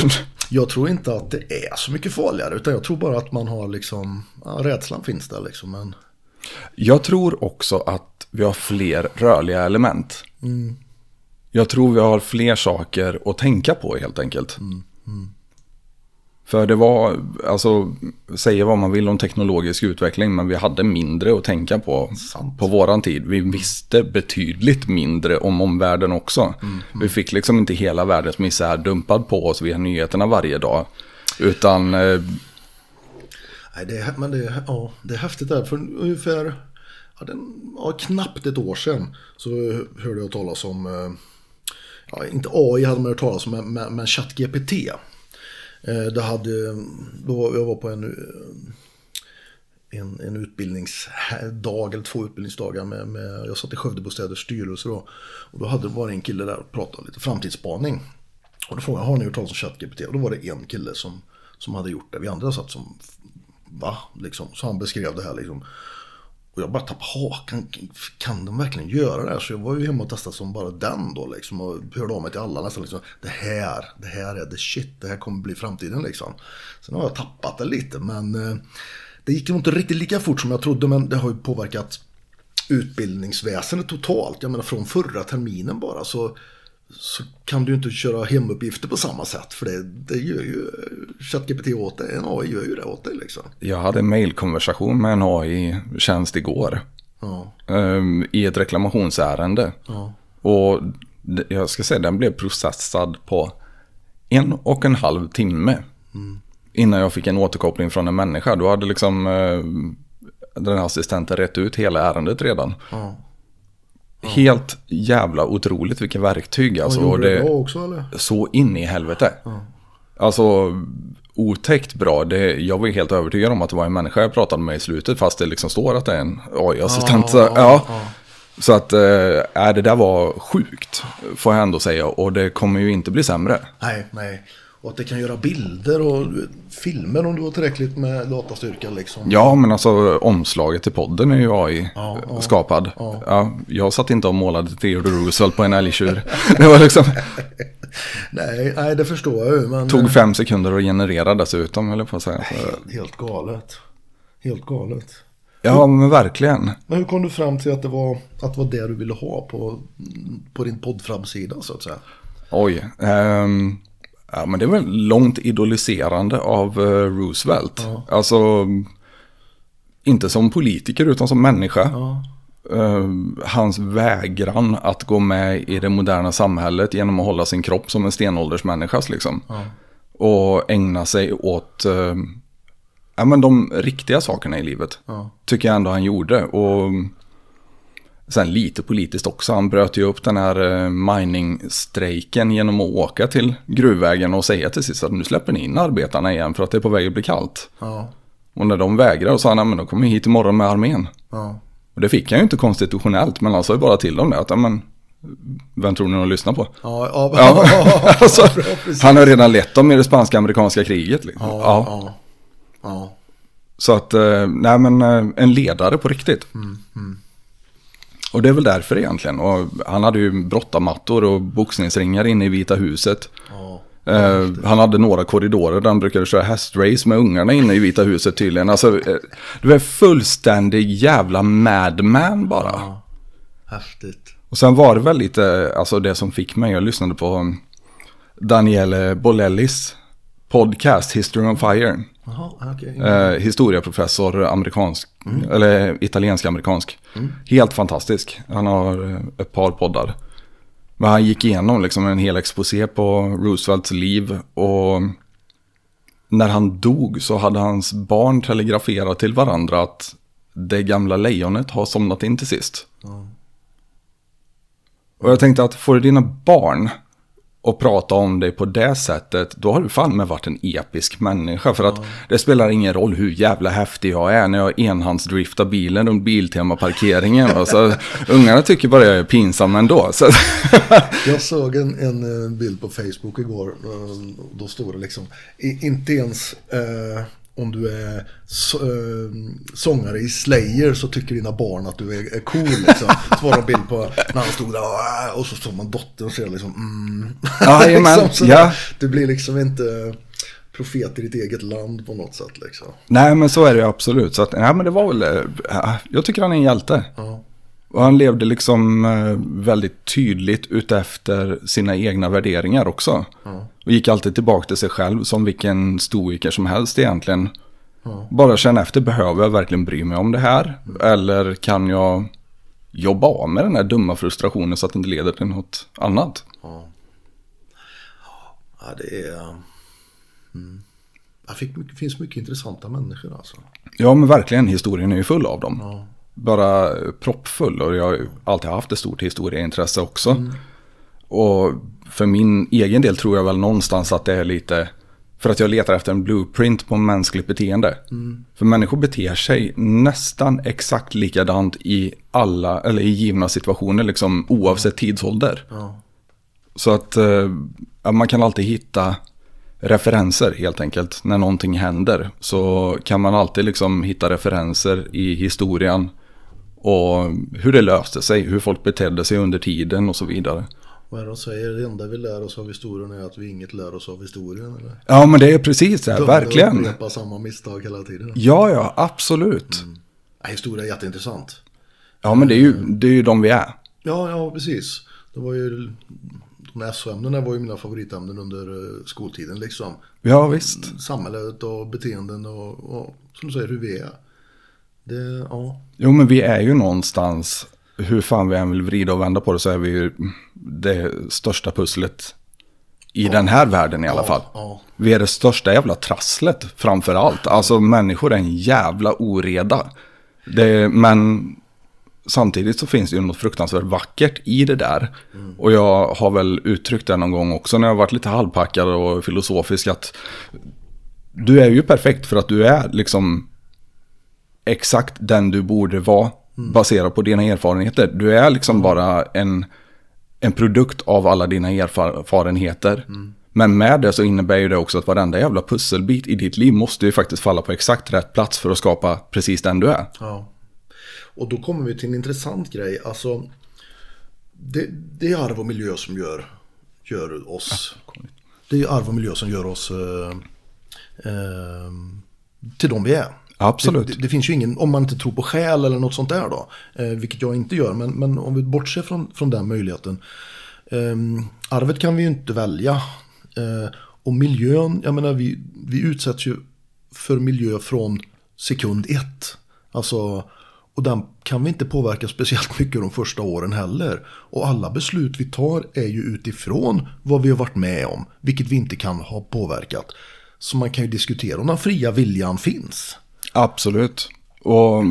Jag tror inte att det är så mycket farligare. Utan jag tror bara att man har liksom, ja, rädslan finns där liksom. Men jag tror också att vi har fler rörliga element. Jag tror vi har fler saker att tänka på helt enkelt. För det var, alltså, säga vad man vill om teknologisk utveckling, men vi hade mindre att tänka på på våran tid. Vi visste betydligt mindre om omvärlden också. Vi fick liksom inte hela världens misär dumpad på oss via nyheterna varje dag. Utan, eh, Nej, det är, men det är, ja, det är häftigt där. För ungefär ja, den, ja, knappt ett år sedan så hörde jag talas om, eh, ja, inte AI hade man hört talas om, men, men, men ChatGPT. Eh, det hade, då jag var på en, eh, en, en utbildningsdag, eller två utbildningsdagar med, med jag satt i Skövdebostäders styrelse då. Och då hade det varit en kille där och pratade lite framtidsspaning. Och då frågade jag, har ni hört talas om ChatGPT? Och då var det en kille som, som hade gjort det. Vi andra satt som, va? Liksom. Så han beskrev det här liksom. Och jag bara tappade hakan. Kan de verkligen göra det här? Så jag var ju hemma och testade som bara den då liksom. Och hörde av mig till alla nästan liksom. Det här, det här är the shit. Det här kommer bli framtiden liksom. Sen har jag tappat det lite. Men eh, det gick nog inte riktigt lika fort som jag trodde. Men det har ju påverkat utbildningsväsendet totalt. Jag menar från förra terminen bara så, så kan du inte köra hemuppgifter på samma sätt. För det, det gör ju ChatGPT åt dig. En AI gör ju det åt dig liksom. jag hade en mailkonversation med en AI-tjänst igår. Ja, ehm, I ett reklamationsärende. ja. Och jag ska säga den blev processad på en och en halv timme. Innan jag fick en återkoppling från en människa. Då hade liksom eh, den här assistenten rätt ut hela ärendet redan. ja. Helt jävla otroligt vilka verktyg alltså. Och det det, också eller? så in i helvete. Alltså otäckt bra. Det, jag var helt övertygad om att det var en människa jag pratade med i slutet. Fast det liksom står att det är en AI-assistent. Ja, ja, ja. ja. så att äh, det där var sjukt. Får jag ändå säga. Och det kommer ju inte bli sämre. Nej, nej. Och att det kan göra bilder och filmer om du har tillräckligt med datastyrka liksom. Ja, men alltså omslaget till podden är ju AI Ja, ja. Ja. jag satt inte och målade Theodore Roosevelt på en älgtjur. [LAUGHS] Det var liksom, [LAUGHS] Nej, nej, det förstår jag ju. Men tog fem sekunder att generera dessutom, eller på att säga. Så, helt galet. Helt galet. Ja, men verkligen. Men hur kom du fram till att det var, att det, var det du ville ha på, på din poddframsida så att säga? Oj. ehm, ja, men det väl långt idoliserande av eh, Roosevelt. Ja. Alltså, inte som politiker utan som människa. Ja. Eh, hans vägran att gå med i det moderna samhället genom att hålla sin kropp som en stenåldersmänniskas liksom. Ja. Och ägna sig åt eh, ja, men de riktiga sakerna i livet. Tycker jag ändå han gjorde. Och sen lite politiskt också. Han bröt ju upp den här eh, mining-strejken genom att åka till gruvvägen och säga till sist att nu släpper ni in arbetarna igen för att det är på väg att bli kallt. Ja. Och när de vägrar så sa han, "Ja, men då kommer jag hit imorgon med armén. Ja. Och det fick han ju inte konstitutionellt, men han sa ju bara till dem det. Att, "Ja, men, vem tror ni de lyssnar på? Ja, [LAUGHS] ja, Ja, [LAUGHS] alltså, han har redan lett dem i det spanska-amerikanska kriget. Liksom. ja, Ja. Så att, eh, nej men eh, en ledare på riktigt. Och det är väl därför egentligen. Och han hade ju brottamattor och boxningsringar inne i Vita huset. ja. Eh, han hade några korridorer där han brukade köra hästrace med ungarna inne i Vita huset tydligen. Alltså, eh, du är fullständig jävla madman bara. ja. Häftigt. Och sen var det väl lite, alltså det som fick mig, jag lyssnade på um, Daniele Bolellis podcast History on Fire. Jaha, okej. Eh, historieprofessor, amerikansk, eller italiensk-amerikansk. Helt fantastisk. Han har eh, ett par poddar. Men han gick igenom liksom en hel exposé på Roosevelts liv. Och när han dog så hade hans barn telegraferat till varandra att det gamla lejonet har somnat in till sist. Ja. Och jag tänkte att får du dina barn och prata om dig på det sättet, då har du fan med varit en episk människa. För att det spelar ingen roll hur jävla häftig jag är när jag enhandsdriftar bilen runt Biltema-parkeringen. [LAUGHS] Alltså, ungarna tycker bara jag är pinsam ändå. Så, [LAUGHS] Jag såg en, en eh, bild på Facebook igår. eh, Då stod det liksom, inte ens eh, om du är eh, sångare i Slayer så tycker dina barn att du är, cool. Liksom. [LAUGHS] Så var det en bild på när han stod där och så såg man dottern och ser liksom mm. [LAUGHS] Jajamän, sådär. ja. Du blir liksom inte profet i ditt eget land på något sätt liksom. nej men så är det absolut. Så att, nej men det var väl, eh, jag tycker han är en hjälte. Ja, Och han levde liksom eh, väldigt tydligt utefter sina egna värderingar också. ja, Och gick alltid tillbaka till sig själv som vilken stoiker som helst egentligen. ja. Bara känna efter, behöver jag verkligen bry mig om det här? Eller kan jag jobba av med den här dumma frustrationen så att det inte leder till något annat? ja. ja det är... Mm. Det finns mycket intressanta människor alltså. Ja men verkligen, historien är ju full av dem. Ja. Bara proppfull och jag har alltid haft ett stort historieintresse också. Och för min egen del tror jag väl någonstans att det är lite för att jag letar efter en blueprint på mänskligt beteende. För människor beter sig nästan exakt likadant i alla, eller i givna situationer, liksom oavsett tidsålder. Ja. Så att eh, man kan alltid hitta referenser helt enkelt. När någonting händer så kan man alltid liksom hitta referenser i historien. Och hur det löste sig, hur folk betedde sig under tiden och så vidare. Det de säger? Det enda vi lär oss av historien är att vi inget lär oss av historien. Eller? Ja men det är precis det, verkligen. upprepa samma misstag hela tiden. Ja, ja, absolut. Ja, historia är jätteintressant. Ja men det är ju, det är ju de vi är. Ja, ja, precis. Det var ju, de här SO-ämnena var ju mina favoritämnen under eh, skoltiden liksom. Ja visst. Samhället och beteenden och, och som du säger hur vi är. Det, ja. Jo men vi är ju någonstans, hur fan vi än vill vrida och vända på det så är vi ju det största pusslet i den här världen i alla fall. Ja, Vi är det största jävla trasslet framför allt. Alltså människor är en jävla oreda. Det, men samtidigt så finns det ju något fruktansvärt vackert i det där. Och jag har väl uttryckt det någon gång också när jag har varit lite halvpackad och filosofisk att du är ju perfekt för att du är liksom exakt den du borde vara baserat på dina erfarenheter. Du är liksom bara en, en produkt av alla dina erfarenheter. Men med det så innebär ju det också att varenda jävla pusselbit i ditt liv måste ju faktiskt falla på exakt rätt plats för att skapa precis den du är. ja. Och då kommer vi till en intressant grej. Alltså, det, det är arv och miljö som gör, gör oss. Det är arv och miljö som gör oss eh, eh, till de vi är. Absolut. Det, det, det, finns ju ingen, om man inte tror på själ eller något sånt där då. Eh, vilket jag inte gör, men, men om vi bortser från, från den möjligheten. Eh, arvet kan vi ju inte välja. Eh, och miljön, jag menar vi, vi utsätts ju för miljö från sekund ett. Alltså, och den kan vi inte påverka speciellt mycket de första åren heller. Och alla beslut vi tar är ju utifrån vad vi har varit med om. Vilket vi inte kan ha påverkat. Så man kan ju diskutera om den fria viljan finns. Absolut. Och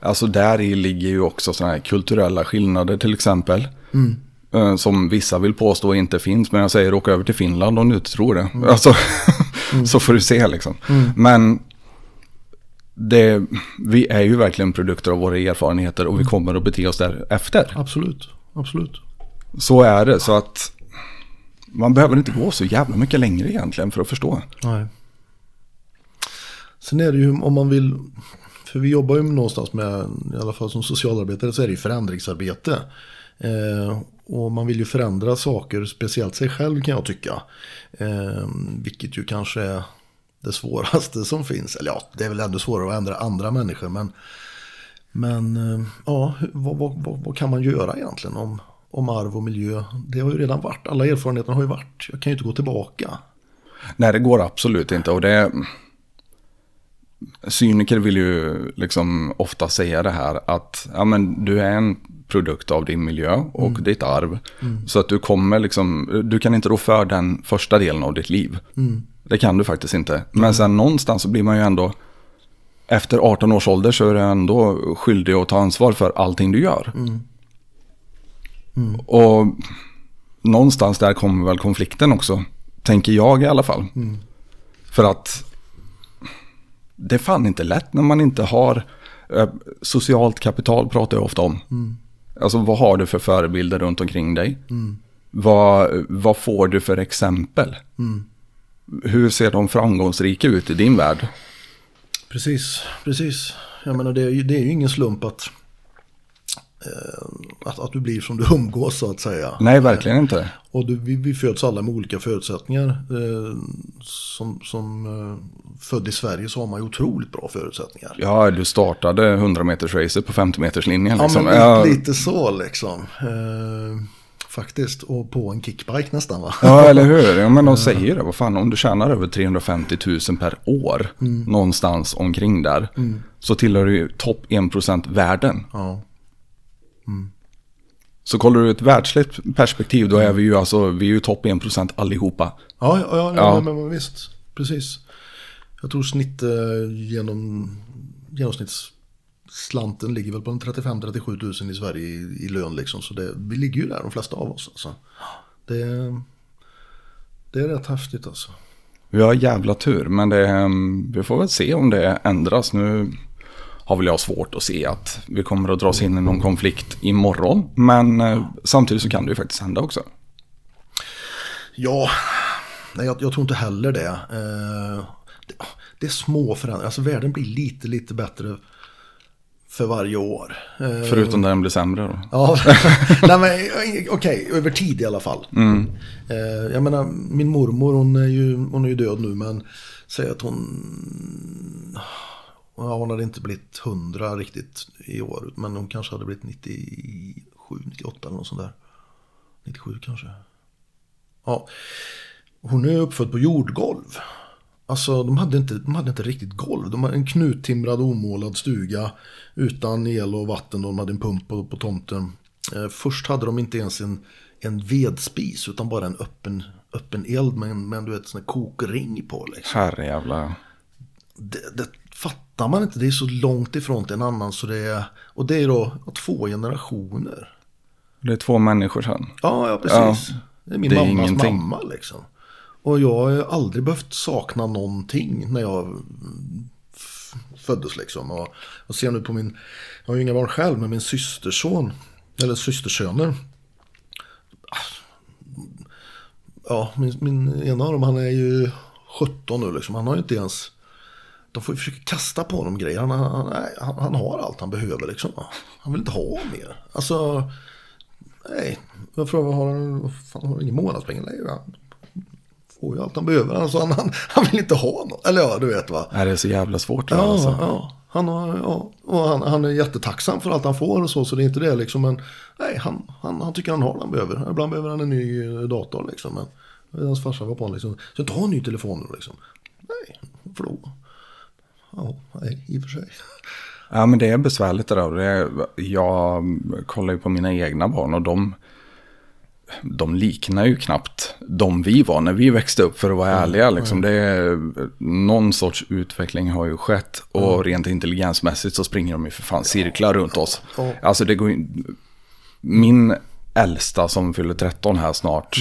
alltså där i ligger ju också sådana här kulturella skillnader till exempel. Mm. Som vissa vill påstå inte finns. Men jag säger åka över till Finland om du inte tror det. Mm. Alltså, [LAUGHS] mm. [LAUGHS] så får du se liksom. Mm. Men det, vi är ju verkligen produkter av våra erfarenheter och vi mm. kommer att bete oss därefter. Absolut, absolut. Så är det, så att man behöver inte gå så jävla mycket längre egentligen för att förstå. Nej. Sen är det ju om man vill, för vi jobbar ju någonstans med, i alla fall som socialarbetare, så är det ju förändringsarbete. Eh, och man vill ju förändra saker, speciellt sig själv kan jag tycka. Eh, vilket ju kanske är det svåraste som finns. Eller ja, det är väl ändå svårare att ändra andra människor. Men, men eh, ja, vad, vad, vad, vad, kan man göra egentligen om, om arv och miljö? Det har ju redan varit, alla erfarenheter har ju varit. Jag kan ju inte gå tillbaka. Nej, det går absolut inte. Och det... Cyniker vill ju liksom ofta säga det här att ja, men du är en produkt av din miljö och mm. ditt arv. Mm. Så att du kommer liksom, du kan inte rå för den första delen av ditt liv. Mm. Det kan du faktiskt inte. Men sen någonstans så blir man ju ändå, efter 18 års ålder så är du ändå skyldig att ta ansvar för allting du gör. Mm. Mm. Och någonstans där kommer väl konflikten också, tänker jag i alla fall. Mm. För att det är fan inte lätt när man inte har eh, socialt kapital pratar jag ofta om. Mm. Alltså vad har du för förebilder runt omkring dig? Mm. Vad, vad får du för exempel? Mm hur ser de framgångsrika ut i din värld? Precis, precis. Jag menar det, är, det är ju ingen slump att, att, att du blir som du umgås så att säga. Nej, verkligen inte. Eh, och du, vi, vi föds alla med olika förutsättningar. Eh, som som eh, född i Sverige så har man ju otroligt bra förutsättningar. Ja, du startade 100 meters racet på 50 meters linjen. Liksom. Ja, men lite, lite så liksom. Eh, faktiskt. Och på en kickbike nästan va? Ja, eller hur? Ja, men de säger det. Vad fan, om du tjänar över 350 000 per år, mm. någonstans omkring där, mm. så tillhör du ju topp 1% världen. Ja. Mm. Så kollar du ett världsligt perspektiv, då är vi ju alltså, vi är ju topp 1% allihopa. Ja, ja, ja, ja. Men, men, visst. Precis. Jag tror snitt eh, genom genomsnitts slanten ligger väl på 35-37 tusen i Sverige i, i lön liksom. Så det, vi ligger ju där de flesta av oss. Alltså. Det, det är rätt häftigt alltså. Vi har jävla tur, men det, vi får väl se om det ändras. Nu har väl jag svårt att se att vi kommer att dras in i någon konflikt imorgon. Men eh, samtidigt så kan det ju faktiskt hända också. Ja, nej, jag, jag tror inte heller det. Eh, det. Det är små förändringar, alltså världen blir lite, lite bättre för varje år. Förutom när den blir sämre då? Ja, [LAUGHS] okej, okay, över tid i alla fall. Mm. Eh, jag menar, min mormor hon är, ju, hon är ju död nu men säg att hon... Ja, hon hade inte blivit 100 riktigt i år. Men hon kanske hade blivit 97, 98 eller något sånt där. 97 kanske. Ja. Hon är uppfödd på jordgolv. Alltså de hade, inte, de hade inte riktigt golv. De hade en knuttimrad omålad stuga utan el och vatten. De hade en pump på, på tomten. Eh, först hade de inte ens en, en vedspis utan bara en öppen, öppen eld med en, med en du vet, sån kokring på. Liksom. Herrejävlar. Det, det fattar man inte. Det är så långt ifrån till en annan. Så det är, och det är då två generationer. Det är två människor sen. Ja, ja precis. Ja, det är min det är mammas ingenting. mamma liksom. Och jag har aldrig behövt sakna någonting när jag föddes liksom. Och jag ser nu på min, jag har ju inga barn själv, men min systerson, eller systersöner. Ja, min, min ena av dem han är ju 17 nu liksom. Han har ju inte ens, de får ju försöka kasta på honom grejer. Han, han, han, han har allt han behöver liksom. Han vill inte ha mer. Alltså, nej. Jag frågar, har han, fan, har ingen månadspengar längre? får ju allt han behöver. Alltså, han, han, han vill inte ha något. Eller ja, du vet va. Nej, det är så jävla svårt. Ja, alltså. ja. Han, har, ja. Och han, han är jättetacksam för allt han får och så, så det är inte det liksom. Men nej, han, han, han tycker han har det han behöver. Ibland behöver han en ny eh, dator liksom. Men hans farsa var på honom liksom. Så ta en ny telefon nu liksom. Nej, för då. Ja, i och för sig. Ja, men det är besvärligt det där. Jag kollar ju på mina egna barn och de, de liknar ju knappt de vi var när vi växte upp för att vara ärliga. Liksom. Det är, någon sorts utveckling har ju skett och rent intelligensmässigt så springer de ju för fan cirklar runt oss. Alltså det går ju... Min äldsta som fyller 13 här snart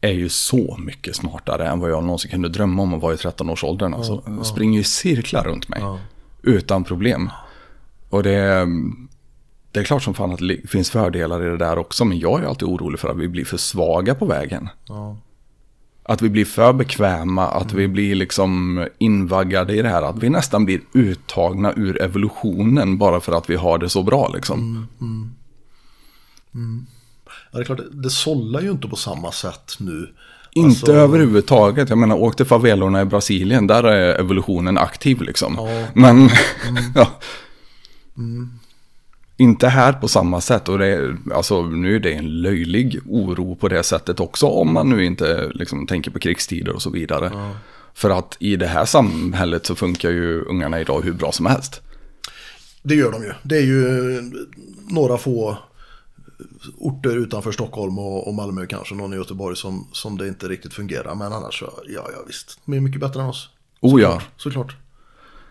är ju så mycket smartare än vad jag någonsin kunde drömma om att vara i 13-årsåldern. Alltså, Springer ju cirklar runt mig utan problem. Och det är, det är klart som fan att det finns fördelar i det där också, men jag är alltid orolig för att vi blir för svaga på vägen. Ja. Att vi blir för bekväma, att vi blir liksom invaggade i det här, att vi nästan blir uttagna ur evolutionen bara för att vi har det så bra liksom. Ja, det är klart, det, sållar ju inte på samma sätt nu. Inte Alltså, överhuvudtaget. Jag menar, åk till favelorna i Brasilien, där är evolutionen aktiv liksom. Ja. Men, [LAUGHS] ja. Inte här på samma sätt. Och det är, alltså, nu är det en löjlig oro på det sättet också. Om man nu inte liksom, tänker på krigstider och så vidare. För att i det här samhället så funkar ju ungarna idag hur bra som helst. Det gör de ju. Det är ju några få orter utanför Stockholm och, och Malmö kanske, någon i Göteborg som, som det inte riktigt fungerar. Men annars så, ja, ja visst. De är mycket bättre än oss. Oh ja. Såklart.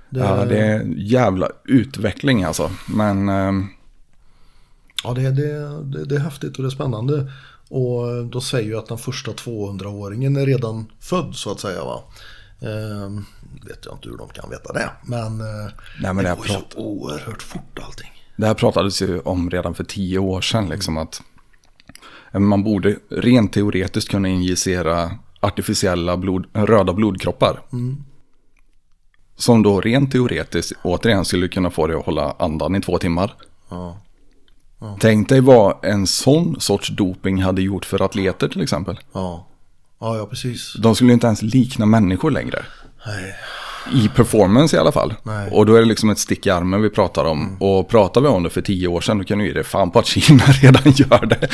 Det, Ja, det är jävla utveckling alltså. Men ehm, Ja, det, det, det, det är häftigt och det är spännande. Och de säger ju att den första 200-åringen är redan född så att säga. Va? Ehm, vet jag inte hur de kan veta det. Men, eh, Nej, men det det går ju så oerhört fort allting. Det här pratades ju om redan för tio år sedan, liksom att man borde rent teoretiskt kunna injicera artificiella blod, röda blodkroppar. Som då rent teoretiskt återigen skulle kunna få dig att hålla andan i två timmar. Ja. Tänk dig vad en sån sorts doping hade gjort för atleter till exempel. Ja. Ja, ja, precis. De skulle inte ens likna människor längre. Nej. I performance i alla fall. Nej. Och då är det liksom ett stick i armen vi pratar om. Och pratar vi om det för tio år sedan då kan du ge det fan på att Kina [LAUGHS] redan gör det.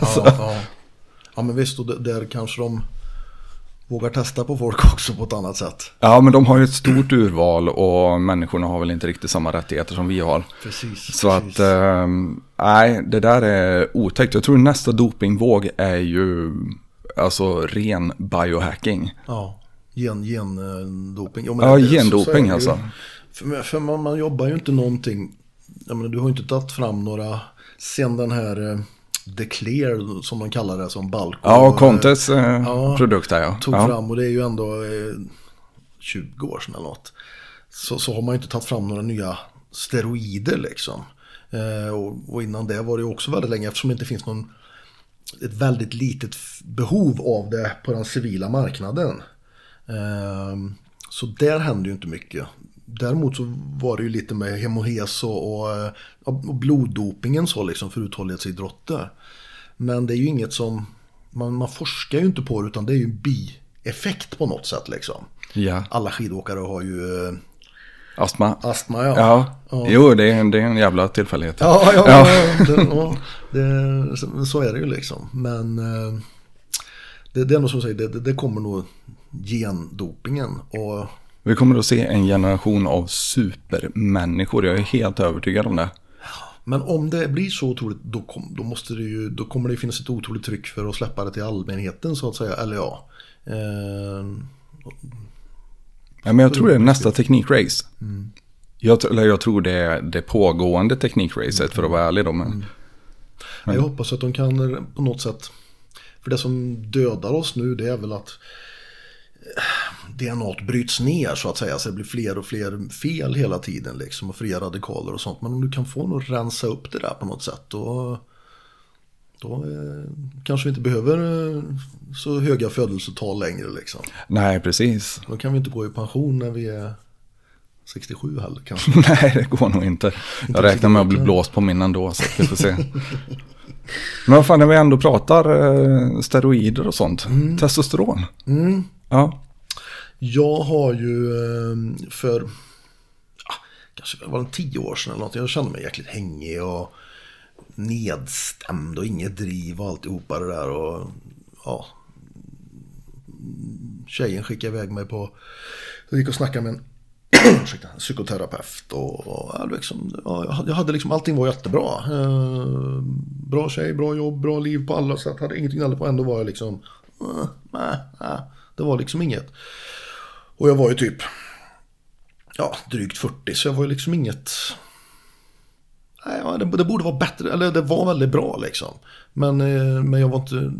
Ja, ja. ja, men visst, och där kanske de vågar testa på folk [LAUGHS] också på ett annat sätt. Ja, men de har ju ett stort urval och människorna har väl inte riktigt samma rättigheter som vi har. Precis. Så precis. att, eh, nej, det där är otäckt. Jag tror nästa dopingvåg är ju alltså ren biohacking. Ja, gen. Ja, Ja, det- så- så är gendoping ju. alltså. För, för man, man jobbar ju inte någonting. Jag menar, du har ju inte tagit fram några, sen den här eh, Declare som de kallar det, som Balco. Ja, eh, Contes eh, Ja, produkt där ja. tog ja. fram och det är ju ändå eh, 20 år sedan eller något. Så, så har man ju inte tagit fram några nya steroider liksom. Eh, och, och innan det var det också väldigt länge eftersom det inte finns någon ett väldigt litet behov av det på den civila marknaden. Ehm, Så där händer ju inte mycket. Däremot så var det ju lite med hemohes och, och, eh, och bloddopingen så liksom för uthållighetsidrotter. Men det är ju inget som man, man forskar ju inte på det utan det är ju en bieffekt på något sätt liksom. ja. Alla skidåkare har ju eh, Astma. astma ja. Ja, Ja. jo det är, det är en jävla tillfällighet. Ja, ja, Ja. Det, ja det, så, är det ju liksom. Men eh, det, det är nog som du säger, det, det, det kommer nog gendopingen. Och Vi kommer att se en generation av supermänniskor, jag är helt övertygad om det. Men om det blir så otroligt, då, kom, då, måste det ju, då kommer det finnas ett otroligt tryck för att släppa det till allmänheten så att säga. Eller ja. Eh, Ja, men jag tror det är nästa teknikrace. Jag, tr- eller jag tror det är det pågående teknikracet för att vara ärlig då. Men, Jag hoppas att de kan på något sätt. För det som dödar oss nu det är väl att DNA bryts ner så att säga. Så det blir fler och fler fel hela tiden liksom. Och fria radikaler och sånt. Men om du kan få något att rensa upp det där på något sätt. Då, då eh, kanske vi inte behöver eh, så höga födelsetal längre liksom. nej, precis. Då kan vi inte gå i pension när vi är 67 heller kanske. [LAUGHS] Nej, det går nog inte. Jag räknar med att bli blåst på min ändå, så vi får se. Men vad fan, när vi ändå pratar eh, steroider och sånt. Testosteron. Mm. Ja. Jag har ju ehm, för, ah, kanske var det tio år sedan eller något, jag kände mig jäkligt hängig och nedstämd och inget driv och alltihopa det där. Och, ja, tjejen skickade iväg mig på, jag gick och snackade med en [CLEARS THROAT] ursäkta, psykoterapeut och, och ja, liksom, ja, jag hade- jag hade liksom, allting var jättebra. Eh, bra tjej, bra jobb, bra liv på alla sätt, hade ingenting att på ändå var jag liksom, eh, nej, nej, det var liksom inget. Och jag var ju typ, ja, drygt 40, så jag var ju liksom inget, nej, det, det borde vara bättre, eller det var väldigt bra liksom. Men, eh, men jag var inte,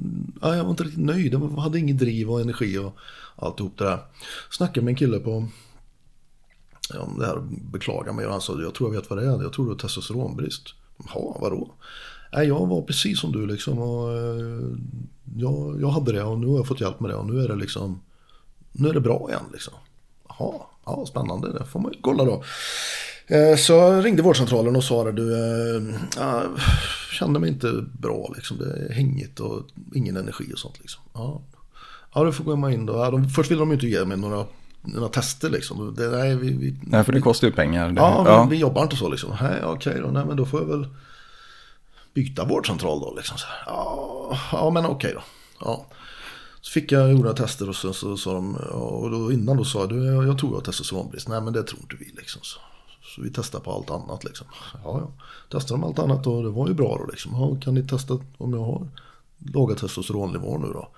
ja, jag var inte riktigt nöjd, jag hade ingen driv och energi och alltihop det där. Snackade med en kille på Ja, om det här beklagar mig och han sa jag tror jag vet vad det är. Jag tror det är testosteronbrist. Jaha, vadå? Nej, jag var precis som du liksom. Och, eh, jag, jag hade det och nu har jag fått hjälp med det och nu är det liksom nu är det bra igen liksom. Jaha, ja, spännande, det får man ju kolla då. Eh, Så jag ringde vårdcentralen och sa det, du, eh, ja, kände mig inte bra liksom. Det är hängigt och ingen energi och sånt liksom. Ja, ja då får jag gå in då. Ja, de, först ville de inte ge mig några, några tester liksom. Det, nej, vi, vi, Nej, för det kostar ju pengar. Det, Ja, ja. Vi, vi jobbar inte så liksom. Nej, okej då. Nej, men då får jag väl byta vårdcentral då. Liksom så här. Ja, ja, men okej då. Ja. Så fick jag gjorde några tester och så sa så, de, och då, innan då sa jag, du, jag, jag tror jag har testosteronbrist. Nej, men det tror inte vi liksom. Så, så vi testar på allt annat liksom. Ja, ja. Testade de allt annat och det var ju bra då liksom. Ja, kan ni testa om jag har låga testosteronnivåer nu då?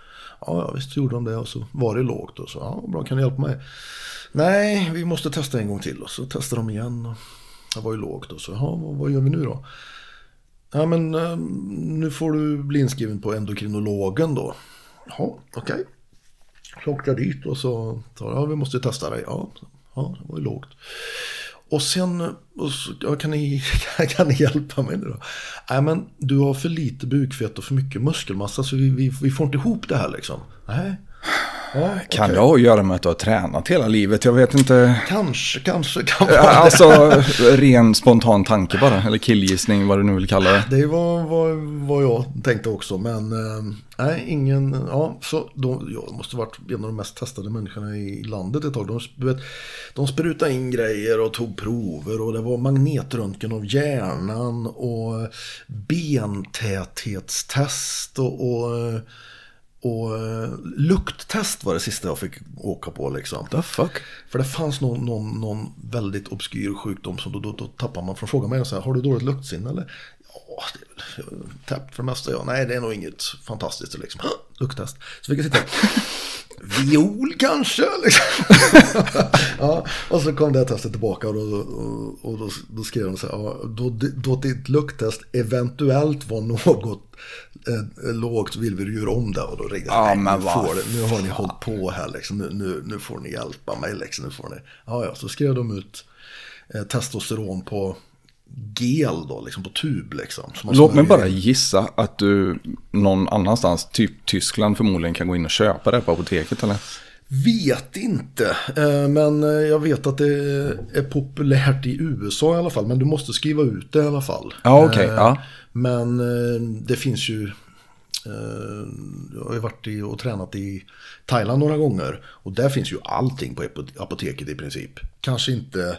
Ja, ja, visst gjorde de det och så var det lågt och så, ja, bra, kan ni hjälpa mig? Nej, vi måste testa en gång till och så testade de igen. Och det var ju lågt och så, ja, vad gör vi nu då? Ja, men ehm, nu får du bli inskriven på endokrinologen då. Ja, okej. Så åkte jag dit och så sa ja, vi måste testa dig. Ja, ja, det var ju lågt. Och sen, och så, ja, kan, ni, [LAUGHS] kan ni hjälpa mig nu då? Nej men du har för lite bukfett och för mycket muskelmassa så vi, vi, vi får inte ihop det här liksom. Nej. Ja, Kan okej. det ha att göra med att du har tränat hela livet? Jag vet inte. Kanske, kanske kan vara. Alltså, ren spontan tanke bara. Eller killgissning, vad du nu vill kalla det. Det var vad, jag tänkte också, men eh, nej, ingen, ja, så de, jag måste varit en av de mest testade människorna i landet ett tag. De, vet, de sprutade in grejer och tog prover och det var magnetröntgen av hjärnan och bentäthetstest och, och, och eh, lukttest var det sista jag fick åka på liksom. The fuck? För det fanns någon, någon, någon väldigt obskyr sjukdom som då, då, då tappar man från frågan mig så här, har du dåligt luktsinne eller? Ja, det är väl täppt för det mesta. Ja, nej, det är nog inget fantastiskt liksom. Lukttest. Så fick jag sitta [LAUGHS] Viol kanske? Liksom. [LAUGHS] ja, och så kom det här testet tillbaka och, då, och, och då, då skrev de så här, ja, då, då ditt lukttest eventuellt var något eh, lågt vill vi göra om det. Och då ringde jag, men nu, får det, nu har ni hållit på här liksom, nu, nu, nu får ni hjälpa mig liksom, nu får ni. Ja, ja, så skrev de ut eh, testosteron på gel då, liksom på tub liksom. Låt mig bara gissa att du någon annanstans, typ Tyskland förmodligen, kan gå in och köpa det på apoteket eller? Vet inte, eh, men eh, jag vet att det är populärt i USA i alla fall. Men du måste skriva ut det i alla fall. Ja, okej, Eh, ja. Men det finns ju, jag har ju varit i och tränat i Thailand några gånger. Och där finns ju allting på apo- apoteket i princip. Kanske inte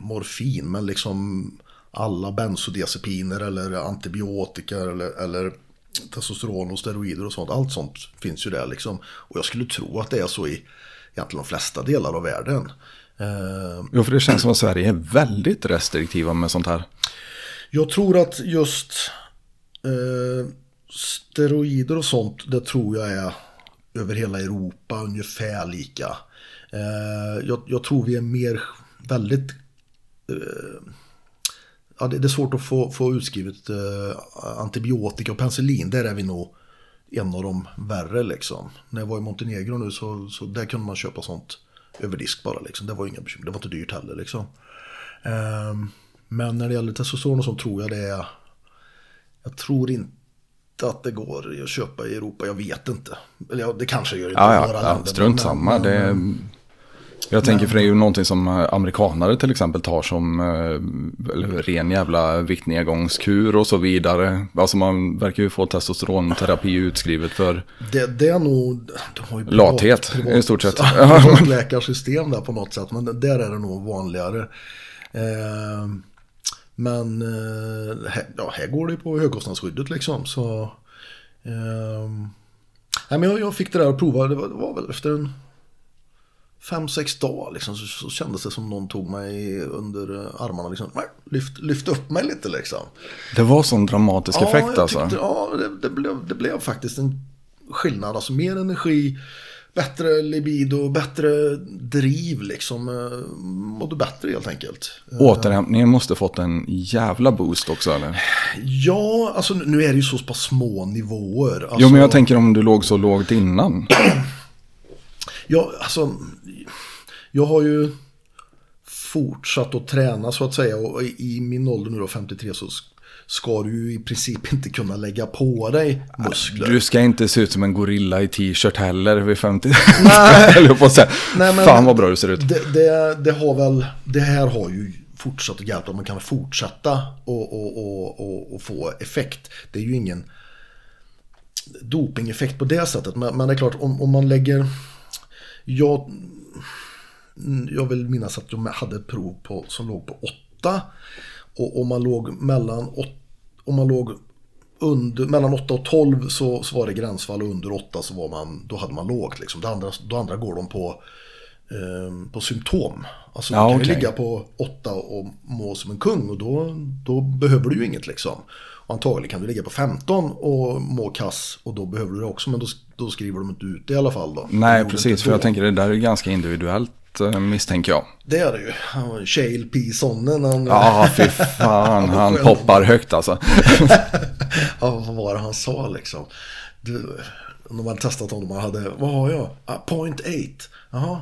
morfin, men liksom alla bensodiazepiner eller antibiotika eller, eller testosteron och steroider och sånt. Allt sånt finns ju där liksom. Och jag skulle tro att det är så i egentligen de flesta delar av världen. Eh, Jo, för det känns som att Sverige är väldigt restriktiva med sånt här. Jag tror att just eh, steroider och sånt, det tror jag är över hela Europa ungefär lika. Eh, jag, jag tror vi är mer väldigt... Eh, ja, det, det är svårt att få, få utskrivet eh, antibiotika och penicillin. Där är vi nog en av de värre liksom. När jag var i Montenegro nu så, så där kunde man köpa sånt över disk bara liksom. Det var inga bekymmer. Det var inte dyrt heller liksom. Ehm, men när det gäller testosteron och sånt tror jag det är... Jag tror inte att det går att köpa i Europa. Jag vet inte. Eller ja, det kanske gör i Ja, ja, ja strunt samma. men- Det är... Jag tänker för det är ju någonting som eh, amerikanare till exempel tar som eh, eller, ren jävla viktnedgångskur och så vidare. Alltså man verkar ju få testosteronterapi utskrivet för Det, det är nog... De har ju Lathet, i stort sett. [LAUGHS] privat läkarsystem där på något sätt. Men där är det nog vanligare. Eh, men eh, här, ja, här går det ju på högkostnadsskyddet liksom. Så, eh, nej, men jag, jag fick det där att prova. Det var, det var väl efter en fem, sex dagar liksom, så, så kändes det som någon tog mig under eh, armarna. Liksom, lyft, lyft upp mig lite liksom. det var sån dramatisk effekt jag alltså. tyckte- Ja, det, det, blev, det blev faktiskt en skillnad. Alltså mer energi, bättre libido, bättre driv liksom. eh, Mådde bättre helt enkelt. Återhämtningen måste fått en jävla boost också eller? Ja, alltså nu är det ju så pass små nivåer. Alltså, Jo men jag tänker om du låg så lågt innan. [CLEARS THROAT] Ja, alltså, jag har ju fortsatt att träna så att säga. Och i min ålder nu då, 53, så sk- ska du ju i princip inte kunna lägga på dig muskler. Du ska inte se ut som en gorilla i t-shirt heller vid 50. [LAUGHS] Nej. [LAUGHS] På att säga. Nej, men- Fan vad bra du ser ut. Det, det, det har väl, det här har ju fortsatt att hjälpa. Man kan fortsätta och, och, och, och, och få effekt. Det är ju ingen dopingeffekt på det sättet. Men, men det är klart, om, om man lägger... Jag, jag vill minnas att jag hade ett prov på, som låg på 8. Och om man låg mellan, åt- om man låg under, mellan 8 och 12 så, så var det gränsfall och under 8 så var man, då hade man lågt. Liksom. Det andra, då andra går de på, eh, på symptom. Alltså Ja, du kan ju okej. ligga på 8 och må som en kung och då, då behöver du ju inget liksom. Och antagligen kan du ligga på 15 och må kass och då behöver du det också men då, då skriver de inte ut det i alla fall då. Nej precis, för jag tänker det där är ganska individuellt misstänker jag. Det är det ju. Han var Shale P. Sonnen. Han, Ja, fy fan, han poppar högt alltså. [LAUGHS] Ja, vad var det han sa liksom? Du, de hade testat honom, man hade, vad har jag? Ah, point 8. Jaha,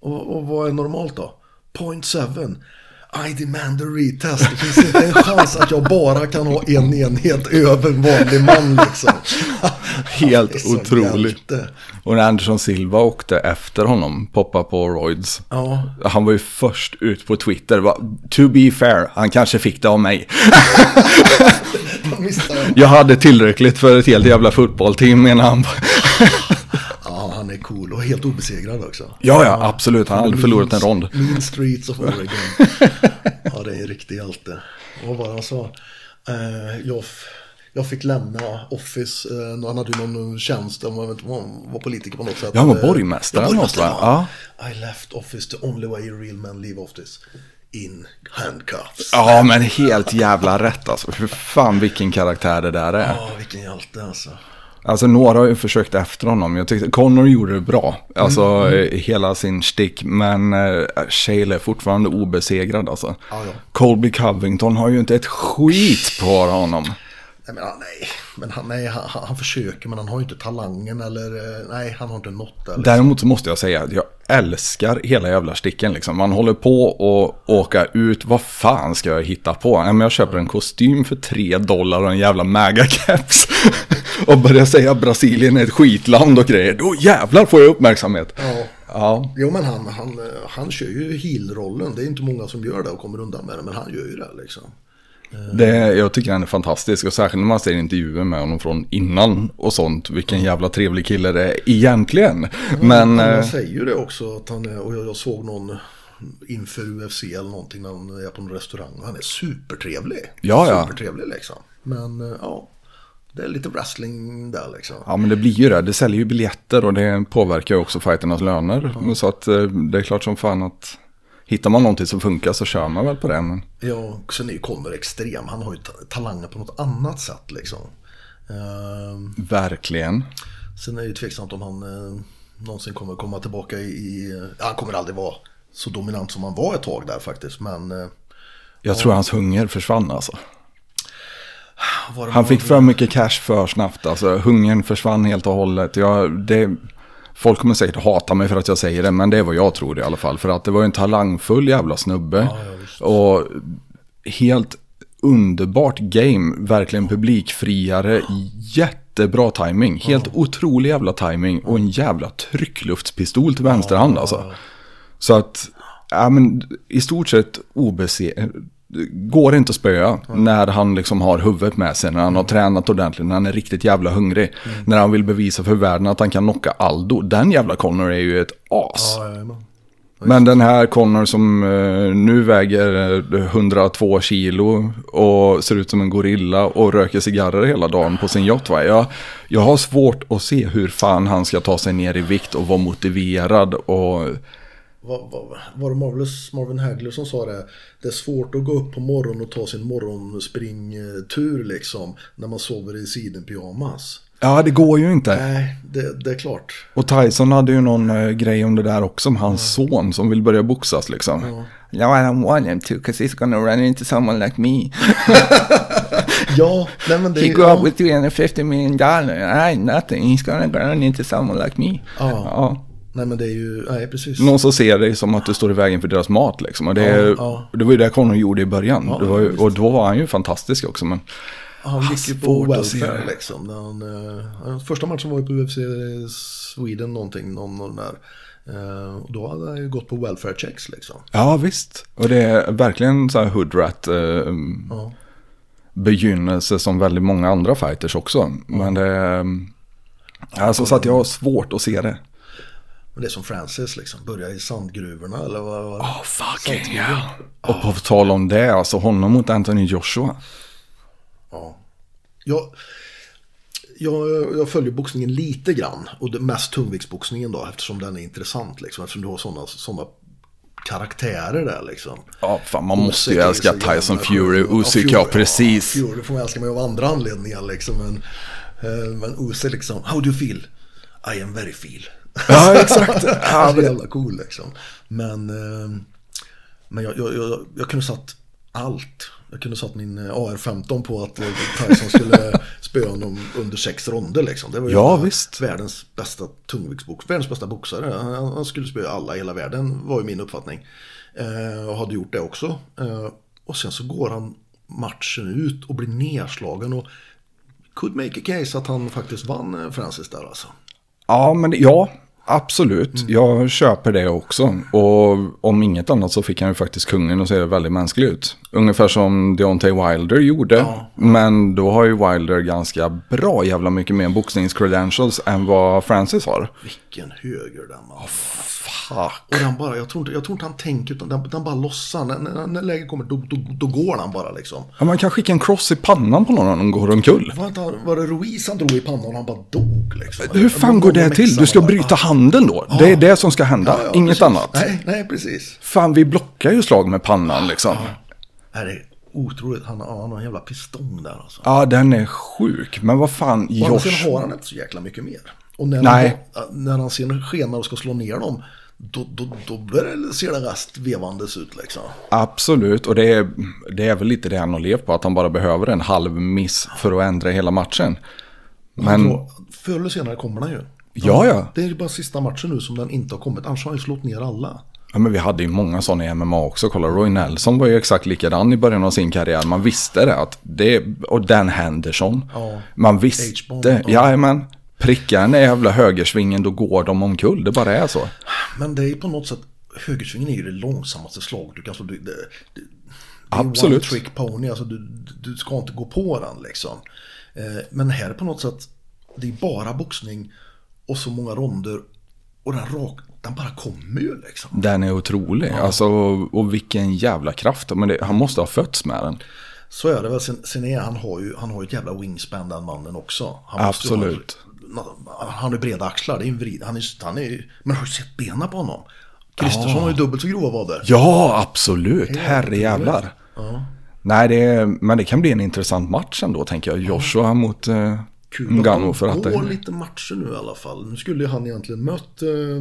och, och vad är normalt då? Point 7. I demand a retest. Det finns inte en chans att jag bara kan ha en enhet över vanlig man liksom. [LAUGHS] Helt otroligt. hjälte. Och när Anderson Silva åkte efter honom, poppa på roids. Ja, Han var ju först ut på Twitter. Va, to be fair, han kanske fick det av mig. [LAUGHS] jag hade tillräckligt för ett helt jävla fotbollsteam menar han. [LAUGHS] Han är cool och helt obesegrad också. Ja, ja, absolut. Han har aldrig förlorat en rond. Mean Streets of Oregon. ja, det är en riktig hjälte. Vad var det han sa? Eh, jag, jag fick lämna Office. Eh, han hade ju någon tjänst. Han var, politiker på något sätt. Ja, han var Eh, borgmästare eller något, va? ja. I left office the only way real men leave office. In handcuffs. Ja, men helt jävla rätt alltså. Hur fan vilken karaktär det där är. Ja, vilken hjälte alltså. Alltså några har ju försökt efter honom. Jag tyckte Connor gjorde det bra. Alltså Mm, eh, hela sin stick. Men eh, Shale är fortfarande obesegrad alltså. Ja, ja. Colby Covington har ju inte ett skit på honom. Nej, men, han- nej, men han, nej, han, han, försöker men han har ju inte talangen eller eh, nej, han har inte nått det. liksom. Däremot så måste jag säga att jag älskar hela jävla sticken liksom. Man håller på att åka ut. Vad fan ska jag hitta på? Ja, men jag köper en kostym för 3 dollar och en jävla magacaps. [LAUGHS] och börjar säga Brasilien är ett skitland och grejer. Då jävlar får jag uppmärksamhet. Ja. Ja, Jo men han, han, han kör ju heel-rollen. Det är inte många som gör det och kommer undan med det. Men han gör ju det liksom. Det, jag tycker han är fantastisk. Och särskilt när man ser intervjuer med honom från innan och sånt. Vilken jävla trevlig kille det är egentligen. Men... han, eh, säger ju det också. Att han är, och jag, jag såg någon inför UFC eller någonting när han är på en restaurang. Han är supertrevlig. Ja, ja. Supertrevlig liksom. Men eh, ja, det är lite wrestling där liksom. Ja men det blir ju det. Det säljer ju biljetter och det påverkar ju också fighternas löner. Så att eh, det är klart som fan att hittar man någonting som funkar så kör man väl på det. Men... Ja, sen är ju Conor extrem. Han har ju ta- talanger på något annat sätt liksom. Ehm, Verkligen. Sen är det ju tveksamt om han eh, någonsin kommer komma tillbaka i... i han kommer aldrig vara så dominant som han var ett tag där faktiskt. Men... Eh, Jag tror hans hunger försvann alltså. Han fick för mycket cash för snabbt. Alltså hungern försvann helt och hållet. Jag, det, folk kommer säkert hata mig för att jag säger det. Men det är vad jag tror i alla fall. För att det var ju en talangfull jävla snubbe. och helt underbart game. Verkligen publikfriare. Jättebra timing. Helt otrolig jävla timing. Och en jävla tryckluftspistol till vänsterhand alltså. Så att, ja men i stort sett obesegrad. Går inte att spöa när han liksom har huvudet med sig, när han har tränat ordentligt, när han är riktigt jävla hungrig. När han vill bevisa för världen att han kan knocka Aldo. Den jävla Connor är ju ett as. Ja. Men den här Connor som eh, nu väger eh, 102 kilo och ser ut som en gorilla och röker cigarrer hela dagen på sin yacht. Va? Jag, jag har svårt att se hur fan han ska ta sig ner i vikt och vara motiverad och... Var, det Marvelous, Marvin Hagler som sa det? Det är svårt att gå upp på morgonen och ta sin morgonspringtur liksom. När man sover i sidenpyjamas. Ja, det går ju inte. Nej, det, det är klart. Och Tyson hade ju någon eh, grej om det där också med hans son som vill börja boxas liksom. No, I don't want him to because he's gonna run into someone like me. [LAUGHS] Ja, nej men det He är... grew Ja, up with 350 million dollars. I nothing. He's gonna run into someone like me. Ja. Ja. Nej men det är ju, nej precis. Någon som ser dig som att du står i vägen för deras mat liksom. Och det, Ja, ja. det var ju det Conor gjorde i början. Ja, ju, och då var han ju fantastisk också. Men Han gick ju på welfare liksom. När han, eh, första matchen var ju på UFC Sweden någonting, någon, någon där. Eh, och då hade han ju gått på welfare checks liksom. ja, visst. Och det är verkligen så här hoodrat eh, Ja. begynnelse som väldigt många andra fighters också. Men det... Alltså så att jag har svårt att se det. Men det är som Francis liksom, börja i sandgruvorna eller vad vad- Oh fucking yeah. Och på tal om det, alltså honom mot Anthony Joshua. Ja. Jag, jag, jag följer boxningen lite grann. Och det mest tungviktsboxningen då, eftersom den är intressant. Liksom, eftersom du har sådana såna karaktärer där liksom. Ja, fan man måste ju älska Tyson. Fury. Usyk, ja precis. Fury får man älska mig av andra anledningar liksom. Men, eh, men Usyk liksom, how do you feel? I am very feel. Ja, [LAUGHS] exakt. Han men- jävla cool liksom. Men, eh, men jag, jag, jag, jag kunde satt allt. Jag kunde satt min eh, AR-15 på att eh, Tyson skulle [LAUGHS] spöa honom under sex ronder liksom. Det var ju Ja, visst. världens bästa tungviktsbox, världens bästa boxare. Han, skulle spöa alla i hela världen var ju min uppfattning. Eh, och hade gjort det också. Eh, och sen så går han matchen ut och blir nedslagen och could make a case att han faktiskt vann Francis där alltså. Ja, men ja, absolut. Mm. Jag köper det också. Och om inget annat så fick han ju faktiskt kungen att se väldigt mänsklig ut. Ungefär som Deontay Wilder gjorde. Men då har ju Wilder ganska bra jävla mycket mer boxningscredentials än vad Francis har. Vilken höger den mannen. Fuck. Och den bara, jag tror inte, jag tror inte han tänker utan den, den bara lossar. När, när, läget kommer då, då, då går han bara liksom. Ja, man kan skicka en cross i pannan på någon när de går omkull. Var, var det Ruiz han drog i pannan och han bara dog liksom? Hur fan går det till? Du ska bryta handen då. Det är det som ska hända, Ja, ja, inget precis. annat. Nej, nej, precis. Fan, vi blockar ju slag med pannan liksom. Nej, det är otroligt. Han, ja, han har en jävla pistol där alltså. Ja, den är sjuk. Men vad fan, sidan Josh. har han inte så jäkla mycket mer. Och när, Nej. Han, när han ser skenar och ska slå ner dem, då, då, då det, ser den rast vevandes ut liksom. Absolut, och det är, det är väl lite det han har levt på. Att han bara behöver en halv miss för att ändra hela matchen. Men, förr eller senare kommer den ju. Ja, ja. Det är bara sista matchen nu som den inte har kommit. Annars har han ju slått ner alla. ja, men vi hade ju många sådana i MMA också. Kolla, Roy Nelson var ju exakt likadan i början av sin karriär. Man visste det. Att det och Dan Henderson. Ja. Man visste, ja. jajamän. Pricka den jävla högersvingen, då går de omkull. Det bara är så. Men det är på något sätt, högersvingen är ju det långsammaste slaget du kan slå. Det, det, det, Absolut. one trick pony, alltså du, du ska inte gå på den liksom. Eh, men här är på något sätt, det är bara boxning och så många ronder och den rak, den bara kommer ju liksom. Den är otrolig. Alltså, och vilken jävla kraft. Men det, han måste ha fötts med den. Så är det väl. Sen, sen är han har ju, han har ju ett jävla wingspan den mannen också. Han Absolut. Ha, han har ju breda axlar, det är en vrid, han är, han är, men har du sett benen på honom? Kristersson har ju dubbelt så grova vader. Ja, absolut. Herre jävlar. Ja. Nej, det är, men det kan bli en intressant match ändå, tänker jag. Joshua mot eh, Kul att det går lite matcher nu i alla fall. Nu skulle ju han egentligen mött... Eh,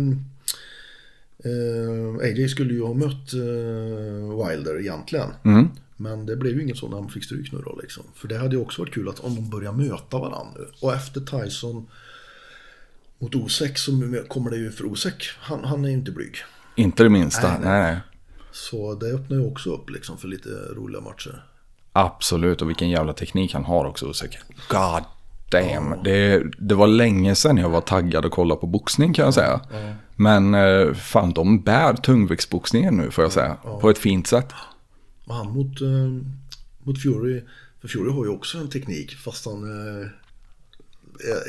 eh, AJ skulle ju ha mött eh, Wilder egentligen. Mm. Men det blev ju inget så när han fick stryk nu då liksom. För det hade ju också varit kul att om de börjar möta varandra nu. Och efter Tyson mot Osek så kommer det ju för Osek. Han, han är ju inte blyg. Inte det minsta. Nej, Nej, nej. Så det öppnar ju också upp liksom för lite roliga matcher. Absolut, och vilken jävla teknik han har också, osäker. God damn. Det, det var länge sedan jag var taggad och kollade på boxning kan jag säga. Men eh, fan, de bär tungviktsboxningen nu får jag säga. På ett fint sätt. Han mot, eh, mot Fury, för Fury har ju också en teknik fast han eh,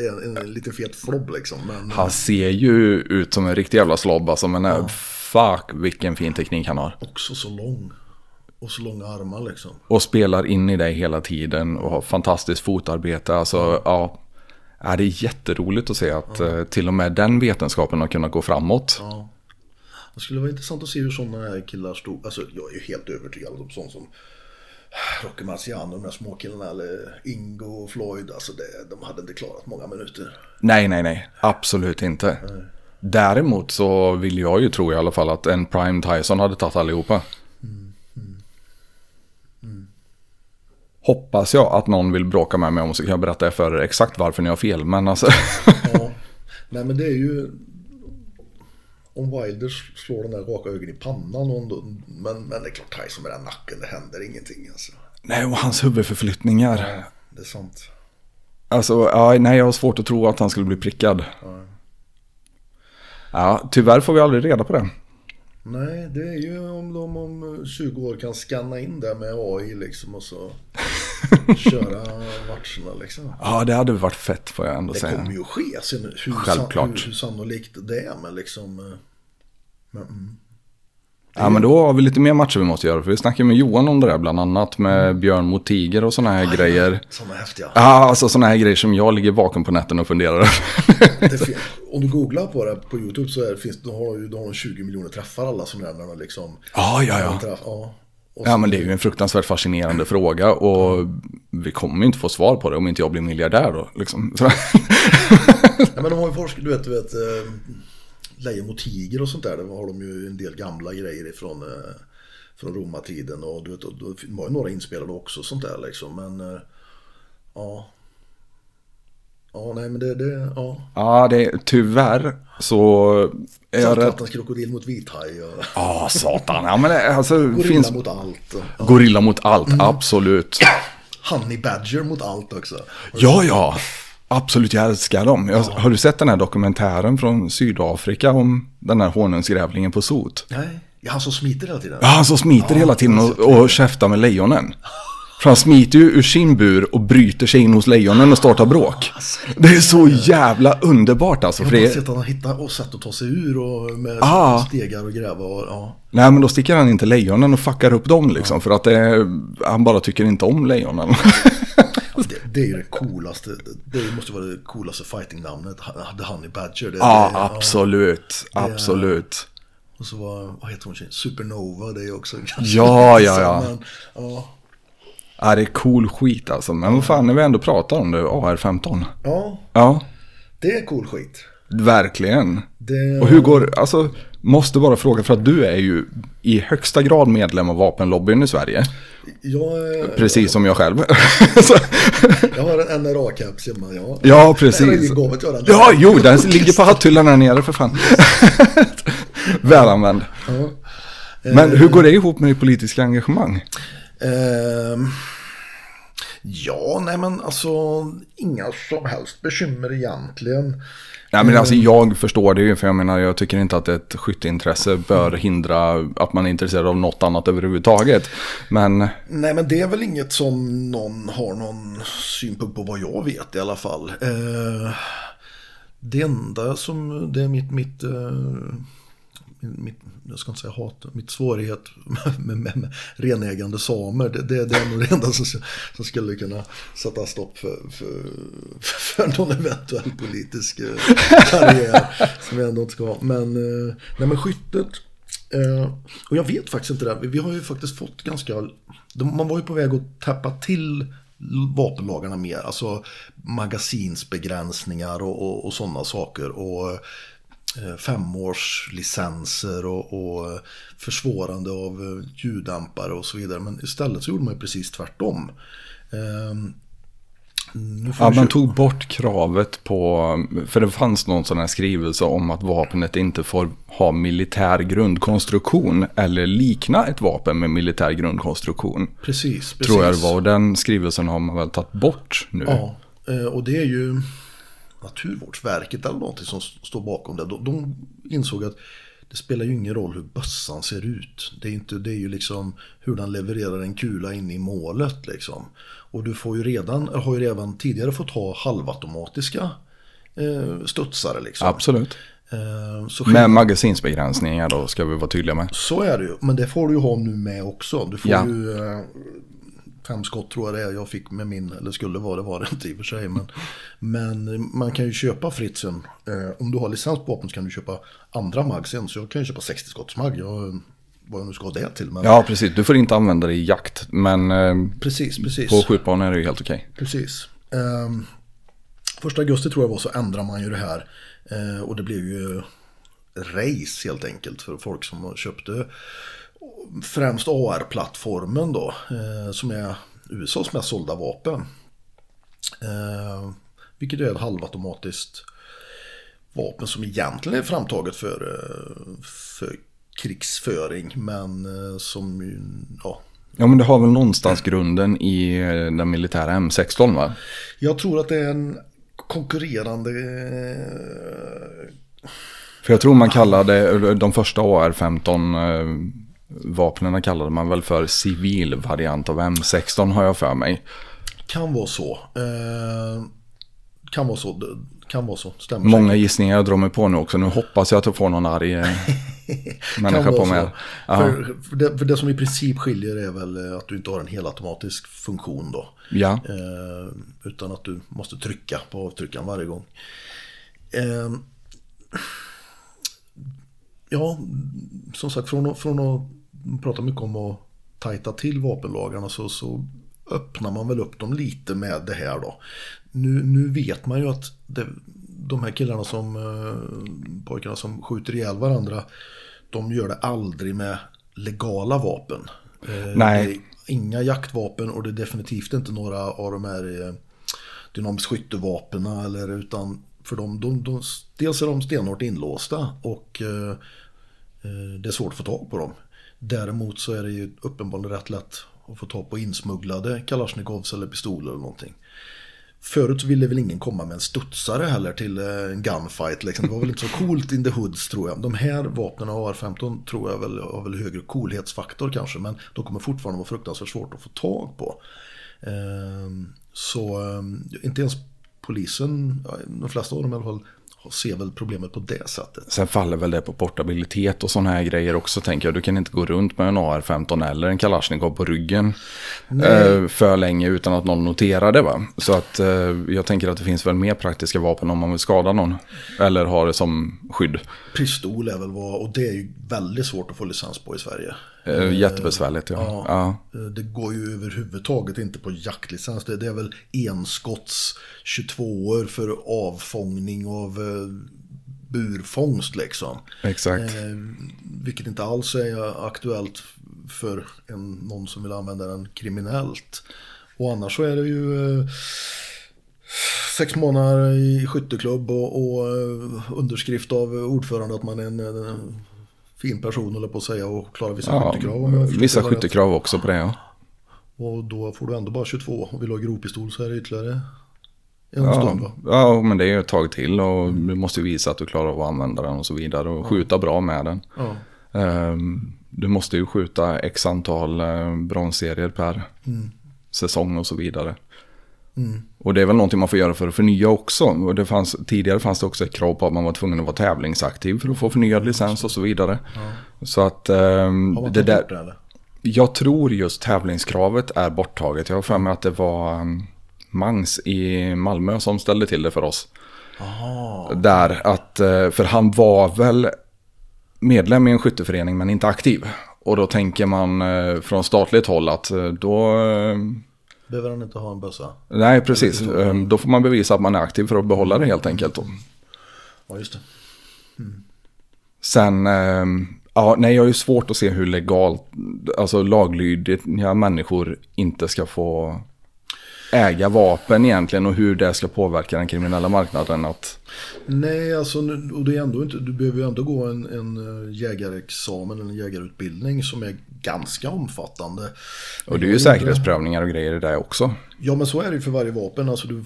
är en, en liten fet flobb liksom. Men, Han ser ju ut som en riktig jävla slobb alltså, men eh, fuck vilken fin teknik han har. också så lång. Och så långa armar liksom. Och spelar in i dig hela tiden och har fantastiskt fotarbete. Alltså, ja. Ja, det är jätteroligt att se att eh, till och med den vetenskapen har kunnat gå framåt. Ja. Det skulle vara intressant att se hur sådana här killar stod. Alltså jag är ju helt övertygad om sånt som Rocky Marciano, de där småkillarna eller Ingo och Floyd. Alltså det, de hade inte klarat många minuter. Nej, nej, nej. Absolut inte. Däremot så vill jag ju tro i alla fall att en Prime Tyson hade tagit allihopa. Hoppas jag att någon vill bråka med mig om så kan jag berätta för er exakt varför ni har fel. Men alltså, Ja. [LAUGHS] Nej men det är ju om Wilder slår den där raka ögonen i pannan. Och, då- men, men det är klart Tyson med den nacken, det händer ingenting alltså. nej och hans huvudförflyttningar. Det är sant. Alltså, ja, nej jag har svårt att tro att han skulle bli prickad. Ja, tyvärr får vi aldrig reda på det. Nej, det är ju om de om 20 år kan scanna in det med AI liksom och så [LAUGHS] köra matcherna liksom. Ja, det hade varit fett får jag ändå Det säga. kommer ju ske sen hur, Självklart. San, hur, hur sannolikt det är men liksom. eh, Men, mm. Ja, men då har vi lite mer matcher vi måste göra. För vi snackade med Johan om det där, bland annat med Björn mot Tiger och sådana här grejer. Sådana häftiga. Ja, alltså sådana här grejer som jag ligger vaken på nätten och funderar fin- om du googlar på det på YouTube så är, finns, de har de har 20 miljoner träffar alla som de liksom. Ja, ja, ja. Träff, ja. Ja, men det är ju en fruktansvärt fascinerande fråga och vi kommer ju inte få svar på det om inte jag blir miljardär då. Liksom. Ja, men de har ju forskat, du vet, du vet eh, Lejon mot tiger och sånt där. Där har de ju en del gamla grejer ifrån eh, från romartiden och du vet, och, då var ju några inspelade också sånt där liksom. Men eh, ja. Ja, nej men det, det ja. Ja, det är, tyvärr så är. Saltvattens krokodil mot vithaj och Ja, satan. Ja, men det, alltså, gorilla finns mot allt. Och, gorilla mot allt, absolut. honey badger mot allt också. Ja, ja. Absolut, jag älskar dem. Jag, har du sett den här dokumentären från Sydafrika om den här honungsgrävlingen på sot? Nej, ja, han som smiter hela tiden. Ja, han som smiter hela tiden och, och käftar med lejonen. För han smiter ju ur sin bur och bryter sig in hos lejonen och startar bråk. Det är så jävla underbart alltså. Jag För har det, sett att han hittar och sätt att ta sig ur och med Ah. stegar och gräva och ja. nej, men då sticker han in till lejonen och fuckar upp dem liksom. För att det, han bara tycker inte om lejonen. [LAUGHS] Det, det är ju det coolaste, det måste vara det coolaste fighting-namnet, The Honey Badger. Det, Ja, det, absolut. Absolut. Och så var, vad heter hon? Supernova, det är också ganska Ja, ja, ja. Men, ja. Ja, det är cool skit alltså. Men vad fan, när vi ändå pratar om det, AR-15. ja, Ja, det är cool skit. verkligen. Det, Och hur går, alltså, måste bara fråga för att du är ju i högsta grad medlem av vapenlobbyn i Sverige. jag, Precis som jag själv. [LAUGHS] Jag har en NRA-caps hemma, ja. ja, precis. Ja, jo, den ligger på hatthyllan här nere för fan. [LAUGHS] Välanvänd. Ja. Men hur går det ihop med ditt politiska engagemang? Ehm, ja, nej men alltså inga som helst bekymmer egentligen. Nej, men alltså jag förstår det ju, för jag menar, jag tycker inte att ett skytteintresse bör hindra att man är intresserad av något annat överhuvudtaget. Men Nej men det är väl inget som någon har någon synpunkt på vad jag vet i alla fall. Eh, det enda som, det är mitt, mitt, eh, mitt jag ska inte säga hat, mitt svårighet med, med, med renägande samer. Det, det, det är nog det enda som, som skulle kunna sätta stopp för, för, för någon eventuell politisk eh, karriär. som jag ändå inte ska ha. Men, eh, nej, men skyttet. Eh, och jag vet faktiskt inte det. Vi har ju faktiskt fått ganska... de- Man var ju på väg att täppa till vapenlagarna mer. Alltså magasinsbegränsningar och, och, och sådana saker. Och femårslicenser och, och försvårande av eh, ljuddämpare och så vidare. Men istället så gjorde man ju precis tvärtom. Eh, får Ja, man tog bort kravet på, för det fanns någon sån här skrivelse om att vapnet inte får ha militär grundkonstruktion eller likna ett vapen med militär grundkonstruktion. Precis, precis. Tror jag det var, och den skrivelsen har man väl tagit bort nu. Ja, eh, och det är ju... Naturvårdsverket eller någonting som står bakom det. De, de insåg att det spelar ju ingen roll hur bössan ser ut. Det är, inte, det är ju liksom hur den levererar en kula in i målet liksom. Och du får ju redan, har ju redan tidigare fått ha halvautomatiska eh, studsare liksom. Absolut. Eh, så Med magasinsbegränsningar då ska vi vara tydliga med. Så är det ju, men det får du ju ha nu med också. Du får Ja. ju eh, fem skott tror jag det är jag fick med min, eller skulle vara det var det inte i och för sig. Men, men man kan ju köpa fritsen. Eh, om du har licens på vapen så kan du köpa andra mag sen. Så jag kan ju köpa 60 skottsmag. Jag, vad jag nu ska ha det till. Men, Ja, precis. Du får inte använda det i jakt. Men eh, Precis, precis. på skjutbanor är det ju helt okej. Precis. Um, första augusti tror jag var så ändrar man ju det här. Eh, och det blev ju race helt enkelt för folk som köpte främst AR-plattformen då. Eh, som är USAs mest sålda vapen. Eh, vilket är ett halvautomatiskt vapen som egentligen är framtaget för, eh, för krigsföring. Men eh, som ju, ja, Ja, men det har väl någonstans grunden i eh, den militära M16 va? Jag tror att det är en konkurrerande... För jag tror man kallade de första AR-15 eh, vapnen kallade man väl för civil variant av M16 har jag för mig. Kan vara så. Eh, kan vara så. Kan vara så. Stämmer Många gissningar jag drar mig på nu också. Nu hoppas jag att jag får någon arg eh, [LAUGHS] människa på mig. Ja, För, för, det, för det som i princip skiljer är väl att du inte har en helautomatisk funktion då. ja. Eh, utan att du måste trycka på avtryckaren varje gång. Eh, ja, som sagt från, från att prata mycket om att tajta till vapenlagarna så, så öppnar man väl upp dem lite med det här då. Nu, nu vet man ju att det, de här killarna som, eh, pojkarna som skjuter ihjäl varandra, de gör det aldrig med legala vapen. Eh, Nej. inga jaktvapen och det är definitivt inte några av de här eh, dynamiskt skyttevapen eller utan för dem, de, de, dels är de stenhårt inlåsta och eh, det är svårt att få tag på dem. Däremot så är det ju uppenbarligen rätt lätt att få tag på insmugglade kalasjnikovs eller pistoler eller någonting. Förut så ville väl ingen komma med en studsare heller till eh, en gunfight. Liksom. Det var väl inte så coolt in the hoods tror jag. De här vapnen AR-15 tror jag väl har väl högre coolhetsfaktor kanske. Men de kommer fortfarande vara fruktansvärt svårt att få tag på. Ehm, så ehm, inte ens polisen, de flesta av dem i alla fall, ser väl problemet på det sättet. Sen faller väl det på portabilitet och sådana här grejer också tänker jag. Du kan inte gå runt med en AR-15 eller en Kalashnikov på ryggen eh, för länge utan att någon noterar det va. Så att eh, jag tänker att det finns väl mer praktiska vapen om man vill skada någon. Eller ha det som skydd. Pistol är väl vad, och det är ju väldigt svårt att få licens på i Sverige. Eh, jättebesvärligt ja. ja. Eh, Det går ju överhuvudtaget inte på jaktlicens. Det, är väl enskotts 22 år för avfångning av eh, burfångst liksom. Exakt. Eh, vilket inte alls är aktuellt för en, någon som vill använda den kriminellt. Och annars så är det ju eh, sex månader i skytteklubb och, och eh, underskrift av ordförande att man är en, en fin person eller på att säga och klarar vissa Ja, skyttekrav. vissa skyttekrav också på det ja. Och då får du ändå bara 22. Och vill du ha grovpistol så är det ytterligare en Ja, stund va? ja, men det är ju ett tag till och du måste ju visa att du klarar av att använda den och så vidare och skjuta bra med den. Ja. Ehm, Du måste ju skjuta x antal eh, bronsserier per säsong och så vidare. Och det är väl någonting man får göra för att förnya också. Och det fanns, tidigare fanns det också ett krav på att man var tvungen att vara tävlingsaktiv för att få förnyad licens och så vidare. Så att ehm, Har man det där, det eller? jag tror just tävlingskravet är borttaget. Jag har för mig att det var um, Mangs i Malmö som ställde till det för oss. Där att, eh, för han var väl medlem i en skytteförening men inte aktiv. Och då tänker man eh, från statligt håll att eh, då, eh, Behöver han inte ha en bössa? nej precis, Eh, då får man bevisa att man är aktiv för att behålla det helt enkelt. Då. Ja just det. Sen, eh, ja, nej jag har ju svårt att se hur legalt, alltså laglydiga människor inte ska få äga vapen egentligen och hur det ska påverka den kriminella marknaden. Att, Nej, alltså, och det är ändå inte, du behöver ju ändå gå en, en eh, jägarexamen eller en jägarutbildning som är ganska omfattande. och det är ju säkerhetsprövningar och grejer i det också. Ja, men så är det ju för varje vapen. Alltså, du,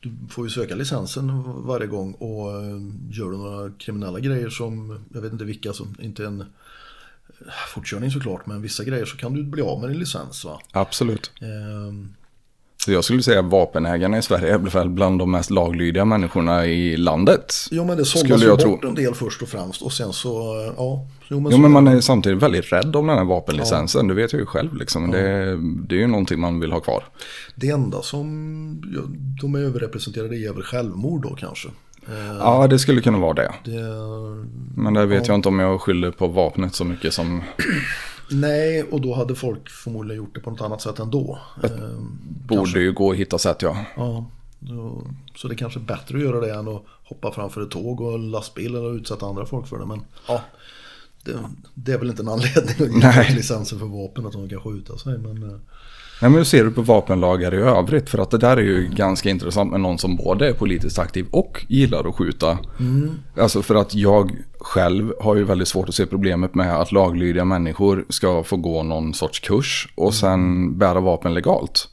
du får ju söka licensen varje gång och eh, gör du några kriminella grejer som, jag vet inte vilka, som inte en eh, fortkörning såklart, men vissa grejer så kan du bli av med din licens. Va? Absolut. Ehm, Så jag skulle säga vapenägarna i Sverige är väl bland de mest laglydiga människorna i landet. jo men det sållas ju bort tro. en del först och främst och sen så, ja. Jo men, Jo men man är samtidigt väldigt rädd om den här vapenlicensen, det vet jag ju själv liksom. Det, det är ju någonting man vill ha kvar. Det enda som ja, de är överrepresenterade i är väl självmord då kanske. Eh, Ja, det skulle kunna vara det. det, Men där vet jag inte om jag skyller på vapnet så mycket som... nej, och då hade folk förmodligen gjort det på något annat sätt ändå. Eh, Borde ju gå att hitta sätt ja. Ja, så det är kanske är bättre att göra det än att hoppa framför ett tåg och lastbil eller utsätta andra folk för det. Men ja, det, det är väl inte en anledning att [LAUGHS] ge licenser för vapen att de kan skjuta sig. Men eh, Nej, men hur ser du på vapenlagar i övrigt? För att det där är ju ganska intressant med någon som både är politiskt aktiv och gillar att skjuta. Alltså för att jag själv har ju väldigt svårt att se problemet med att laglydiga människor ska få gå någon sorts kurs och sen bära vapen legalt.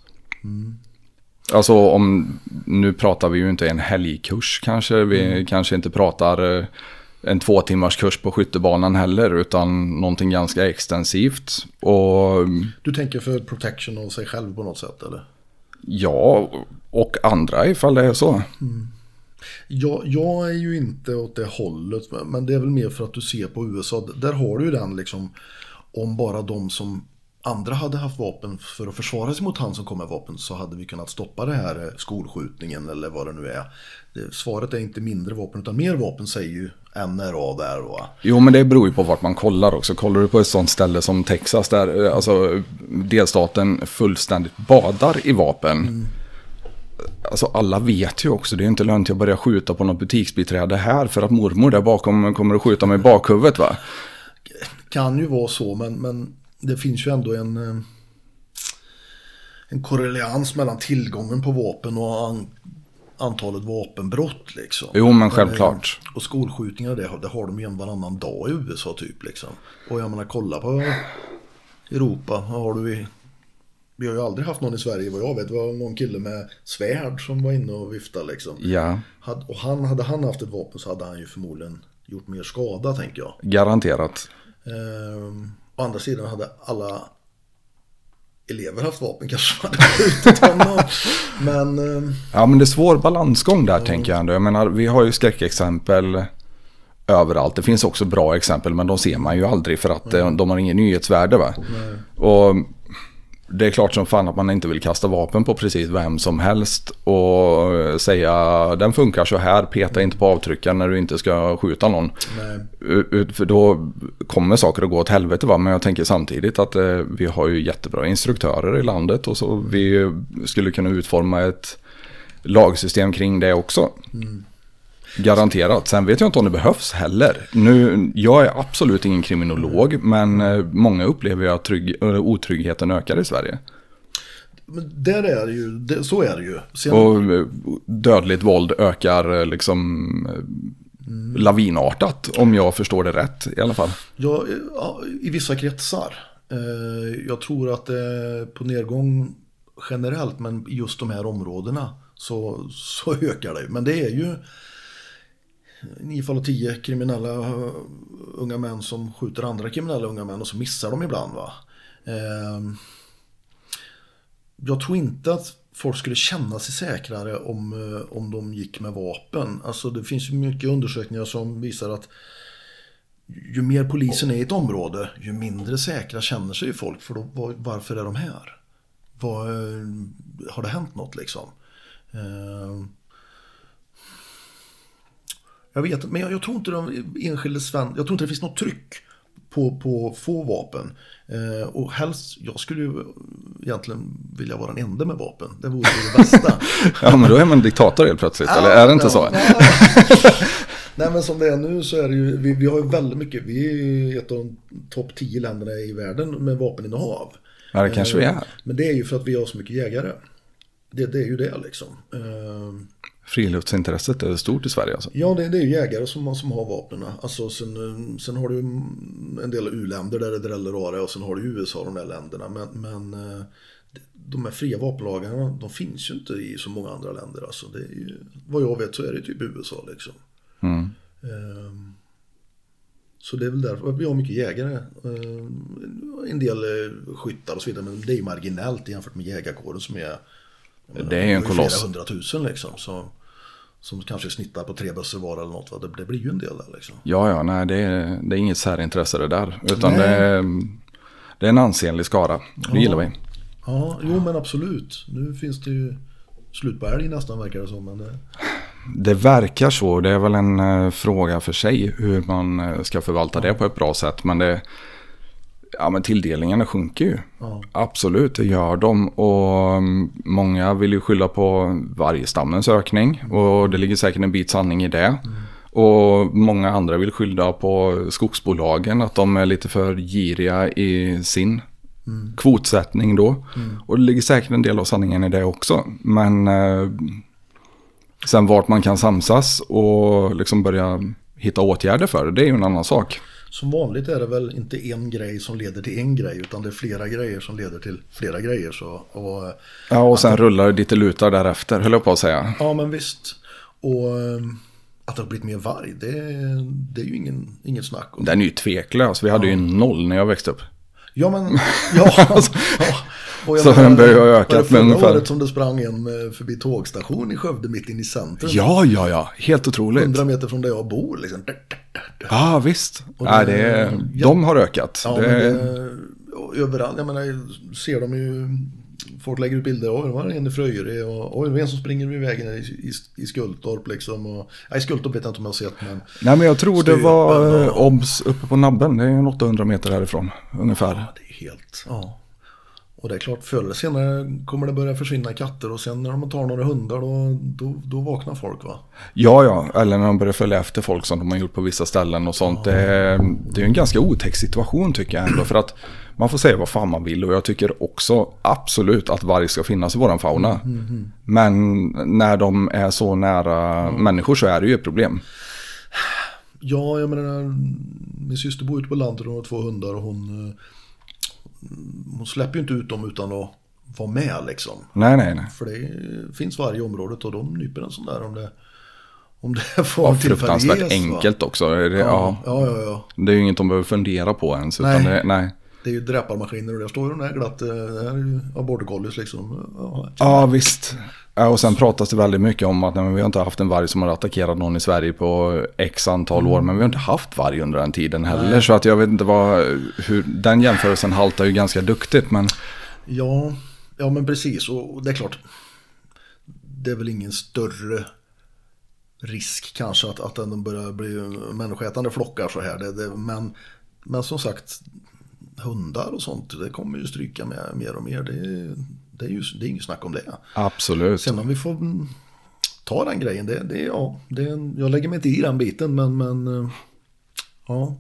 Alltså om, nu pratar vi ju inte en helgkurs kanske, vi kanske inte pratar eh, en två timmars kurs på skyttebanan heller, utan någonting ganska extensivt. Och du tänker för protection av sig själv på något sätt eller? Ja, och andra ifall det är så. Jag, jag är ju inte åt det hållet, men- det är väl mer för att du ser på USA. Där har du ju den liksom, om bara de som andra hade haft vapen för att försvara sig mot han som kom med vapen så hade vi kunnat stoppa det här eh, skolskjutningen eller vad det nu är. Svaret är inte mindre vapen utan mer vapen säger ju NRA där. Va? Jo, men det beror ju på vart man kollar också. Kollar du på ett sånt ställe som Texas där eh, alltså, delstaten fullständigt badar i vapen. Alltså alla vet ju också, det är inte lönt att börja skjuta på något butiksbiträde här för att mormor där bakom kommer att skjuta mig i bakhuvudet va? Kan ju vara så men, men det finns ju ändå en, eh, en korrelans mellan tillgången på vapen och antalet vapenbrott. Liksom. Jo, men självklart. Och skolskjutningar det, har- det har de ju en varannan dag i USA typ. Liksom. Och jag menar kolla på Europa. Har du i... Vi har ju aldrig haft någon i Sverige vad jag vet. Det var någon kille med svärd som var inne och viftade liksom. Ja, och han, hade han haft ett vapen så hade han ju förmodligen gjort mer skada tänker jag. garanterat. Ehm, å andra sidan hade alla elever haft vapen kanske hade skjutit honom. Men ehm, Ja, men det är svår balansgång där tänker jag ändå. Jag menar, vi har ju skräckexempel överallt. Det finns också bra exempel, men de ser man ju aldrig för att eh, de har ingen nyhetsvärde. Va? Och det är klart som fan att man inte vill kasta vapen på precis vem som helst och säga den funkar så här, peta inte på avtryckaren när du inte ska skjuta någon. nej, För då kommer saker att gå åt helvete va. Men jag tänker samtidigt att eh, vi har ju jättebra instruktörer i landet. Och så vi skulle kunna utforma ett lagsystem kring det också. Garanterat. Sen vet jag inte om det behövs heller. Nu, jag är absolut ingen kriminolog. Men eh, många upplever ju att trygg, eh, otryggheten ökar i Sverige. men där är det ju, så är det ju. Sen, Och eh, dödligt våld ökar liksom eh, lavinartat. Om jag förstår det rätt i alla fall. ja, I vissa kretsar. Jag tror att det är på nedgång generellt men just de här områdena så, så ökar det. Men det är ju nio fall av tio kriminella eh, unga män som skjuter andra kriminella unga män och så missar de ibland. va. Eh, jag tror inte att folk skulle känna sig säkrare om, eh, om de gick med vapen. Alltså det finns mycket undersökningar som visar att ju mer polisen är i ett område, ju mindre säkra känner sig folk. För då, var, varför är de här? Var, eh, har det hänt något liksom? Eh, jag vet men jag, jag tror inte de enskilda sven, jag tror inte det finns något tryck på, på få vapen. Eh, och helst, jag skulle ju egentligen vilja vara den enda med vapen. Det vore det bästa. [LAUGHS] Ja men då är man diktator helt plötsligt. eller är det inte Ja, så? nej. [LAUGHS] Nej men som det är nu så är det ju, vi, vi har ju väldigt mycket, vi är ju ett av de topp 10 länderna i världen med vapeninnehav. Ja det kanske vi är. Men det är ju för att vi har så mycket jägare. Det, det är ju det liksom. Eh, Friluftsintresset är stort i Sverige alltså. Ja, det, det är ju jägare som, som har vapnen. Alltså, sen, eh, sen har du en del u-länder där det dräller av det och sen har du USA, de där länderna. Men, men eh, de här fria vapenlagarna, de finns ju inte i så många andra länder. Alltså det är ju, vad jag vet så är det typ USA liksom. Mm. Ehm, Så det är väl därför vi har mycket jägare. Ehm, En del eh, skyttar och så vidare, men det är ju marginellt jämfört med jägarkåren som är menar, Det är ju en det koloss. Flera hundratusen liksom. Så, som kanske snittar på tre bössor var eller något. Va? Det, det blir ju en del där liksom. Ja, ja, nej, det är, det är inget särintresse det där. Utan Nej. det är, det är en ansenlig skara. Det gillar vi. Ja, jo men absolut. Nu finns det ju slut på älg nästan verkar det som. Men det, Det verkar så. Det är väl en eh, fråga för sig hur man eh, ska förvalta det på ett bra sätt. Men, det, ja, men tilldelningarna sjunker ju. ja. Absolut, det gör de. Och mm, många vill ju skylla på vargstammens ökning. Och det ligger säkert en bit sanning i det. Och många andra vill skylla på skogsbolagen. Att de är lite för giriga i sin kvotsättning då. Och det ligger säkert en del av sanningen i det också. Men eh, sen vart man kan samsas och liksom börja hitta åtgärder för det, det är ju en annan sak. Som vanligt är det väl inte en grej som leder till en grej utan det är flera grejer som leder till flera grejer. Så, och, Ja, och sen rullar det lite lutar därefter, höll jag på att säga. ja men visst. Och ehm, att det har blivit mer varg, det, det är ju ingen, inget snack om. Den är ju tveklös. Vi hade ju noll när jag växte upp. Ja men, [LAUGHS] ja. ja. Och Så den börjar ha ökat det med förra ungefär- året som det sprang en eh, förbi tågstation i Skövde mitt inne i centrum. Ja, ja, ja. Helt otroligt. 100 meter från där jag bor liksom. Ja, visst. Och Nej, det- det är, de har ökat. Ja, det, det, överallt, jag menar, ser de ju, folk lägger ut bilder, oj, det var en i Fröjre och oj, det var en som springer vid vägen i, i, i Skultorp liksom. Och, nej, Skultorp vet jag inte om jag har sett, men Nej, men jag tror det var eh, och- OBS uppe på Nabben. Det är en 800 meter härifrån, ungefär. ja, det är helt, ja. Och det är klart, förr eller senare kommer det börja försvinna katter och sen när de tar några hundar då, då, då vaknar folk va. Ja, ja. Eller när de börjar följa efter folk som de har gjort på vissa ställen och sånt. Det, är- det är en ganska otäck situation tycker jag ändå. För att man får säga vad fan man vill. Och jag tycker också absolut att varg ska finnas i våran fauna. Men när de är så nära människor så är det ju ett problem. Ja, jag menar, min syster bor ute på landet och hon har två hundar och hon, eh, hon släpper ju inte ut dem utan att vara med liksom. Nej, nej, nej. För det finns varje området och de nyper en sån där om det, om det [LAUGHS] får Ja, fruktansvärt ges, va? enkelt också. Det, Ja, ja. ja, ja, det är ju inget de behöver fundera på ens. Utan Nej. Det, nej. Det är ju dräparmaskiner och där står ju de där glatt. eh, Det här är ju collies liksom. Ja, Ja, visst. Ja, och sen pratas det väldigt mycket om att nej, vi har inte haft en varg som har attackerat någon i Sverige på x antal år. Men vi har inte haft varg under den tiden heller. Så att jag vet inte vad, hur, den jämförelsen haltar ju ganska duktigt. Men ja, ja, men precis. Och det är klart. Det är väl ingen större risk kanske att, att den börjar bli människoätande flockar så här. Det, det, men, men som sagt, hundar och sånt, det kommer ju stryka med mer och mer. Det, det är ju det är inget snack om det. absolut. Sen om vi får mm, ta den grejen, det, det, ja, det, jag lägger mig inte i den biten, men, men eh, ja.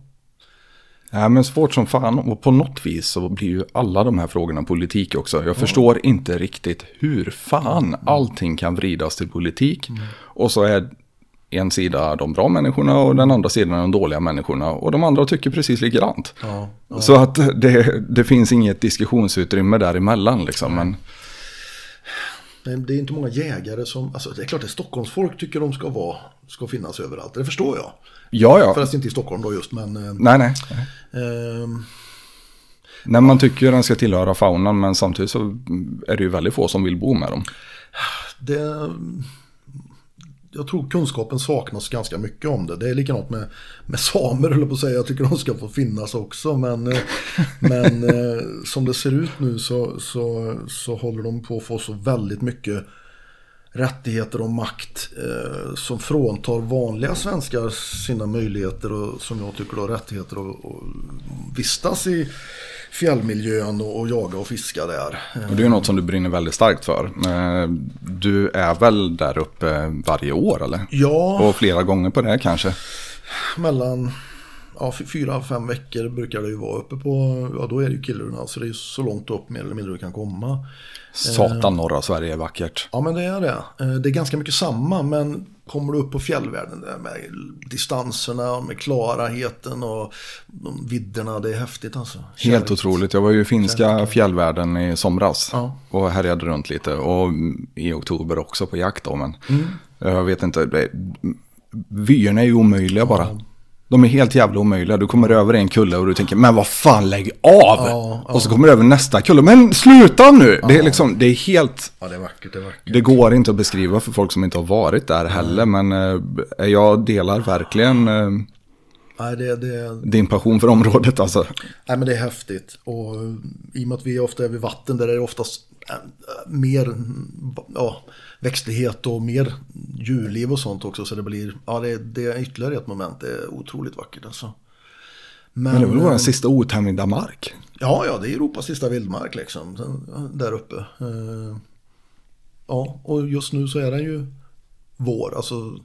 Ja, men svårt som fan. Och på något vis så blir ju alla de här frågorna politik också. Jag förstår inte riktigt hur fan allting kan vridas till politik. Och så är en sida de bra människorna och den andra sidan de dåliga människorna. Och de andra tycker precis likadant. Ja, Så att det, det finns inget diskussionsutrymme däremellan liksom. Men Nej, det är inte många jägare som, alltså det är klart att Stockholmsfolk tycker de ska vara, ska finnas överallt. Det förstår jag. ja, ja. Förresten inte i Stockholm då just, men eh, Nej, nej. ehm, Nej, man tycker den ska tillhöra faunan men samtidigt så är det ju väldigt få som vill bo med dem. det, jag tror kunskapen saknas ganska mycket om det. Det är likadant med, med samer, eller på att säga. Jag tycker de ska få finnas också. Men, eh, [LAUGHS] men eh, som det ser ut nu så, så, så håller de på att få så väldigt mycket rättigheter och makt eh, som fråntar vanliga svenskar sina möjligheter och som jag tycker då rättigheter att att vistas i fjällmiljön och, och jaga och fiska där. Och det är något som du brinner väldigt starkt för. Eh, Du är väl där uppe varje år eller? Ja, Och flera gånger på det kanske? mellan ja, fyra, fem veckor brukar det ju vara uppe på, ja då är det ju Kiruna. Så det är ju så långt upp mer eller mindre du kan komma. Satan norra Sverige är vackert. Ja men det är det. Eh, det är ganska mycket samma men kommer du upp på fjällvärlden där med distanserna, med klarheten och de vidderna, det är häftigt alltså. Helt Kärligt. otroligt. Jag var ju i finska Kärligt. fjällvärlden i somras ja. och härjade runt lite. Och i oktober också på jakt då. Men mm. jag vet inte, vyerna är ju omöjliga bara. De är helt jävla omöjliga. Du kommer över en kulle och du tänker, men vad fan, lägg av! Ja, ja. Och så kommer du över nästa kulle, men sluta nu! Ja. Det, är liksom, det är helt... Ja, det är vackert, det är vackert. Det går inte att beskriva för folk som inte har varit där heller, men äh, jag delar verkligen äh, Nej, det, det... din passion för området alltså. Nej, men det är häftigt. Och i och med att vi ofta är vid vatten, där är det oftast äh, mer, ja växtlighet och mer djurliv och sånt också. Så det blir, ja det, det är ytterligare ett moment. Det är otroligt vackert alltså. Men, Men det var vår sista otämjda mark. Ja, ja, det är Europas sista vildmark liksom. Där uppe. Eh, ja, och just nu så är den ju vår. Alltså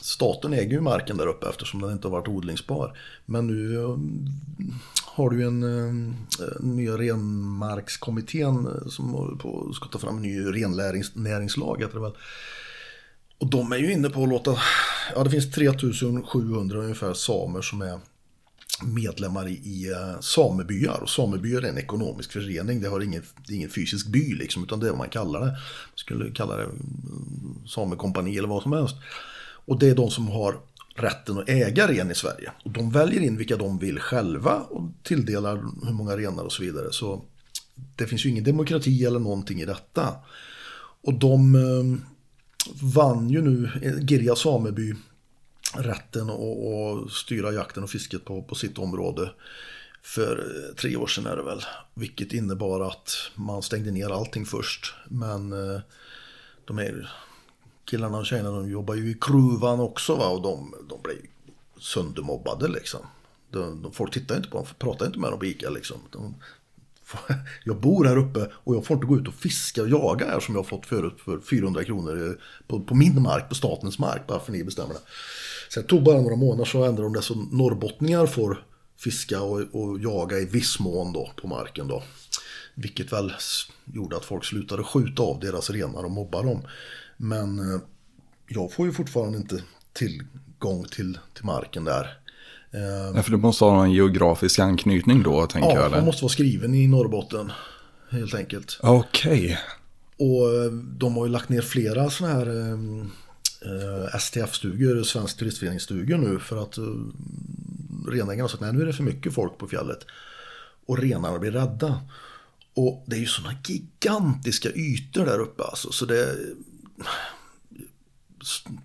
staten äger ju marken där uppe eftersom den inte har varit odlingsbar. Men nu eh, har du en, en eh, nya renmarkskommittén eh, som håller på ska ta fram en ny rennäringslag. Heter det väl. Och de är ju inne på att låta, ja det finns 3700 ungefär samer som är medlemmar i, i eh, samebyar. Och samebyar är en ekonomisk förening. Det har ingen, det är ingen fysisk by liksom, utan det är vad man kallar det. Man skulle kalla det mm, samekompani eller vad som helst. Och det är de som har rätten att äga ren i Sverige. Och de väljer in vilka de vill själva och tilldelar hur många renar och så vidare. Så det finns ju ingen demokrati eller någonting i detta. Och de eh, vann ju nu eh, Girja sameby rätten att styra jakten och fisket på, på sitt område för eh, tre år sedan är det väl. Vilket innebar att man stängde ner allting först. Men eh, de är killarna och tjejerna de jobbar ju i kruvan också va? och de, de blir söndermobbade liksom. De, de, folk tittar inte på dem, pratar inte med dem på ICA liksom. De, [LAUGHS] jag bor här uppe och jag får inte gå ut och fiska och jaga här som jag har fått förut för 400 kronor på, på min mark, på statens mark, bara för ni bestämmer det. Så det tog bara några månader så ändrade de det så norrbottningar får fiska och, och jaga i viss mån då på marken då. Vilket väl gjorde att folk slutade skjuta av deras renar och mobba dem. Men eh, jag får ju fortfarande inte tillgång till, till marken där. Eh, ja, för du måste ha en geografisk anknytning då, tänker ja, jag. Ja, man måste vara skriven i Norrbotten, helt enkelt. Okej. Okay. Och eh, de har ju lagt ner flera sådana här eh, STF-stugor, Svensk turistföreningsstugor nu, för att eh, renägarna har sagt nej, nu är det för mycket folk på fjället. Och renarna blir rädda. Och det är ju sådana gigantiska ytor där uppe alltså, så det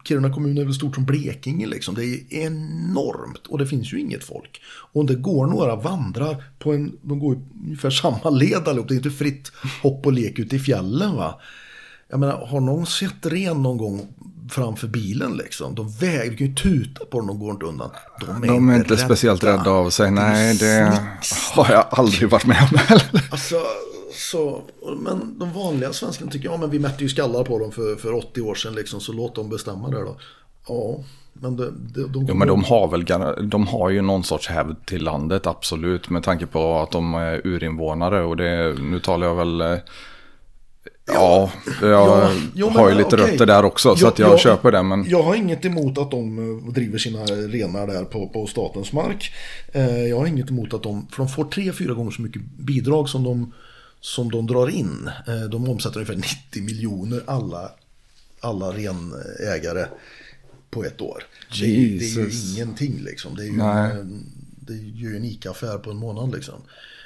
Kiruna kommun är väl stort som Blekinge liksom. Det är enormt och det finns ju inget folk. Och det går några vandrar på en, de går ungefär samma led allihop. Det är inte fritt hopp och lek ute i fjällen va. Jag menar, har någon sett ren någon gång framför bilen liksom? De väger, vi kan ju tuta på dem, de går inte undan. De är, de är inte, inte speciellt rädda av sig, nej det har jag aldrig varit med om Alltså, så, men de vanliga svenskarna tycker, ja men vi mätte ju skallar på dem för, för 80 år sedan liksom, så låt dem bestämma det då. Ja, men de, de, de, jo, men de har väl, de har ju någon sorts hävd till landet, absolut, med tanke på att de är urinvånare och det, nu talar jag väl eh, Ja, jag ja, jo, har ju lite okay. rötter där också så att jag, jag, köper det. Men... Jag har inget emot att de eh, driver sina renar där på, på statens mark. Eh, jag har inget emot att de, för de får tre, fyra gånger så mycket bidrag som de som de drar in. Eh, de omsätter ungefär 90 miljoner alla, alla renägare på ett år. Det, det, är ju ingenting liksom. Det är ju en, det är ju en ICA-affär på en månad liksom.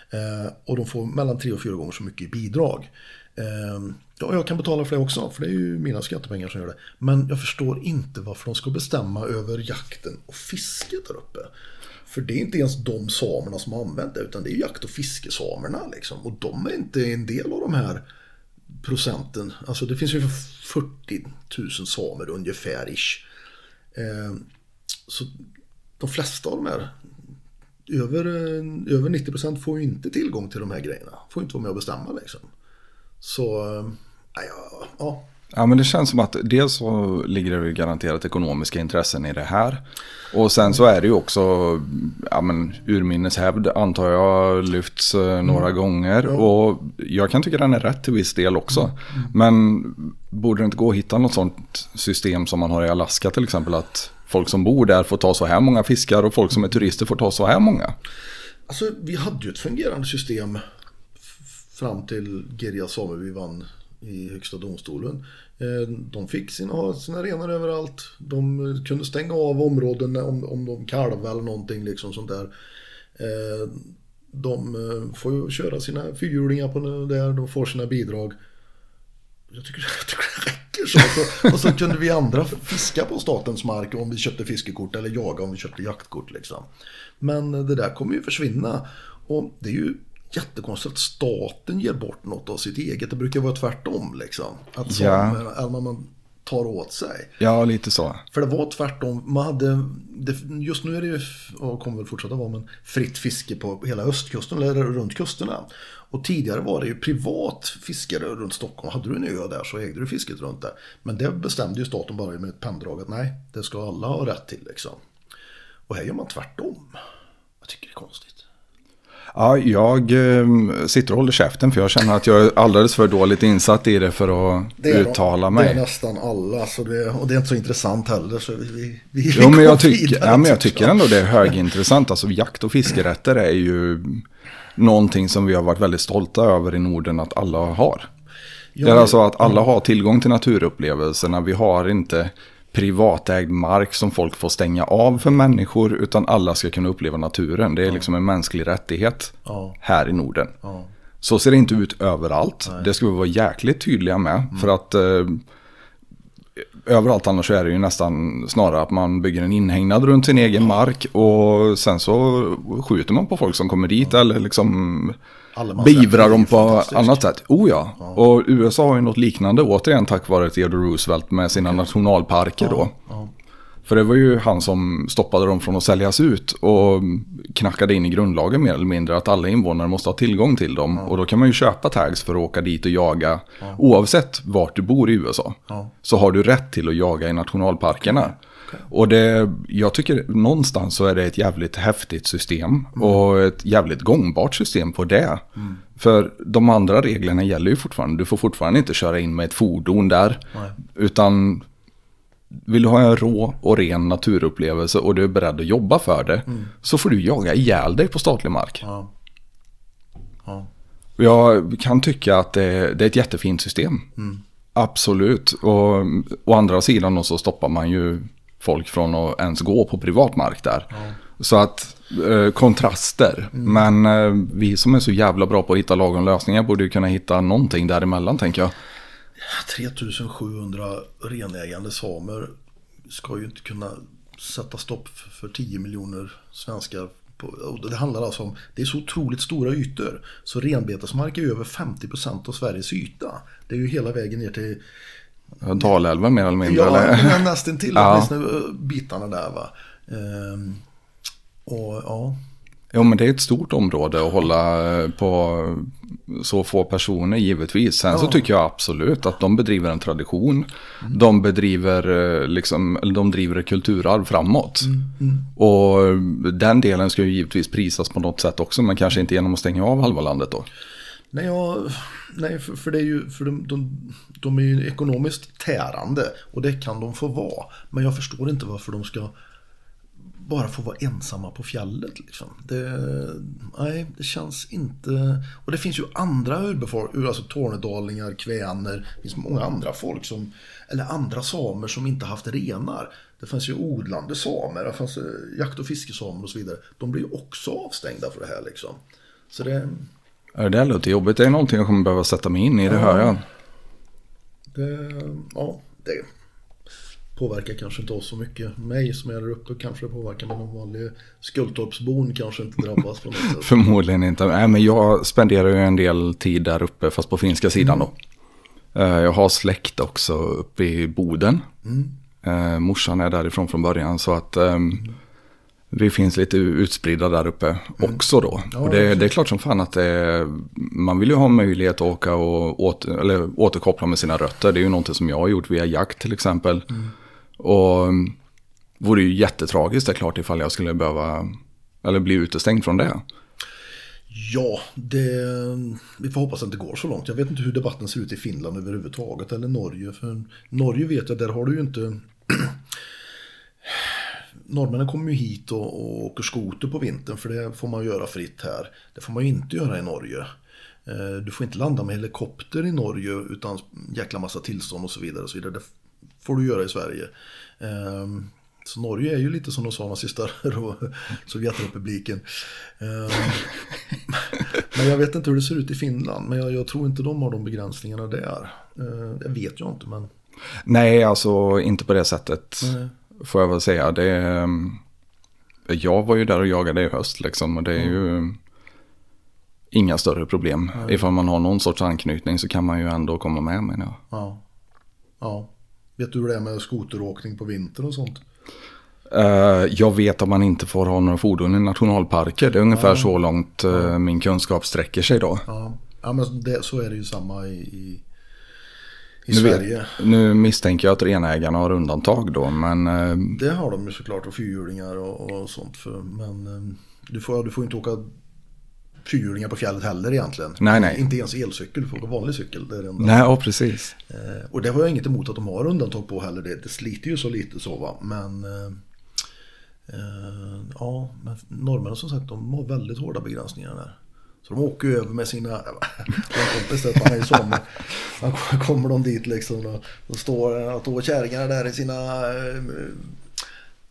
Eh, och de får mellan tre och fyra gånger så mycket i bidrag. Eh, ja, jag kan betala för det också, för det är ju mina skattepengar som gör det. Men jag förstår inte varför de ska bestämma över jakten och fisket där uppe. För det är inte ens de samerna som har använt det, utan det är jakt och fiskesamerna. Liksom. Och de är inte en del av de här procenten. Alltså det finns ju 40 000 samer ungefär. Ish. Eh, så de flesta av de här, över, eh, över 90 procent får ju inte tillgång till de här grejerna. Får inte vara med och bestämma liksom. Så, eh, ja, ja Ja, men det känns som att dels så ligger det garanterat ekonomiska intressen i det här. Och sen så är det ju också, ja men urminnes hävd antar jag lyfts mm. några gånger. Ja. Och jag kan tycka den är rätt till viss del också. Mm. Men borde det inte gå att hitta något sånt system som man har i Alaska till exempel? Att folk som bor där får ta så här många fiskar och folk som är turister får ta så här många. Alltså vi hade ju ett fungerande system fram till Girja Sameby vann i Högsta domstolen. Eh, de fick sina, sina renar överallt. De kunde stänga av områden om, om de kalvade eller någonting liksom sånt där. Eh, de eh, får ju köra sina fyrhjulingar på det där, de får sina bidrag. Jag tycker, [LAUGHS] jag tycker det räcker så. Alltså, och så kunde vi andra fiska på statens mark om vi köpte fiskekort eller jaga om vi köpte jaktkort. Liksom. Men det där kommer ju försvinna. Och det är ju jättekonstigt att staten ger bort något av sitt eget. Det brukar vara tvärtom liksom. Att samer, ja. man tar åt sig. Ja, lite så. För det var tvärtom. Man hade, just nu är det ju, och kommer väl fortsätta vara, men fritt fiske på hela östkusten eller runt kusterna. Och tidigare var det ju privat fiskare runt Stockholm. Hade du en ö där så ägde du fisket runt där. Men det bestämde ju staten bara med ett penndrag att nej, det ska alla ha rätt till liksom. Och här gör man tvärtom. Jag tycker det är konstigt. Ja, jag eh, sitter och håller käften för jag känner att jag är alldeles för dåligt insatt i det för att det uttala mig. Det är nästan alla, så det, och det är inte så intressant heller. Så vi, vi, jo, men jag, tycker, ja, men jag tycker ändå det är högintressant. Alltså jakt och fiskerätter är ju någonting som vi har varit väldigt stolta över i Norden att alla har. Ja, det är alltså att alla har tillgång till naturupplevelserna. Vi har inte privatägd mark som folk får stänga av för människor. Utan alla ska kunna uppleva naturen. Det är liksom en mänsklig rättighet här i Norden. Så ser det inte ut överallt. Nej. Det ska vi vara jäkligt tydliga med. Mm. För att eh, överallt annars är det ju nästan snarare att man bygger en inhägnad runt sin egen mark. Och sen så skjuter man på folk som kommer dit. Eller liksom beivrar dem på annat sätt. Oh ja. ja. Och USA har ju något liknande återigen tack vare Theodore Roosevelt med sina nationalparker då. Ja. För det var ju han som stoppade dem från att säljas ut och knackade in i grundlagen mer eller mindre att alla invånare måste ha tillgång till dem. Ja. Och då kan man ju köpa tags för att åka dit och jaga. Ja. Oavsett vart du bor i USA ja. så har du rätt till att jaga i nationalparkerna. Och det, jag tycker någonstans så är det ett jävligt häftigt system. Mm. Och ett jävligt gångbart system på det. Mm. För de andra reglerna gäller ju fortfarande. Du får fortfarande inte köra in med ett fordon där. Nej. Utan vill du ha en rå och ren naturupplevelse och du är beredd att jobba för det. Mm. Så får du jaga ihjäl dig på statlig mark. Ja. Ja. Jag kan tycka att det, det är ett jättefint system. Mm. Absolut. Och å andra sidan så stoppar man ju folk från att ens gå på privat mark där. Ja. Så att eh, kontraster. Mm. Men eh, vi som är så jävla bra på att hitta lagom lösningar borde ju kunna hitta någonting däremellan tänker jag. 3700 renägande samer ska ju inte kunna sätta stopp för 10 miljoner svenskar. Det handlar alltså om, det är så otroligt stora ytor. Så renbetesmark är över 50% av Sveriges yta. Det är ju hela vägen ner till Dalälven mer eller mindre? Ja, eller? nästan till [LAUGHS] ja. bitarna där va. Ehm, och ja. Jo men det är ett stort område att hålla eh, på så få personer givetvis. Sen ja. så tycker jag absolut att de bedriver en tradition. Mm. De bedriver eh, liksom, de driver kulturarv framåt. Mm. Mm. Och den delen ska ju givetvis prisas på något sätt också. Men kanske inte genom att stänga av halva landet då. Nej, ja, nej för, för, det är ju, för de, de, de är ju ekonomiskt tärande och det kan de få vara. Men jag förstår inte varför de ska bara få vara ensamma på fjället. Liksom. Det, nej, det känns inte... Och det finns ju andra urbefolkningar, alltså tornedalingar, kväner, det finns många andra folk som, eller andra samer som inte haft renar. Det fanns ju odlande samer, det fanns eh, jakt och fiskesamer och så vidare. De blir ju också avstängda för det här liksom. Så det... Det där låter jobbigt. Det är någonting jag kommer behöva sätta mig in i, det ja. hör jag. Det, ja, det påverkar kanske inte oss så mycket. Mig som är där uppe kanske det påverkar, men någon vanlig Skultorpsbon kanske inte drabbas på något sätt. [LAUGHS] Förmodligen inte. Nej, men jag spenderar ju en del tid där uppe, fast på finska sidan mm. då. Eh, jag har släkt också uppe i Boden. Mm. Eh, morsan är därifrån från början, så att um, vi finns lite utspridda där uppe också då. Ja, och det, det är klart som fan att det, man vill ju ha möjlighet att åka och åter, eller återkoppla med sina rötter. Det är ju någonting som jag har gjort via jakt till exempel. Och mm, vore ju jättetragiskt det är klart ifall jag skulle behöva, eller bli utestängd från det. Ja, det, vi får hoppas att det går så långt. Jag vet inte hur debatten ser ut i Finland överhuvudtaget eller Norge. För Norge vet jag, där har du ju inte... [CLEARS THROAT] [CLEARS THROAT] Norrmännen kommer ju hit och, och åker skoter på vintern för det får man göra fritt här. Det får man ju inte göra i Norge. Eh, Du får inte landa med helikopter i Norge utan jäkla massa tillstånd och så vidare. Och så vidare. Det får du göra i Sverige. Ehm, Så Norge är ju lite som de sa nazister [LAUGHS] och Sovjetrepubliken. Ehm, [LAUGHS] Men jag vet inte hur det ser ut i Finland. Men jag, jag tror inte de har de begränsningarna där. Eh, Det vet jag inte men... Nej, alltså inte på det sättet. Nej. Får jag väl säga. Det, mm, jag var ju där och jagade i höst liksom. Och det är ju inga större problem. Ifall man har någon sorts anknytning så kan man ju ändå komma med menar jag. Ja. ja. Vet du hur det är med skoteråkning på vintern och sånt? Eh, jag vet att man inte får ha några fordon i nationalparker. Det är ungefär så långt eh, min kunskap sträcker sig då. Ja, ja men det, så är det ju samma i, i, i Nu, Sverige. vet, nu misstänker jag att renägarna har undantag då, men eh, Det har de ju såklart och fyrhjulingar och, och sånt. För, men eh, du får, du får inte åka fyrhjulingar på fjället heller egentligen. Nej, nej. Inte ens elcykel, du får åka vanlig cykel. Det är det enda. nej, ja precis. Eh, och det har jag inget emot att de har undantag på heller. Det, det sliter ju så lite så va. Men ja, men norrmännen som sagt de har väldigt hårda begränsningar där. Så de åker ju över med sina, [LAUGHS] en kompis där, han är ju. Han kommer de dit liksom och då står, står kärringarna där i sina eh,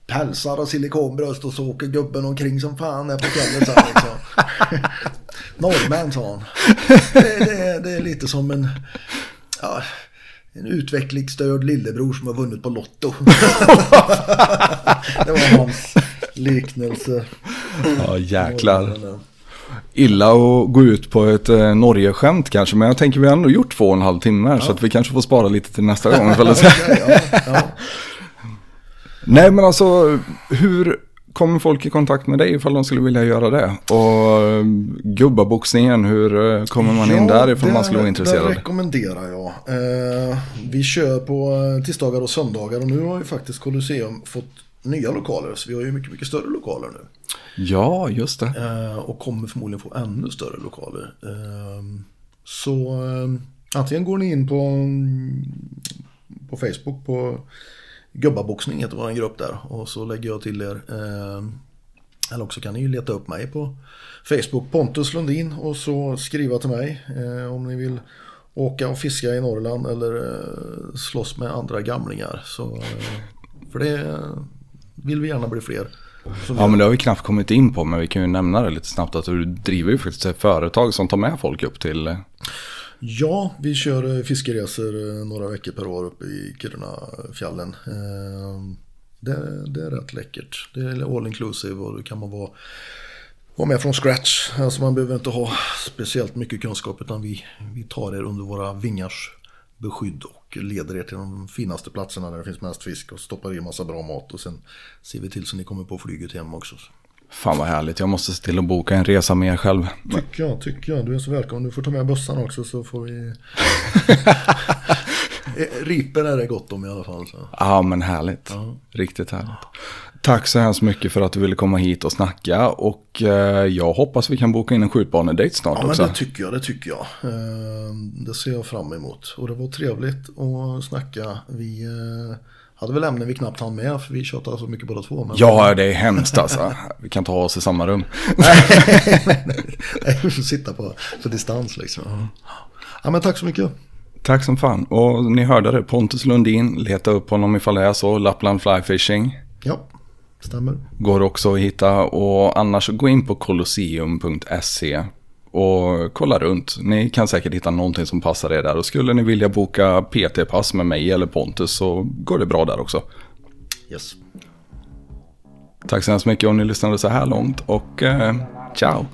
pälsar och silikonbröst och så åker gubben omkring som fan där på fjället. Liksom. [LAUGHS] Norrmän sa han. Det, det, det är lite som en, ja, en utvecklingsstörd lillebror som har vunnit på Lotto. [LAUGHS] det var hans liknelse. Ja, jäklar. Illa att gå ut på ett eh, Norge-skämt kanske, men jag tänker vi har ändå gjort två och en halv timme, så att vi kanske får spara lite till nästa gång. [LAUGHS] det ja, ja. Nej, men alltså, hur kommer folk i kontakt med dig ifall de skulle vilja göra det? Och eh, gubbaboxningen, hur eh, kommer man in där ifall man skulle vara Det intresserad? rekommenderar jag. Eh, vi kör på eh, tisdagar och söndagar och nu har ju faktiskt Colosseum fått nya lokaler. Så vi har ju mycket, mycket större lokaler nu. Ja, just det. Eh, och kommer förmodligen få ännu större lokaler. Eh, så eh, antingen går ni in på, på Facebook på Gubbaboxning heter vår grupp där. Och så lägger jag till er. Eh, eller också kan ni ju leta upp mig på Facebook, Pontus Lundin. Och så skriva till mig eh, om ni vill åka och fiska i Norrland eller slåss med andra gamlingar. Så, för det vill vi gärna bli fler. Ja, men det har vi knappt kommit in på, men vi kan ju nämna det lite snabbt att du driver ju faktiskt ett företag som tar med folk upp till... eh, Ja, vi kör eh, fiskeresor eh, några veckor per år uppe i Kirunafjällen. Eh, Det, det är rätt läckert. Det är all inclusive och då kan man vara, vara med från scratch. Alltså man behöver inte ha speciellt mycket kunskap utan vi, vi tar er under våra vingars beskydd och leder er till de finaste platserna där det finns mest fisk och stoppar i massa bra mat och sen ser vi till så ni kommer på flyget hem också. Fan vad härligt, jag måste se till att boka en resa med er själv. Tycker jag, tycker jag. Du är så välkommen. Du får ta med bössan också så får vi... [LAUGHS] Eh, Ripen är det gott om i alla fall. Så. Ja, men härligt. Ja. Riktigt härligt. Tack så hemskt mycket för att du ville komma hit och snacka. Och eh, jag hoppas vi kan boka in en skjutbanedejt snart Ja, men också. det tycker jag, det tycker jag. Eh, Det ser jag fram emot. Och det var trevligt att snacka. Vi eh, hade väl ämnen vi knappt hann med, för vi tjatade så mycket båda två. Men... Ja, det är hemskt alltså. Vi kan ta oss i samma rum. Nej, [LAUGHS] vi får sitta på, på distans liksom. Ja, men tack så mycket. Tack som fan. Och ni hörde det, Pontus Lundin. Leta upp honom ifall det är så. Lappland Fly Fishing. Ja, stämmer. Går också att hitta. Och annars gå in på colosseum.se. Och kolla runt. Ni kan säkert hitta någonting som passar er där. Och skulle ni vilja boka PT-pass med mig eller Pontus så går det bra där också. Yes. Tack så hemskt mycket om ni lyssnade så här långt. Och eh, ciao!